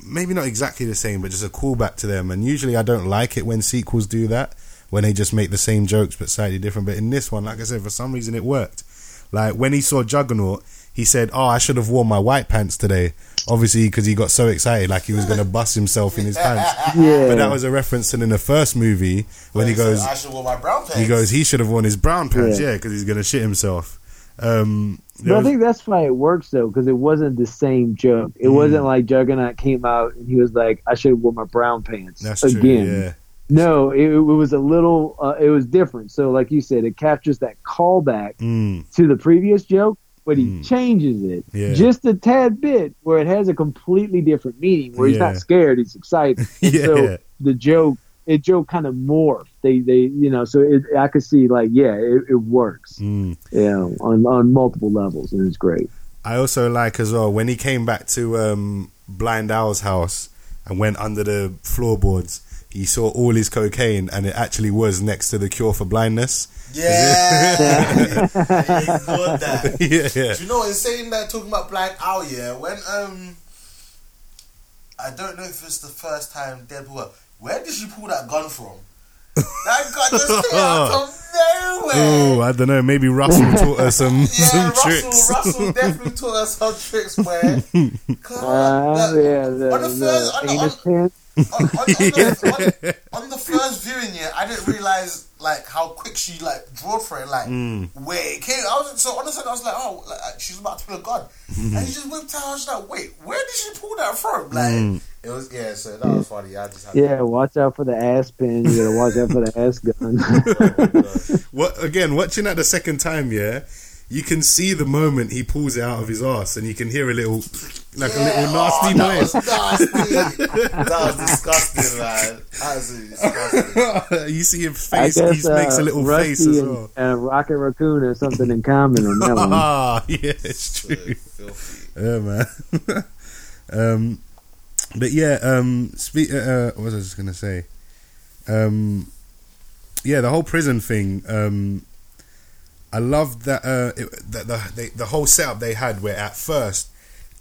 maybe not exactly the same, but just a callback to them. And usually I don't like it when sequels do that, when they just make the same jokes but slightly different. But in this one, like I said, for some reason it worked. Like when he saw Juggernaut, he said, "Oh, I should have worn my white pants today." Obviously, because he got so excited, like he was going to bust himself in his pants. Yeah. But that was a reference to in the first movie when he said, goes, I should wear my brown pants. he goes, he should have worn his brown pants, Yeah. yeah, because he's going to shit himself. Um, But there I think that's why it works though, because it wasn't the same joke. It Mm. wasn't like Juggernaut came out and he was like, "I should have worn my brown pants." that's again. true. Yeah, No, it, it was a little. Uh, it was different. So, like you said, it captures that callback mm, to the previous joke, but he Mm. changes it Yeah. just a tad bit, where it has a completely different meaning. Where he's Yeah. not scared, he's excited. Yeah. So the joke, it joke kind of morphed. They, they, you know. So it, I could see like, yeah, it, it works. mm. Know, on on multiple levels, and it's great. I also like as well when he came back to um, Blind Al's house and went under the floorboards. He saw all his cocaine, and it actually was next to the cure for blindness. Yeah. he ignored that. yeah, yeah. Do you know what? In saying that, talking about Blind Al, yeah, when um, I don't know if it's the first time Deadpool. Where did she pull that gun from? That gun just came out of nowhere. Oh, I don't know. Maybe Russell taught her some yeah, some Russell, tricks. Russell definitely taught us some tricks, man. Come Uh, on, yeah, the, on the first, on the the, on, on, on, on, the, on, on the first viewing, yeah, I didn't realize like how quick she like drew for it, like Mm. where it came. I was so honestly, I was like, oh, like, uh, she's about to pull a gun, and he just whipped out. I was like, wait, where did she pull that from? Like Mm. it was, yeah. So that was funny. I just had Yeah, watch out for the ass pin. You gotta watch out for the ass gun. What again? Watching that the second time, yeah, you can see the moment he pulls it out of his ass, and you can hear a little, like a little nasty oh, noise. That was nasty. that was disgusting, man. Absolutely disgusting. you see his face; guess, he makes a uh, little Rusty face as and, well. and Rocket Raccoon have something in common on that one. Ah, yeah, it's true. Filthy. Yeah, man. um, but yeah, um, speak. Uh, uh, what was I just gonna say? Um, yeah, the whole prison thing. Um, I loved that. Uh, it, that the they, the whole setup they had, where at first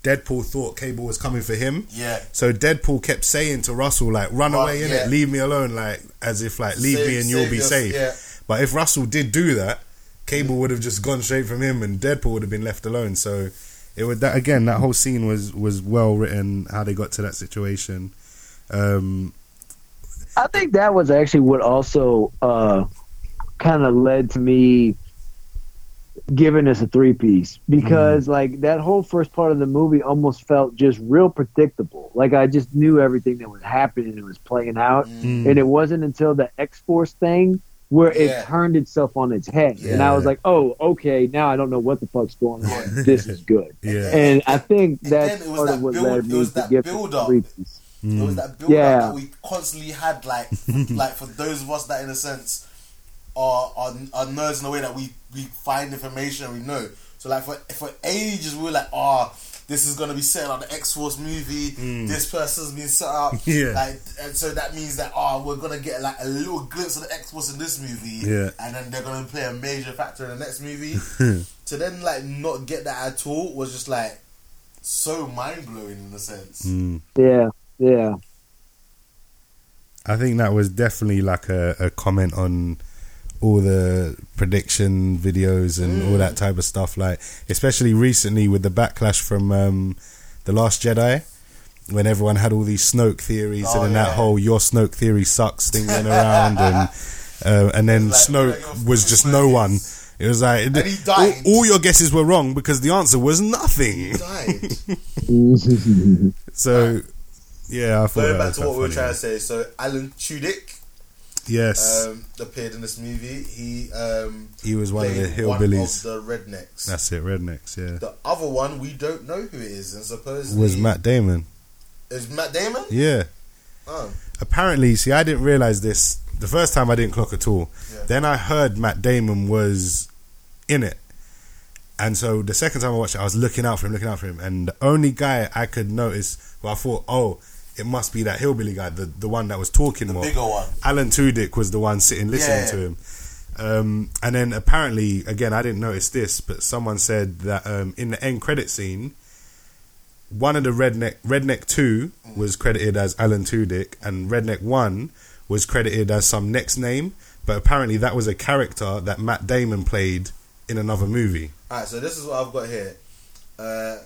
Deadpool thought Cable was coming for him. Yeah. So Deadpool kept saying to Russell, like, "Run Run, away, in yeah. it, leave me alone," like as if like, "Leave Save- me and you'll be your- safe." yeah. But if Russell did do that, Cable would have just gone straight from him, and Deadpool would have been left alone. So it would that again. That whole scene was was well written. How they got to that situation. Um, I think that was actually what also uh, kind of led to me giving us a three piece because like that whole first part of the movie almost felt just real predictable. Like I just knew everything that was happening and was playing out, Mm. and it wasn't until the X Force thing where Yeah. it turned itself on its head, and I was like, oh, okay, now I don't know what the fuck's going on. this is good. Yeah. And I think that's part that of what build- led me was to that give it build a up. three piece. It was that build Yeah. up that we constantly had, like, like for those of us that, in a sense, are are, are nerds in the way that we we find information and we know. So, like for for ages, we were like, oh. This is gonna be set on the X Force movie. Mm. This person's been set up, Yeah. like, and so that means that oh, we're gonna get like a little glimpse of the X Force in this movie, Yeah. and then they're gonna play a major factor in the next movie. to then like not get that at all was just like so mind blowing in a sense. Mm. Yeah, yeah. I think that was definitely like a, a comment on all the prediction videos and all that type of stuff. Like, especially recently with the backlash from um, the Last Jedi, when everyone had all these Snoke theories, Oh, and then yeah. that whole "your Snoke theory sucks" thing went around, and uh, and then Like, like, Snoke your was just Snoke no is- one. It was like And he all, died. all your guesses were wrong because the answer was nothing. Died. So, yeah, I thought Going that back was to quite what we were trying to say, so Alan Tudyk Yes, um, appeared in this movie. He um, he was one of the hillbillies. of the rednecks. That's it, rednecks. Yeah, the other one we don't know who it is, and supposedly was Matt Damon. is Matt Damon. Yeah. Oh, Apparently, see, I didn't realize this the first time. I didn't clock at all. Yeah. Then I heard Matt Damon was in it, and so the second time I watched it, I was looking out for him, looking out for him, and the only guy I could notice, well, I thought, oh, it must be that hillbilly guy, the the one that was talking the more. bigger one. Alan Tudyk was the one sitting listening Yeah. to him. Um, and then apparently, again, I didn't notice this, but someone said that um, in the end credit scene, one of the redneck redneck two was credited as Alan Tudyk, and redneck one was credited as some next name. But apparently, that was a character that Matt Damon played in another movie. Alright, so this is what I've got here. Uh,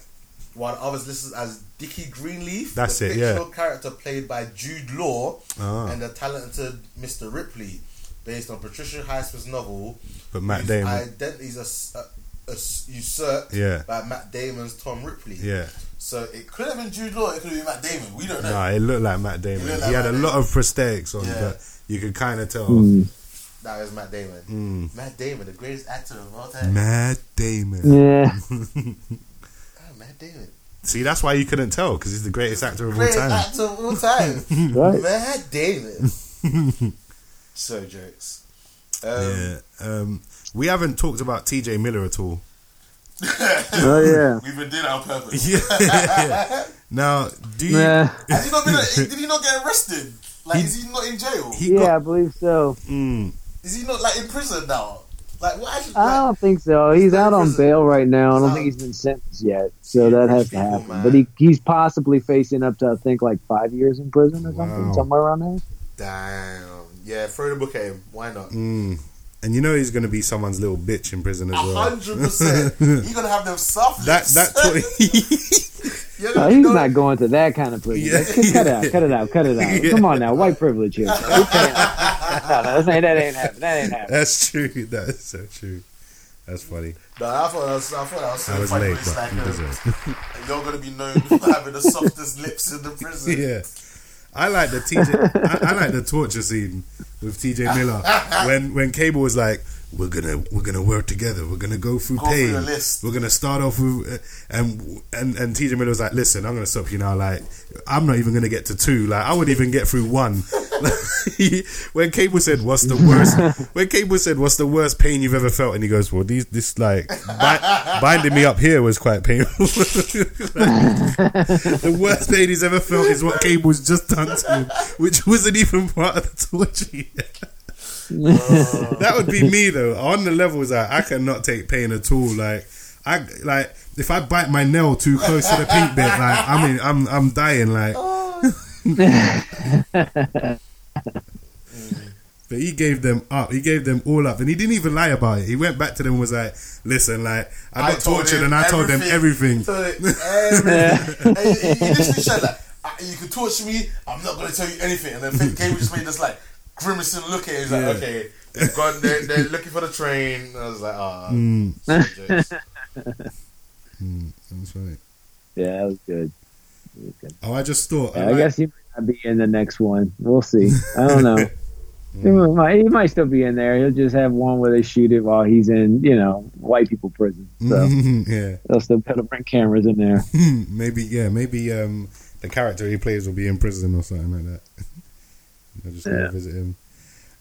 while others listed as Dickie Greenleaf, That's the it, yeah. fictional character played by Jude Law Ah. and the talented Mr. Ripley, based on Patricia Highsmith's novel. But Matt Damon, identities are s- uh, usurped Yeah. by Matt Damon's Tom Ripley. yeah, So it could have been Jude Law, it could have been Matt Damon. We don't know. nah, it looked like Matt Damon. looked He like had a Matt lot of prosthetics on, Yeah. but you could kind of tell. Mm. That was Matt Damon. Mm. Matt Damon, the greatest actor of all time. Matt Damon. Yeah. Oh, Matt Damon. See, that's why you couldn't tell because he's the greatest actor of all Greatest time. actor of all time. Right. Matt Damon. so jokes. Um, yeah. Um, we haven't talked about T.J. Miller at all. Oh yeah. We've been doing it on purpose. Yeah. now, do you? Nah. Has he not been? Did he not get arrested? Like, is he not in jail? He Yeah, I believe so. Mm, Is he not like in prison now? Like, what? Actually, I don't think so. He's out on bail right now. I don't He's think he's been sentenced yet, so that has to happen. man. But he he's possibly facing up to I think like five years in prison or something, Wow. somewhere around there. damn. Yeah, throw the book at him. Why not? mm. And you know he's going to be someone's little bitch in prison as A well. hundred percent. You're gonna have them soft That lips. that tw- You're No, he's go- not going to that kind of prison. Yeah. Cut it out, cut it out, cut it out. Yeah. Come on now, white privilege here. No, no, that ain't, that ain't happening. That ain't happening. that's true. That is so true. That's funny. No, I thought that was, I thought that was I was late, but like, you deserve. you're gonna be known for having the softest lips in the prison. Yeah. I like the TJ. I, I like the torture scene with TJ Miller when when Cable was like, "We're gonna we're gonna work together. We're gonna go through Go pain. list." We're gonna start off with." Uh, and and and TJ Miller was like, "Listen, I'm gonna stop you now. Like, I'm not even gonna get to two. Like, I wouldn't even get through one." when Cable said, "What's the worst?" when Cable said, "What's the worst pain you've ever felt?" and he goes, "Well, these this like bi- binding me up here was quite painful." the worst pain he's ever felt is what Cable's just done to him, which wasn't even part of the torture. That would be me though. On the levels, like, I cannot take pain at all. Like I like if I bite my nail too close to the pink bit, like I mean, I'm I'm dying. Like, but he gave them up. He gave them all up, and he didn't even lie about it. He went back to them and was like, "Listen, like I got told tortured, and I told them everything." Told him everything. He, he literally said like, "Ah, "You can torture me. I'm not going to tell you anything." And then just made this like, grimacing, looking. He's like, Yeah. okay, they've gone. They're, they're looking for the train. I was like, ah, Mm, jokes. mm, that's right. Yeah, that was good. That was good. Oh, I just thought. Yeah, I I guess he might not be in the next one. We'll see. I don't know. he, might, he might still be in there. He'll just have one where they shoot it while he's in, you know, white people prison. So yeah, they'll still put bring cameras in there. maybe yeah, maybe um, the character he plays will be in prison or something like that. I'll just want to visit him.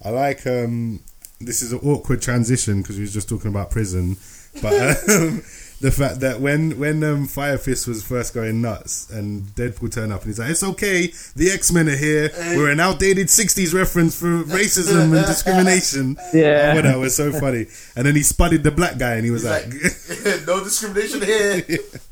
I like um, this is an awkward transition because we was just talking about prison, but um, the fact that when when um, Fire Fist was first going nuts and Deadpool turned up and he's like, "It's okay, the X Men are here. We're an outdated '60s reference for racism and discrimination." Yeah. oh, whatever, was so funny. And then he spotted the black guy and he was He's like, like, no discrimination here.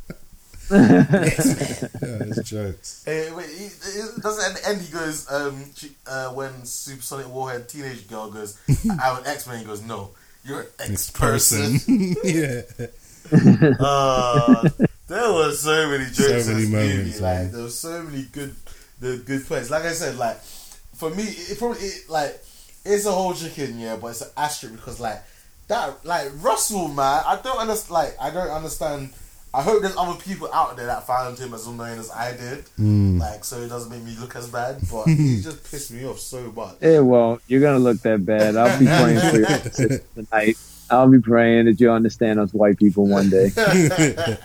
yeah, it's jokes. Hey, wait, he, he doesn't end he goes um she, uh, when Supersonic Warhead teenage girl goes I'm an X Man." he goes no you're an X person yeah. uh, there were so many jokes So many moments, movie man. like there were so many good the good points like I said like for me it probably it, like it's a whole chicken yeah but it's an asterisk because like that like Russell man I don't understand like I don't understand I hope there's other people out there that found him as annoying as I did Mm. like so it doesn't make me look as bad but he just pissed me off so much It won't. You're gonna look that bad. I'll be praying for you tonight. I'll be praying that you understand us white people one day.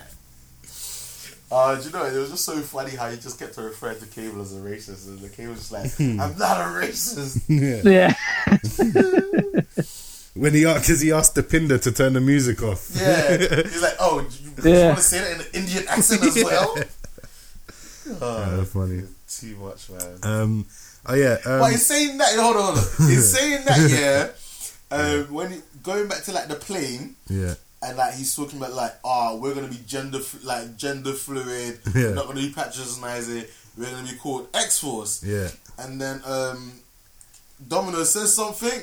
Uh, do you know, it was just so funny how he just kept referring to Cable as a racist, and the Cable was just like, "I'm not a racist." yeah. Yeah. When he because he asked Dopinder to turn the music off. Yeah, he's like, "Oh, you, you want to say that in an Indian accent as well?" Oh, that's funny. too much, man. Um. Oh yeah. Um, but he's saying that. Hold on. He's saying that. Yeah. Um, when he, going back to like the plane, yeah. and like he's talking about like, oh, we're gonna be gender like gender fluid. Yeah. We're not gonna be patronizing. We're gonna be called X Force. Yeah. And then um, Domino says something,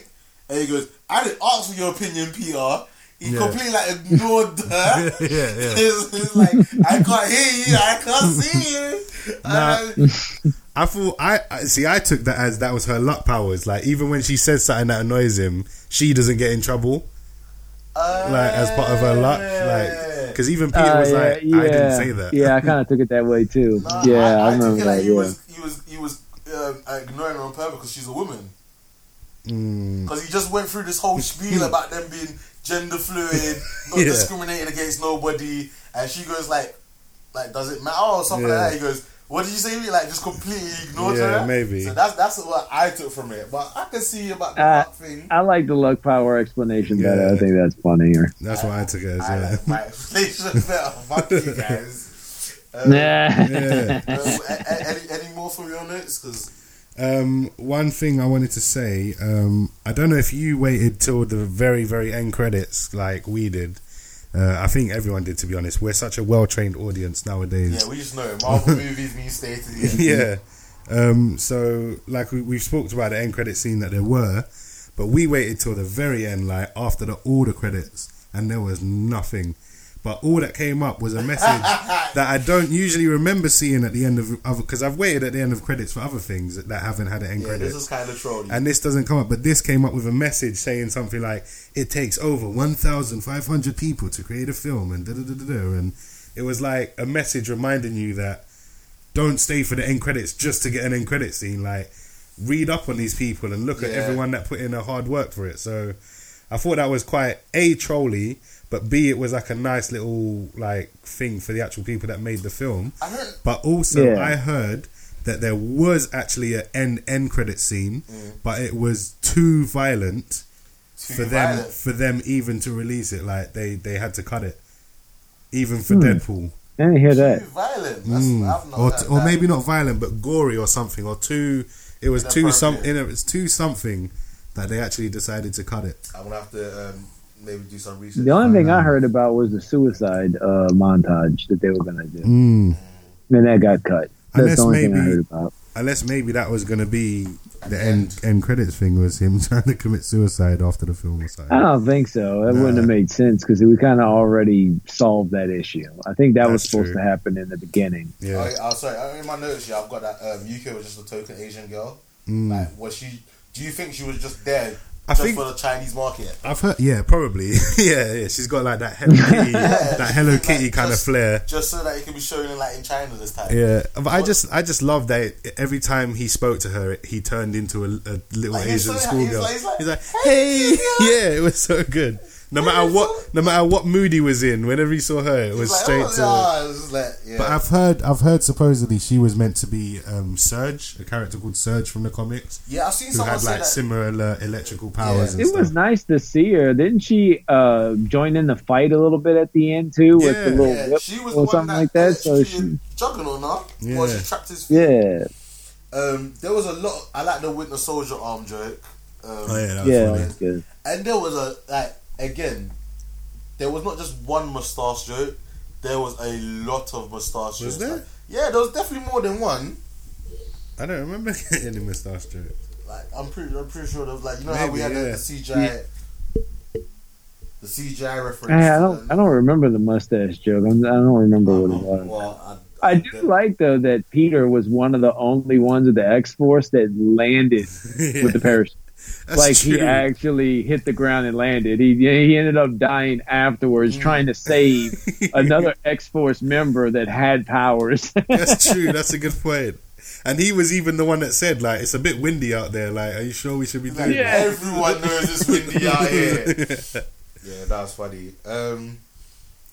and he goes, "I didn't ask for your opinion, PR." He Yeah. completely like ignored her. Yeah, yeah. It's, it's like I can't hear you, I can't see you. Nah. And, I thought I I- see. I took that as that was her luck powers. Like even when she says something that annoys him, she doesn't get in trouble. uh, Like as part of her luck. Like because even Peter Uh, was yeah, like, I yeah. didn't say that. Yeah, I kind of took it that way too. Nah, yeah, I, I, I, remember that. like he yeah. was he was he was um, ignoring her on purpose because she's a woman. Mm, Because he just went through this whole spiel about them being gender fluid, not Yeah. discriminating against nobody, and she goes like, like does it matter or something Yeah. like that? He goes, what did you say? Like just completely ignored Yeah, her. maybe. So that's that's what I took from it. But I can see about the Uh, luck thing. I like the luck power explanation better. I think that's funnier. that's what I took it as. I Yeah. like my explanation better. Fuck you guys. Um, Yeah. yeah. um, a- a- any, any more from your notes? Because Um, one thing I wanted to say, um, I don't know if you waited till the very, very end credits like we did. Uh, I think everyone did, to be honest. We're such a well trained audience nowadays. yeah, we just know Marvel movies being stated. Yeah. yeah. Um, so, like we, we've talked about the end credit scene that there were, but we waited till the very end, like after the all the credits, and there was nothing. But all that came up was a message that I don't usually remember seeing at the end of other because I've waited at the end of credits for other things that, that haven't had an end Yeah, credit. this is kind of trolly. and this doesn't come up, but this came up with a message saying something like, "It takes over 1,500 people to create a film," and da da da da da. And it was like a message reminding you that don't stay for the end credits just to get an end credit scene. Like, read up on these people and look at everyone that put in a hard work for it. So, I thought that was quite a trolly, but b it was like a nice little like thing for the actual people that made the film. Heard But also, Yeah. I heard that there was actually an end end credit scene, Mm. but it was too violent too for them for them even to release it. Like they they had to cut it, even for Hmm. Deadpool, I didn't hear that. Too violent. That's, Mm. Or heard or that. maybe not violent, but gory or something, or too. It was too some. Inappropriate. It was too something that they actually decided to cut it. I'm gonna have to um, maybe do some research. The only thing I heard about was the suicide uh, montage that they were going to do. Mm. And that got cut. That's Unless the only thing I heard about. Unless maybe that was going to be the end end credits thing was him trying to commit suicide after the film was something. I don't think so. That Nah. wouldn't have made sense because we kind of already solved that issue. I think that was supposed true. to happen in the beginning. Yeah. Oh, oh, sorry. In my notes yeah, I've got that um, Yukio was just a token Asian girl. Mm. Like, was she Do you think she was just there I just think- for the Chinese market? I've heard, yeah, probably, yeah, yeah. She's got like that Hello Kitty, that Hello Like, Kitty kind of flair. Just so that it can be shown in like in China this time. Yeah, but I just, I just love that every time he spoke to her, he turned into a, a little Like, he's Asian schoolgirl. he's like- He's like, "Hey, hey, yeah, it was so good. No matter what, no matter what mood he was in, whenever he saw her, it was like, straight oh, to. yeah, it was like, yeah. But I've heard, I've heard supposedly she was meant to be um, Surge, a character called Surge from the comics, yeah, I've seen who someone had like that. similar electrical powers and It was nice to see her. Didn't she uh, join in the fight a little bit at the end too with Yeah. the little yeah, whip she was or something that like that? So electrocuted she, Juggernaut, no? Yeah. Well, she trapped his feet. yeah, Um, there was a lot. I like the Winter Soldier arm joke. Um, Oh yeah, that was yeah, funny. that's good. and there was a like again, there was not just one mustache joke. There was a lot of mustache Was jokes. there? Like, yeah, there was definitely more than one. I don't remember any moustache joke. Like I'm pretty, I'm pretty sure there was like you know how we had Maybe, the, yeah. the CGI, the CGI reference. I, I don't, I don't remember the mustache joke. I'm, I don't remember what it uh-huh. was. Well, I do like though that Peter was one of the only ones of the X Force that landed with the parachute. That's like he actually hit the ground and landed. He he ended up dying afterwards Mm. trying to save another X Force member that had powers. That's true. That's a good point. And he was even the one that said, like, it's a bit windy out there. Like, are you sure we should be doing Like, Yeah. Everyone knows it's windy out here. that? Yeah, that was funny. Um,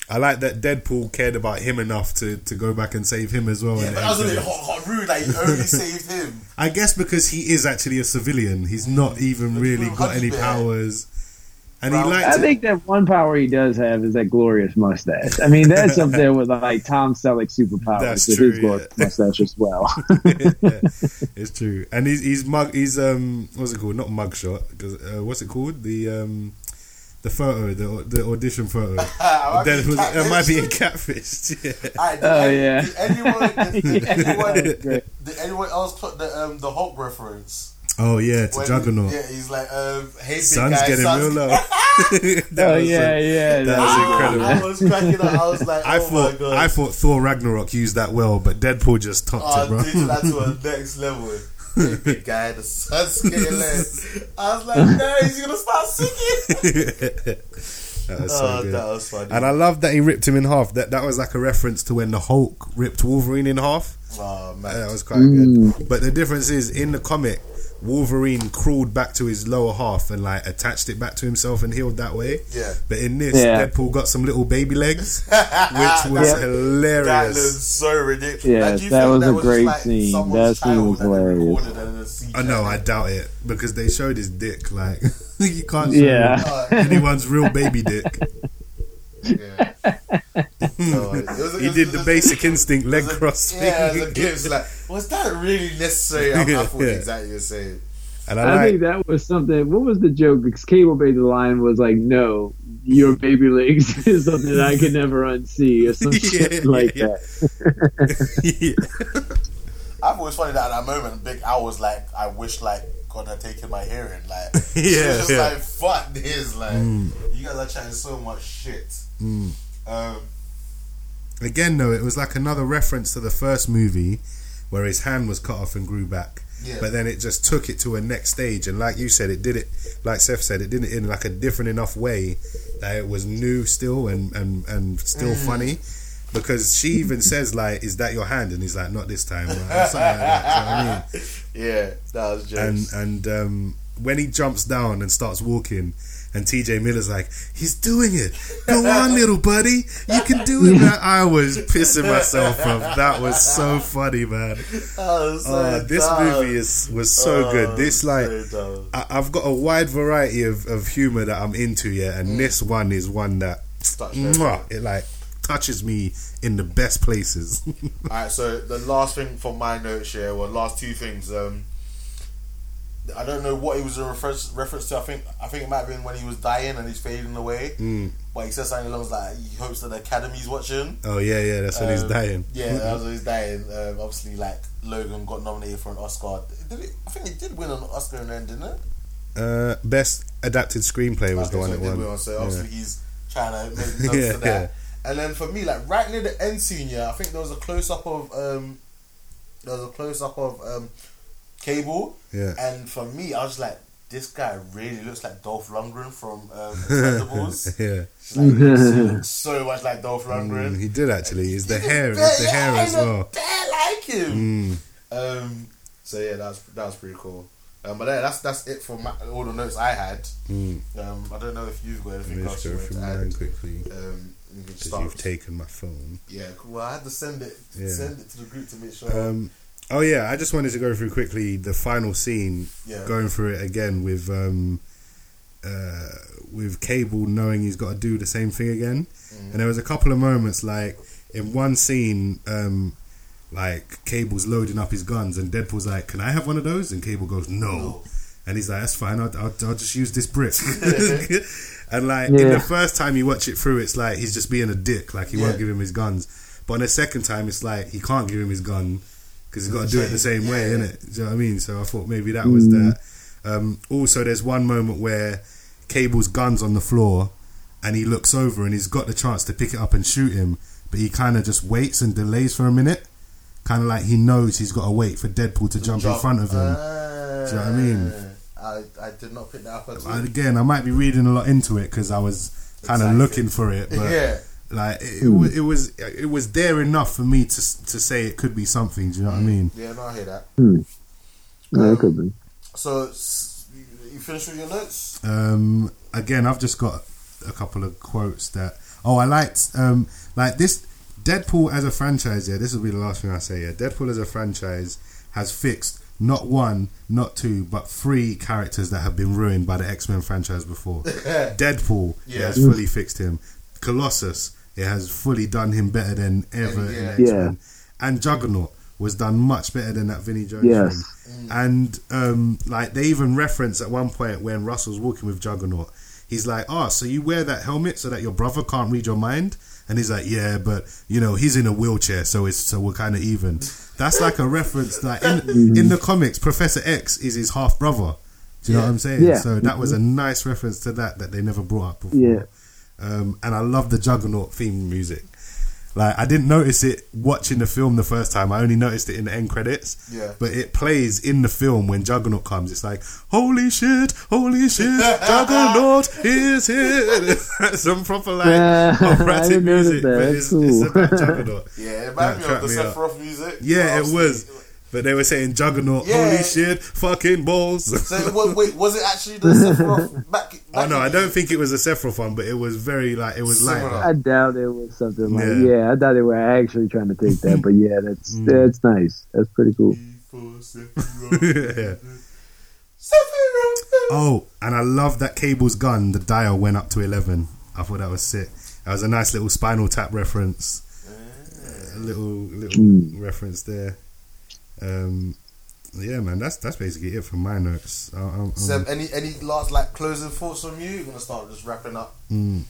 I like that Deadpool cared about him enough to, to go back and save him as well. yeah, but that was a end hot, hot rude that he only saved him. I guess because he is actually a civilian. He's not even But really got any Bear- powers. And he Well, liked I it. think that one power he does have is that glorious mustache. I mean, that's up there with like Tom Selleck superpowers That's with true, his glorious yeah. mustache as well. it's true. And he's he's mug he's um what's it called? Not mugshot. 'cause, Uh, what's it called? The um the photo, the the audition photo. I That was, catfish. it might be a catfish. Yeah. Alright, did Oh, any- yeah. Did anyone, did, did anyone, did anyone else put the um, the Hulk reference? Oh yeah, to When- Juggernaut. Yeah, he's like, um, hey, big Sun's guy, getting sun's- real low. That oh was, yeah, uh, yeah. that was incredible. I was cracking up. I was like, I oh my thought god. I thought Thor Ragnarok used that well, but Deadpool just topped it, Oh, bro. taking that to a next level. Hey, big guy, the sun's getting low. I was like, no, he's gonna start singing. that was so oh, good. that was funny. And I love that he ripped him in half. That that was like a reference to when the Hulk ripped Wolverine in half. oh man, That was quite good. Mm. But the difference is in the comic, Wolverine crawled back to his lower half and like attached it back to himself and healed that way. yeah. But in this, Yeah. Deadpool got some little baby legs, which was hilarious. That Yeah. was so ridiculous. Yeah, Like, do you that think was a just great like scene. That scene was that hilarious. recorded and then CGI? I know, I doubt it because they showed his dick. Like you can't show Yeah. Anyone's real baby dick. Yeah. No, it was- it He was- did the basic instinct leg a- cross Yeah, thing. the glimpse. Like, was that really necessary? I, I thought Yeah. exactly the same. And I, I like think that was something. What was the joke? Because Cable made the line was like, "No, your baby legs is something I can never unsee," or some Yeah, shit like yeah. that. I thought it was funny that at that moment, Big I was like, "I wish like God had taken my hearing." Like, Yeah, he was just yeah. like, "Fuck this!" Like, mm. you guys are chatting so much shit. Mm. Um, Again, though, it was like another reference to the first movie where his hand was cut off and grew back. Yeah. But then it just took it to a next stage, and like you said, it did it. Like Seth said, it did it in like a different enough way that it was new still and and and still Mm. funny. Because she even says like, "Is that your hand?" And he's like, "Not this time." Like that. You know I mean? yeah, that was and and um, when he jumps down and starts walking, and TJ Miller's like, "He's doing it! Go on, little buddy, you can do it!" Man. I was pissing myself, bro. That was so funny, man. So Oh, this movie is was so Oh, good. This like. so. I, I've got a wide variety of, of humor that I'm into, yeah, and this one is one that mwah, it like touches me in the best places. All right, so the last thing from my notes here, well, last two things. Um, I don't know what he was a reference reference to. I think I think it might have been when he was dying and he's fading away. Mm. But he said something along like he hopes that the academy's watching. Oh yeah, yeah, that's when he's Um, dying. Yeah, that's when he's dying. Um, obviously, like Logan got nominated for an Oscar. Did it, I think he did win an Oscar in the end, didn't it? Uh, best adapted screenplay was the one so did won. win one, So Yeah. obviously he's trying to make notes Yeah, that. And then for me, like right near the end scene, yeah, I think there was a close up of um, there was a close up of um, Cable. Yeah. And for me, I was like, this guy really looks like Dolph Lundgren from um, Expendables. yeah. It's like, he looks- so much like Dolph Lundgren. Mm, he did actually. It's the He hair. just It's the bare- hair as well. bare like him. Mm. Um, so yeah, that's that was pretty cool. Um, but yeah, that's that's it for my, all the notes I had. Mm. Um, I don't know if you've got anything else just you go want through to mine add. quickly. Um, you Because start. you've taken my phone. yeah. Well, I had to send it Yeah. send it to the group to make sure. Um, oh yeah, I just wanted to go through quickly the final scene. Yeah. Going through it again with um, uh, with Cable knowing he's got to do the same thing again, Mm. and there was a couple of moments like in one scene, um, like Cable's loading up his guns, and Deadpool's like, "Can I have one of those?" And Cable goes, "No." No. And he's like, "That's fine. I'll, I'll, I'll just use this brick." and like in the first time you watch it through, it's like he's just being a dick. Like he Yeah. won't give him his guns. But on the second time, it's like he can't give him his gun because he's got to do it the same way, innit? Do you know what I mean? So I thought maybe that was that. Um, also, there's one moment where Cable's gun's on the floor, and he looks over and he's got the chance to pick it up and shoot him, but he kind of just waits and delays for a minute, kind of like he knows he's got to wait for Deadpool to jump in front of him. Uh, Do you know what I mean? I, I did not pick that up. Again, I might be reading a lot into it because I was kind of Exactly. looking for it, but yeah. Like it, it, was, it was it was there enough for me to to say it could be something. Do you know what I mean? Yeah, no, I hear that. Yeah, it could be. So, you you finished with your notes? Um, again, I've just got a couple of quotes that. Oh, I liked um, like this Deadpool as a franchise. Yeah, this will be the last thing I say. Yeah, Deadpool as a franchise has fixed not one, not two, but three characters that have been ruined by the X Men franchise before. Deadpool, it Yeah. has fully fixed him. Colossus, it has fully done him better than ever in Yeah. X Men. Yeah. And Juggernaut was done much better than that Vinnie Jones Yes. thing. And um, like they even reference at one point when Russell's walking with Juggernaut, he's like, "Oh, so you wear that helmet so that your brother can't read your mind?" And he's like, "Yeah, but you know he's in a wheelchair, so it's so we're kind of even." That's like a reference. Like in in the comics, Professor X is his half brother. Do you know what I'm saying? Yeah. So that was a nice reference to that that they never brought up before. Yeah. Um, and I love the Juggernaut theme music. Like I didn't notice it watching the film the first time. I only noticed it in the end credits. Yeah. But it plays in the film when Juggernaut comes. It's like, holy shit, holy shit, Juggernaut is here. Some proper like Yeah, I operatic didn't notice music, that. but That's it's, it's about Juggernaut. Yeah, it That reminded me of the. Sephiroth music. Yeah, it Obviously- was. But they were saying Juggernaut, Yeah. holy shit, fucking balls. So, wa- wait, was it actually the Sephiroth back? back oh no, I don't think it was a Sephiroth one, but it was very like it was like I doubt it was something like Yeah. yeah. I doubt they were actually trying to take that, but yeah, that's Mm. that's nice. That's pretty cool. Yeah. Oh, and I love that Cable's gun. The dial went up to eleven. I thought that was sick. That was a nice little Spinal Tap reference. A little little Mm. reference there. Um, yeah, man, that's that's basically it for my notes. I, I'm, I'm- Seb, any any last like closing thoughts from you? You're gonna start just wrapping up. mm,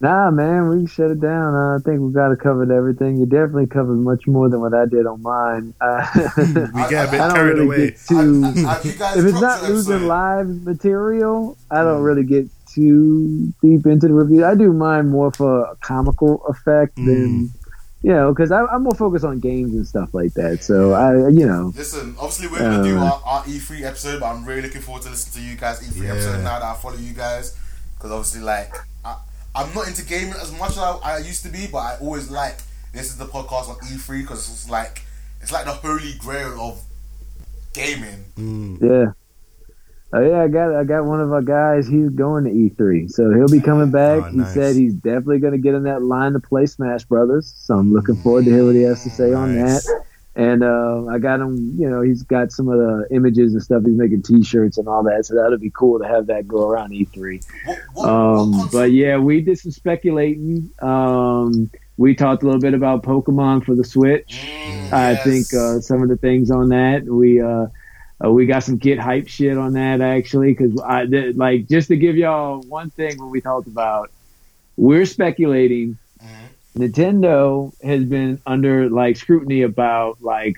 Nah, man, we can shut it down. Uh, I think we got to cover everything. You definitely covered much more than what I did on mine. Uh, we get a bit I don't carried really away. get too. Have- have you guys if it's not your losing episode? live material, I don't really get too deep into the review. I do mine more for a comical effect than you know, because I'm more focused on games and stuff like that. So I, you know, Listen, obviously we're gonna do Uh, our, our E3 episode, but I'm really looking forward to listening to you guys E3 Yeah. episode now that I follow you guys. Because obviously, like, I, I'm not into gaming as much as I, I used to be, but I always like this is the podcast on E3 because it's like it's like the holy grail of gaming. Mm, yeah. Oh yeah, I got I got one of our guys. He's going to E3, so he'll be coming back. Oh, He nice. said he's definitely going to get in that line to play Smash Brothers. So I'm looking forward to hear what he has to say on Nice. that. And uh, I got him. You know, he's got some of the images and stuff. He's making T-shirts and all that. So that'll be cool to have that go around E E3. What, what, Um, but yeah, we did some speculating. Um, we talked a little bit about Pokemon for the Switch. Mm, I yes. think uh, some of the things on that we uh, uh, we got some get hype shit on that actually because I did, like just to give y'all one thing when we talked about we're speculating Mhm. Nintendo has been under like scrutiny about like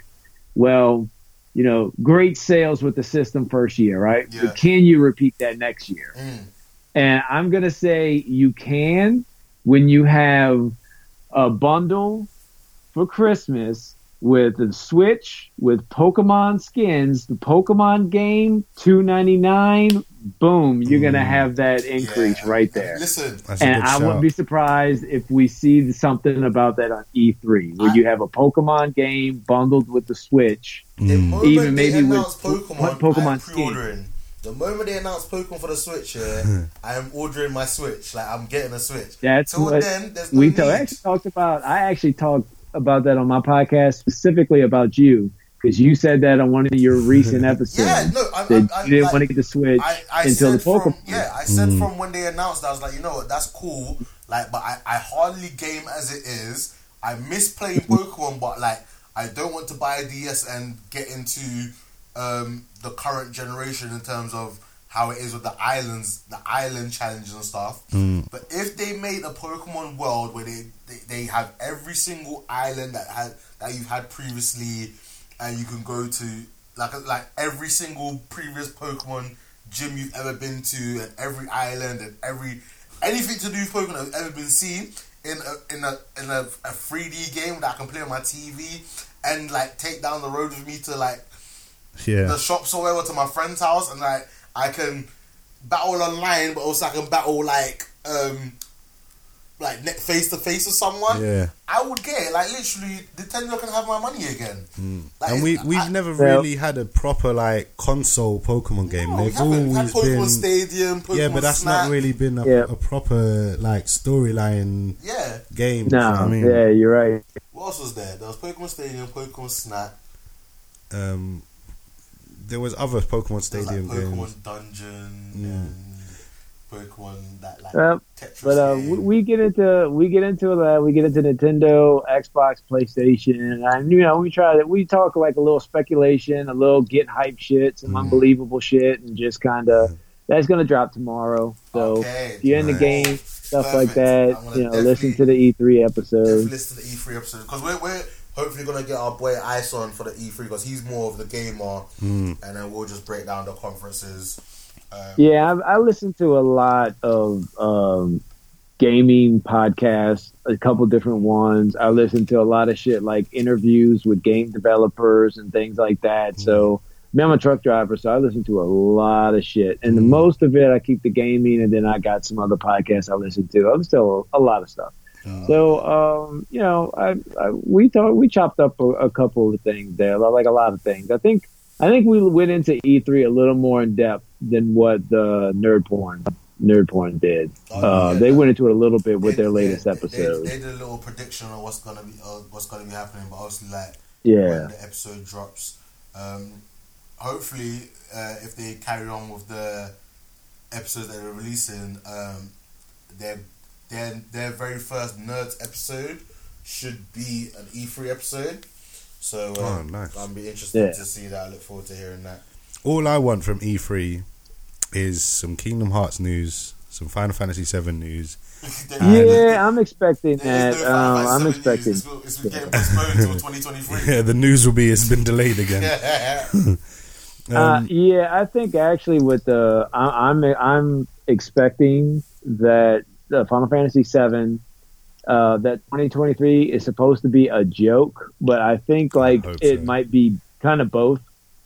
well you know great sales with the system first year right Yeah. but can you repeat that next year Mm. and I'm gonna say you can when you have a bundle for Christmas with the Switch, with Pokemon skins, the Pokemon game, two ninety nine. Boom, you're gonna have that increase Yeah. right there. Listen, That's And good I wouldn't be surprised if we see something about that on E3, where I- you have a Pokemon game bundled with the Switch. the Mm. Even maybe with Pokemon, po- Pokemon I'm skin. The moment they announce Pokemon for the Switch, yeah, I am ordering my Switch. Like I'm getting a Switch. That's Till what then, there's no we need. actually talked about. I actually talked about that on my podcast specifically about you because you said that on one of your recent episodes. Yeah, no, I, that I, I, you didn't like, want to get the Switch I, I until the said from, Pokemon. yeah, I said Mm. from when they announced, I was like, you know what, that's cool. Like, but I, I hardly game as it is. I miss playing Pokemon, but like, I don't want to buy a DS and get into um, the current generation in terms of how it is with the islands, the island challenges and stuff. Mm. But if they made a Pokemon world where they, they, they have every single island that had that you've had previously, and you can go to like like every single previous Pokemon gym you've ever been to, and every island and every anything to do with Pokemon that's ever been seen in a in a in a, a 3D game that I can play on my TV and like take down the road with me to like Yeah. the shops or whatever to my friend's house and like I can battle online but also I can battle like um like face to face with someone. Yeah. I would get it. Like literally the Nintendo can have my money again. Like, and we we've I- never Well- really had a proper like console Pokemon game. No, They've. We've had always Pokemon been Stadium, Pokemon yeah, but that's Snap. not really been a, Yeah. a proper like storyline Yeah. game. No, you know I mean, yeah, you're right. What else was there? There was Pokemon Stadium, Pokemon Snap, um, there was other Pokemon Stadium like Pokemon games. Dungeon, Mm. and Pokemon that like Uh, Tetris But uh, game. we, we get into we get into that we get into Nintendo, Xbox, PlayStation, and you know we try to we talk like a little speculation, a little get hype shit, some Mhm. unbelievable shit, and just kind of that's gonna drop tomorrow. So Okay. if you're in the game, stuff like Perfect. I'm that, you know, listen to the E3 episode. listen to the E3 episode because we're, we're hopefully gonna get our boy Ice on for the E3 because he's more of the gamer, Mm. and then we'll just break down the conferences. Um, Yeah, I, I listen to a lot of um, gaming podcasts, a couple different ones. I listen to a lot of shit like interviews with game developers and things like that. So, I mean, I'm a truck driver, so I listen to a lot of shit. And the Mhm. most of it, I keep the gaming, and then I got some other podcasts I listen to. I listen to a, a lot of stuff. So, um, you know, I, I, we thought we chopped up a, a couple of things there, like a lot of things. I think I think we went into E3 a little more in depth than what the nerd porn nerd porn did. Oh, Uh, yeah. they went into it a little bit with they- their latest yeah, episode. They, they did a little prediction on what's gonna be uh, what's gonna be happening, but obviously like yeah, when the episode drops. Um, hopefully, uh, if they carry on with the episodes that they're releasing, um, their their their very first nerds episode should be an E3 episode. So uh, Oh, nice. I'm be interested Yeah. to see that. I look forward to hearing that. All I want from E3 is some Kingdom Hearts news, some Final Fantasy VII news. yeah, I'm expecting There that. is no Um, I'm expecting. news. It's, it's, it's getting postponed until 2023. Yeah, the news will be it's been delayed again. Uh, Um, yeah, I think actually with the I, I'm I'm expecting that the Final Fantasy VII uh, that 2023 is supposed to be a joke, but I think like hope it so. might be kind of both.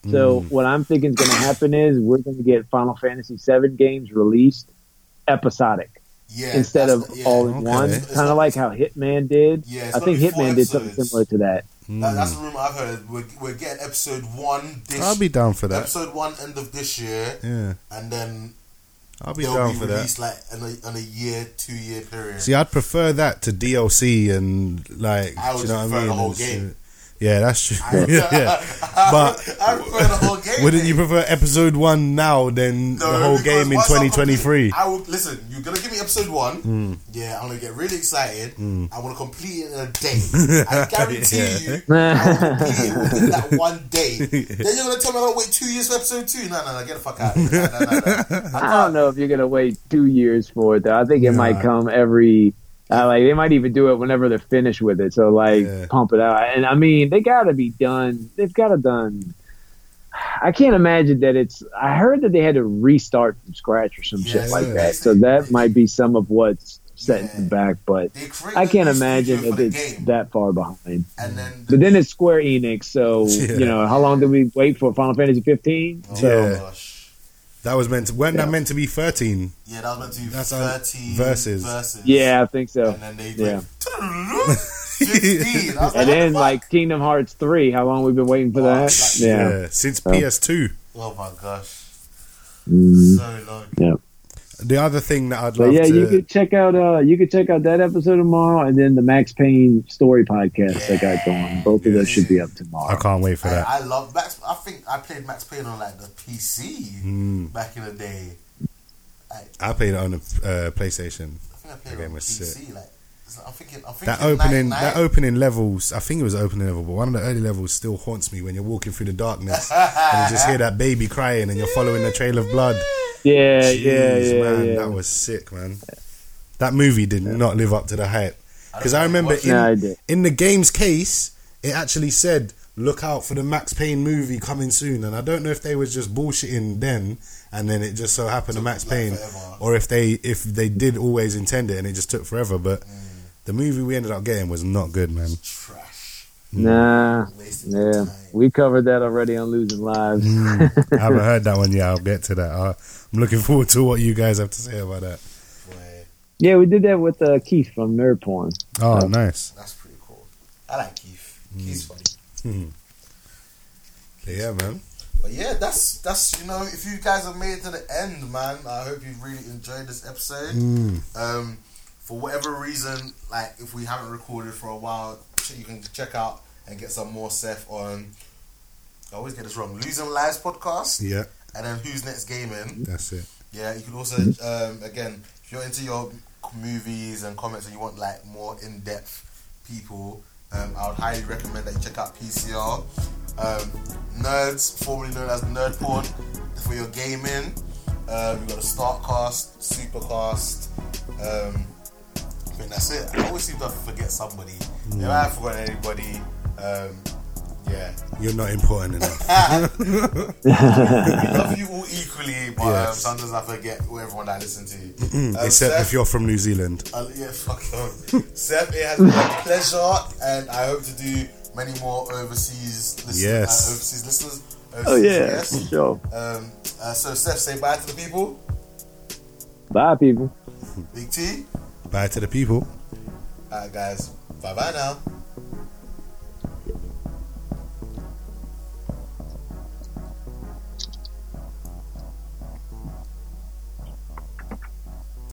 So Mm. what I'm thinking is going to happen is we're going to get Final Fantasy VII games released episodic yeah, instead of the- yeah. all in Okay. one, kind of like how Hitman did. Yeah, I think be four Hitman did something similar to that. That, that's the rumor I've heard. We're, we're getting episode one this I'll be down for that. episode one end of this year, Yeah, and then I'll be they'll down be for that. released like in a, in a year, two year period. See, I'd prefer that to DLC and like, I would you know what I mean? the whole uh, game. Shit. Yeah, that's true. I, yeah. But- I prefer the whole game. Wouldn't you prefer episode one now than No, the whole game in 2023? I will listen. You're gonna give me episode one. Hmm. Yeah, I'm gonna get really excited. I want to complete it in a day. I guarantee Yeah. you, I will complete it within that one day. then you're gonna tell me I gotta wait two years for episode two? No, no, no, get the fuck out. of here. No, no, no, no. I don't know if you're gonna wait two years for it though. I think it Nah. might come every. Uh, like they might even do it whenever they're finished with it. So like Yeah. pump it out. And I mean they gotta be done. They've gotta done. I can't imagine that it's. I heard that they had to restart from scratch or some shit like that. So that might be some of what's setting Yeah. back, but I can't imagine if it's game, that far behind. and then But then it's Square Enix, so Yeah. you know how long did we wait for Final Fantasy 15? oh So Yeah. That was meant to. weren't Yeah. that meant to be thirteen? yeah, that was meant to be That's thirteen Versus. Versus. yeah, I think so. and then they Yeah. went fifteen. I And like, then what like Kingdom Hearts 3, how long we've been waiting for that? like- Yeah. since So- PS2. Oh my gosh, Mhm. so long. Yeah. The other thing that I'd But love yeah, to. you could check out uh you could check out that episode tomorrow and then the Max Payne story podcast I got going. Both of those should be up tomorrow. I can't wait for that. I love Max. I think I played Max Payne on like the PC Mm. back in the day. I played it on the uh, PlayStation. I think I played it on PC. sick. Like, so I'm thinking, I'm thinking That opening, 99. that opening levels. I think it was opening level, but one of the early levels still haunts me when you're walking through the darkness and you just hear that baby crying and you're following the trail of blood. Yeah, Jeez, yeah, yeah, man, yeah. that was sick, man. That movie did not live up to the hype because I remember in, No, in the game's case, it actually said, "Look out for the Max Payne movie coming soon." And I don't know if they was just bullshitting then, and then it just so happened to Max Payne, forever. or if they if they did always intend it and it just took forever. But Mm. The movie we ended up getting was not good, man. trash. Nah. Wasted Yeah. We covered that already on Losing Lives. I haven't heard that one yet. I'll get to that. Uh, I'm looking forward to what you guys have to say about that. Boy, yeah, we did that with uh, Keith from Nerd Porn. Oh, Yeah. nice. that's pretty cool. I like Keith. Keith's funny. Yeah, man. But yeah, that's that's you know, if you guys have made it to the end, man, I hope you really enjoyed this episode. Mm. Um, for whatever reason, like if we haven't recorded for a while, you can check out and get some more Seth on. I always get this wrong. Losing Lives podcast, Yeah, and then Who's Next Gaming. that's it. Yeah, you can also um, again if you're into your movies and comments and you want like more in depth people, um, I would highly recommend that you check out PCR. Um, Nerds, formerly known as Nerd Porn, for your gaming. Um, you've got a Startcast, Supercast. Um, I think that's it. I always seem to forget somebody. If I have forgotten anybody, um, yeah. You're not important enough. We love you all equally, but um, sometimes I forget who everyone I listen to. Um, Except Seth, if you're from New Zealand. uh, yeah, fuck on. Seth, it has been a pleasure, and I hope to do many more overseas listeners. Yes. Uh, overseas listeners. Overseas Oh yeah, for guests. sure. Um, uh, so, Seth, say bye to the people. Bye, people. Big T. Bye to the people. All right, guys. Bye bye now.